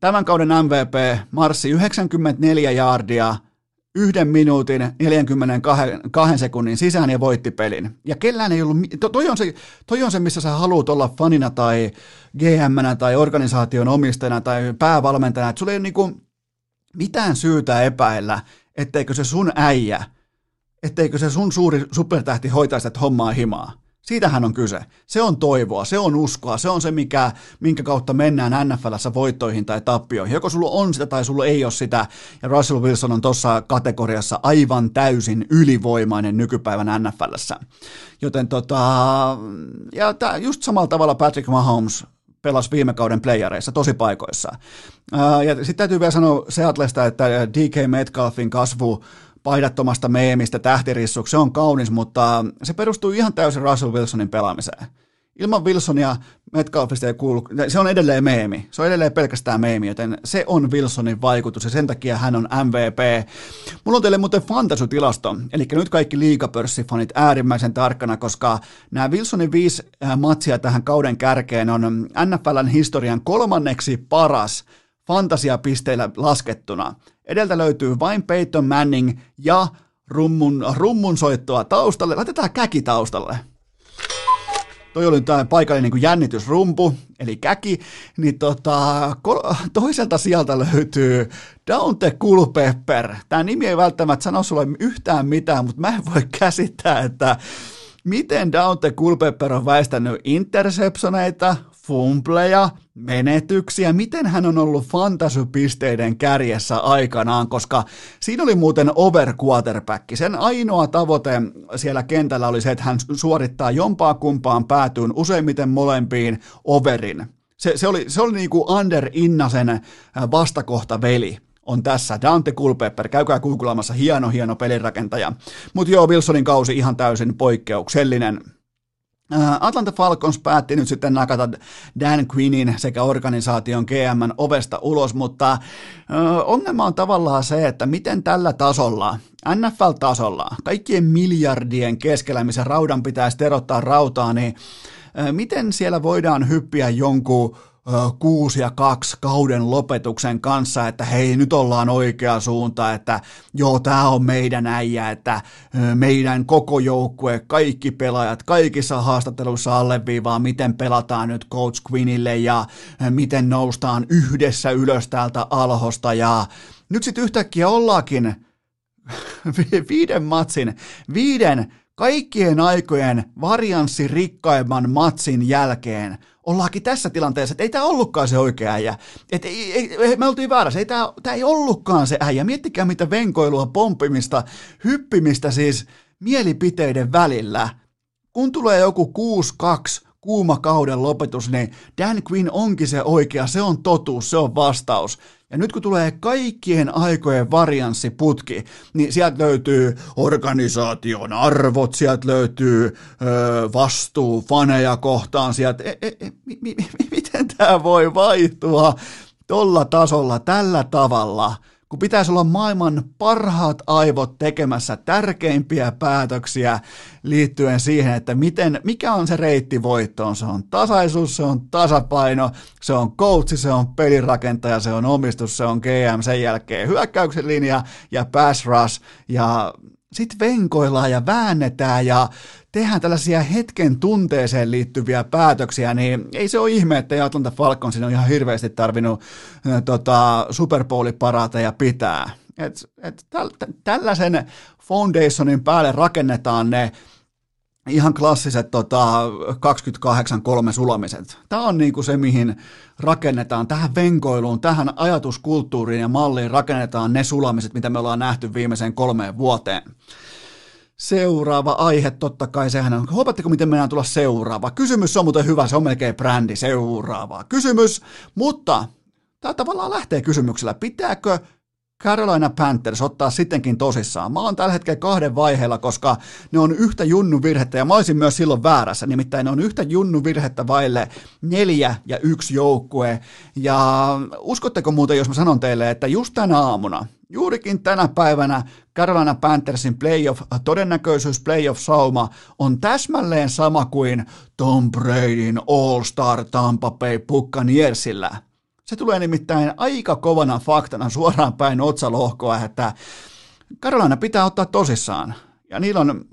Tämän kauden MVP marssi 94 jaardia yhden minuutin 42 sekunnin sisään ja voitti pelin. Ja kellään ei ollut, to, toi, on se, toi on se, missä sä haluat olla fanina tai gm tai organisaation omistajana tai päävalmentajana, että sulla ei ole niinku mitään syytä epäillä, etteikö se sun äijä, etteikö se sun suuri supertähti hoitaisi tätä hommaa himaa. Siitähän on kyse. Se on toivoa, se on uskoa, se on se, mikä, minkä kautta mennään NFLssä voittoihin tai tappioihin. Joko sulla on sitä tai sulla ei ole sitä, ja Russell Wilson on tuossa kategoriassa aivan täysin ylivoimainen nykypäivän NFLssä. Joten tota, ja tää, just samalla tavalla Patrick Mahomes pelasi viime kauden playareissa tosi paikoissa. Ja sitten täytyy vielä sanoa Seatlesta, että DK Metcalfin kasvu paidattomasta meemistä tähtirissuksi, se on kaunis, mutta se perustuu ihan täysin Russell Wilsonin pelaamiseen. Ilman Wilsonia Metcalfista ei kuulu, se on edelleen meemi, se on edelleen pelkästään meemi, joten se on Wilsonin vaikutus ja sen takia hän on MVP. Mulla on teille muuten fantasy-tilasto, eli nyt kaikki liigapörssifanit äärimmäisen tarkkana, koska nämä Wilsonin viisi äh, matsia tähän kauden kärkeen on NFLn historian kolmanneksi paras fantasiapisteillä laskettuna. Edeltä löytyy vain Peyton Manning ja rummun, rummun soittoa taustalle. Laitetaan käki taustalle toi oli tämä paikallinen niin jännitysrumpu, eli käki, niin tota, toiselta sieltä löytyy Daunte Culpepper. Tämä nimi ei välttämättä sano sulle yhtään mitään, mutta mä en voi (laughs) käsittää, että miten Daunte Culpepper on väistänyt interceptioneita, fumbleja, menetyksiä, miten hän on ollut fantasypisteiden kärjessä aikanaan, koska siinä oli muuten over quarterback. Sen ainoa tavoite siellä kentällä oli se, että hän suorittaa jompaa kumpaan päätyyn, useimmiten molempiin overin. Se, se oli, se oli niin kuin Ander Innasen äh, vastakohta veli on tässä. Dante Culpepper, käykää googlaamassa, hieno hieno pelirakentaja. Mutta joo, Wilsonin kausi ihan täysin poikkeuksellinen. Atlanta Falcons päätti nyt sitten nakata Dan Quinnin sekä organisaation GM ovesta ulos, mutta ongelma on tavallaan se, että miten tällä tasolla, NFL-tasolla, kaikkien miljardien keskellä, missä raudan pitäisi terottaa rautaa, niin miten siellä voidaan hyppiä jonkun 6 ja 2 kauden lopetuksen kanssa, että hei, nyt ollaan oikea suunta, että joo, tämä on meidän äijä, että meidän koko joukkue, kaikki pelaajat, kaikissa haastatteluissa alleviivaa, miten pelataan nyt Coach Quinnille ja miten noustaan yhdessä ylös täältä alhosta. Ja nyt sitten yhtäkkiä ollaakin (laughs) viiden matsin, viiden kaikkien aikojen varianssirikkaimman matsin jälkeen ollaankin tässä tilanteessa, että ei tämä ollutkaan se oikea äijä. Että ei, ei, me oltiin väärässä, ei tämä, tämä ei ollutkaan se äijä. Miettikää mitä venkoilua, pomppimista, hyppimistä siis mielipiteiden välillä. Kun tulee joku 6-2 kuuma kauden lopetus, niin Dan Quinn onkin se oikea, se on totuus, se on vastaus. Ja nyt kun tulee kaikkien aikojen varianssiputki, niin sieltä löytyy organisaation arvot, sieltä löytyy ö, vastuu faneja kohtaan, sieltä, e, e, e, mi, mi, mi, miten tämä voi vaihtua tolla tasolla, tällä tavalla – kun pitäisi olla maailman parhaat aivot tekemässä tärkeimpiä päätöksiä liittyen siihen, että miten, mikä on se reitti voittoon. Se on tasaisuus, se on tasapaino, se on coach, se on pelirakentaja, se on omistus, se on GM, sen jälkeen hyökkäyksen linja ja pass rush ja sitten venkoillaan ja väännetään ja tehdään tällaisia hetken tunteeseen liittyviä päätöksiä, niin ei se ole ihme, että Atlanta Falconsin on ihan hirveästi tarvinnut äh, tota, Super ja pitää. Et, et täl, tällaisen foundationin päälle rakennetaan ne ihan klassiset tota, 28-3 sulamiset. Tämä on niinku se, mihin rakennetaan, tähän venkoiluun, tähän ajatuskulttuuriin ja malliin rakennetaan ne sulamiset, mitä me ollaan nähty viimeiseen kolmeen vuoteen. Seuraava aihe, totta kai sehän on. Huomatteko, miten mennään tulla seuraava? Kysymys on muuten hyvä, se on melkein brändi. Seuraava kysymys, mutta tämä tavallaan lähtee kysymyksellä. Pitääkö Carolina Panthers ottaa sittenkin tosissaan. Mä oon tällä hetkellä kahden vaiheella, koska ne on yhtä junnu virhettä, ja mä olisin myös silloin väärässä, nimittäin ne on yhtä junnu virhettä vaille neljä ja yksi joukkue. Ja uskotteko muuten, jos mä sanon teille, että just tänä aamuna, juurikin tänä päivänä Carolina Panthersin playoff, todennäköisyys playoff-sauma on täsmälleen sama kuin Tom Bradyn All-Star Tampa Bay Buccaneersillä – se tulee nimittäin aika kovana faktana suoraan päin otsalohkoa, että Carolina pitää ottaa tosissaan. Ja niillä on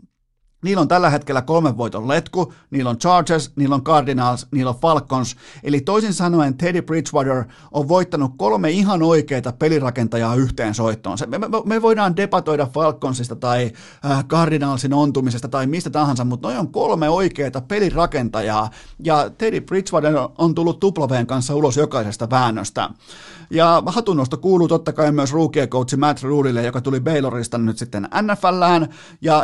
Niillä on tällä hetkellä kolmen voiton letku, niillä on Chargers, niillä on Cardinals, niillä on Falcons. Eli toisin sanoen Teddy Bridgewater on voittanut kolme ihan oikeita pelirakentajaa yhteen soittoon. Me, me, me voidaan debatoida Falconsista tai äh, Cardinalsin ontumisesta tai mistä tahansa, mutta noin on kolme oikeita pelirakentajaa. Ja Teddy Bridgewater on tullut tuplaveen kanssa ulos jokaisesta väännöstä. Ja hatunnosto kuuluu totta kai myös rookie coach Matt Rulille, joka tuli Baylorista nyt sitten NFLään. Ja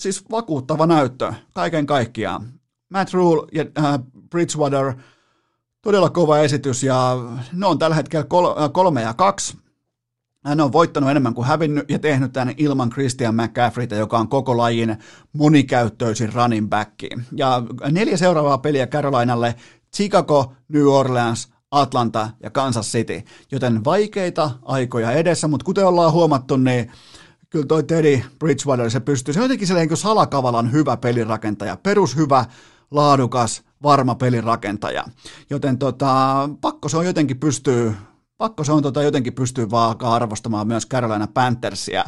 siis vakuuttava näyttö kaiken kaikkiaan. Matt Rule ja äh, Bridgewater Todella kova esitys ja ne on tällä hetkellä kol- kolme ja kaksi. Hän on voittanut enemmän kuin hävinnyt ja tehnyt tämän ilman Christian McCaffreyta, joka on koko lajin monikäyttöisin running back. Ja neljä seuraavaa peliä Carolinalle, Chicago, New Orleans, Atlanta ja Kansas City, joten vaikeita aikoja edessä, mutta kuten ollaan huomattu, niin kyllä toi Teddy Bridgewater, se pystyy, se on jotenkin sellainen niin salakavalan hyvä pelirakentaja, perushyvä, laadukas, varma pelirakentaja. Joten tota, pakko se on jotenkin pystyy pakko se on tota jotenkin pystyy vaan arvostamaan myös Carolina Panthersia.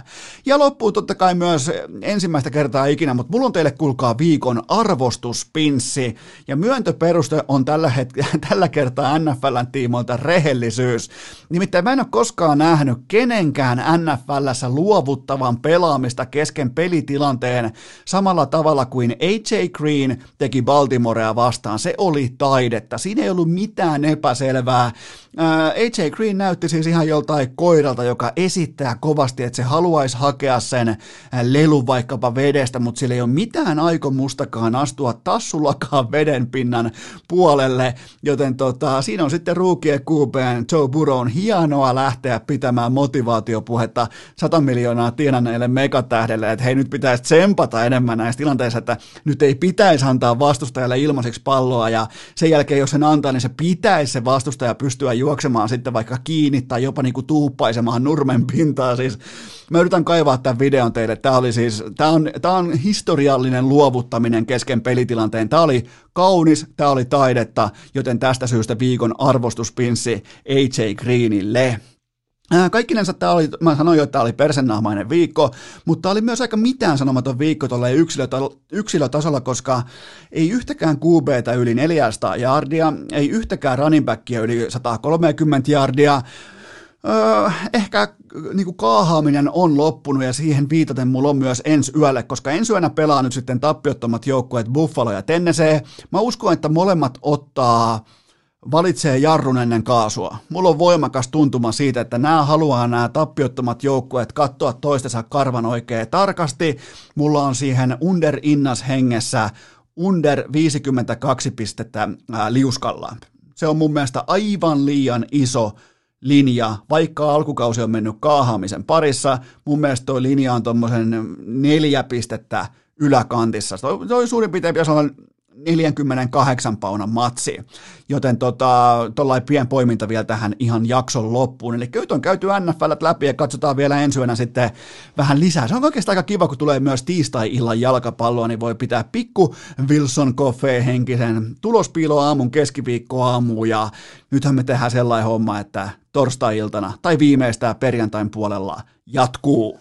Ja loppuu totta kai myös ensimmäistä kertaa ikinä, mutta mulla on teille kuulkaa viikon arvostuspinssi. Ja myöntöperuste on tällä, hetkellä, (laughs) tällä kertaa NFLn tiimoilta rehellisyys. Nimittäin mä en ole koskaan nähnyt kenenkään NFLssä luovuttavan pelaamista kesken pelitilanteen samalla tavalla kuin AJ Green teki Baltimorea vastaan. Se oli taidetta. Siinä ei ollut mitään epäselvää. AJ Green näytti siis ihan joltain koiralta, joka esittää kovasti, että se haluaisi hakea sen lelun vaikkapa vedestä, mutta sillä ei ole mitään aikomustakaan astua tassullakaan (laughs) vedenpinnan puolelle, joten tota, siinä on sitten ruukien kuupeen Joe Burrown hienoa lähteä pitämään motivaatiopuhetta. 100 miljoonaa tienanneille megatähdelle, että hei nyt pitäisi tsempata enemmän näissä tilanteissa, että nyt ei pitäisi antaa vastustajalle ilmaiseksi palloa ja sen jälkeen jos sen antaa, niin se pitäisi se vastustaja pystyä juoksemaan sitten vaikka kiinni tai jopa niin kuin tuuppaisemaan nurmen pintaa. Siis mä yritän kaivaa tämän videon teille. Tämä, oli siis, tämä, on, tämä on historiallinen luovuttaminen kesken pelitilanteen. Tämä oli kaunis, tämä oli taidetta, joten tästä syystä viikon arvostuspinssi AJ Greenille. Kaikkinensa tämä oli, mä sanoin jo, että tämä oli persennahmainen viikko, mutta tämä oli myös aika mitään sanomaton viikko tuolle yksilötasolla, koska ei yhtäkään QBtä yli 400 jardia, ei yhtäkään running backia yli 130 jardia, Öö, ehkä niin kuin kaahaaminen on loppunut ja siihen viitaten mulla on myös ensi yölle, koska ensi yönä pelaa nyt sitten tappiottomat joukkueet Buffalo ja Tennessee. Mä uskon, että molemmat ottaa valitsee jarrun ennen kaasua. Mulla on voimakas tuntuma siitä, että nämä haluaa nämä tappiottomat joukkueet katsoa toistensa karvan oikein tarkasti. Mulla on siihen under innas hengessä under 52 pistettä ää, liuskalla. Se on mun mielestä aivan liian iso linja, vaikka alkukausi on mennyt kaahaamisen parissa, mun mielestä toi linja on tuommoisen neljä pistettä yläkantissa. Toi, toi suurin piirtein pitäisi olla 48 paunan matsi, joten tota, tuollainen pien poiminta vielä tähän ihan jakson loppuun. Eli nyt on käyty NFL läpi ja katsotaan vielä ensi yönä sitten vähän lisää. Se on oikeastaan aika kiva, kun tulee myös tiistai-illan jalkapalloa, niin voi pitää pikku Wilson Coffee henkisen tulospiilo aamun keskiviikko aamu ja nythän me tehdään sellainen homma, että torstai-iltana tai viimeistään perjantain puolella jatkuu.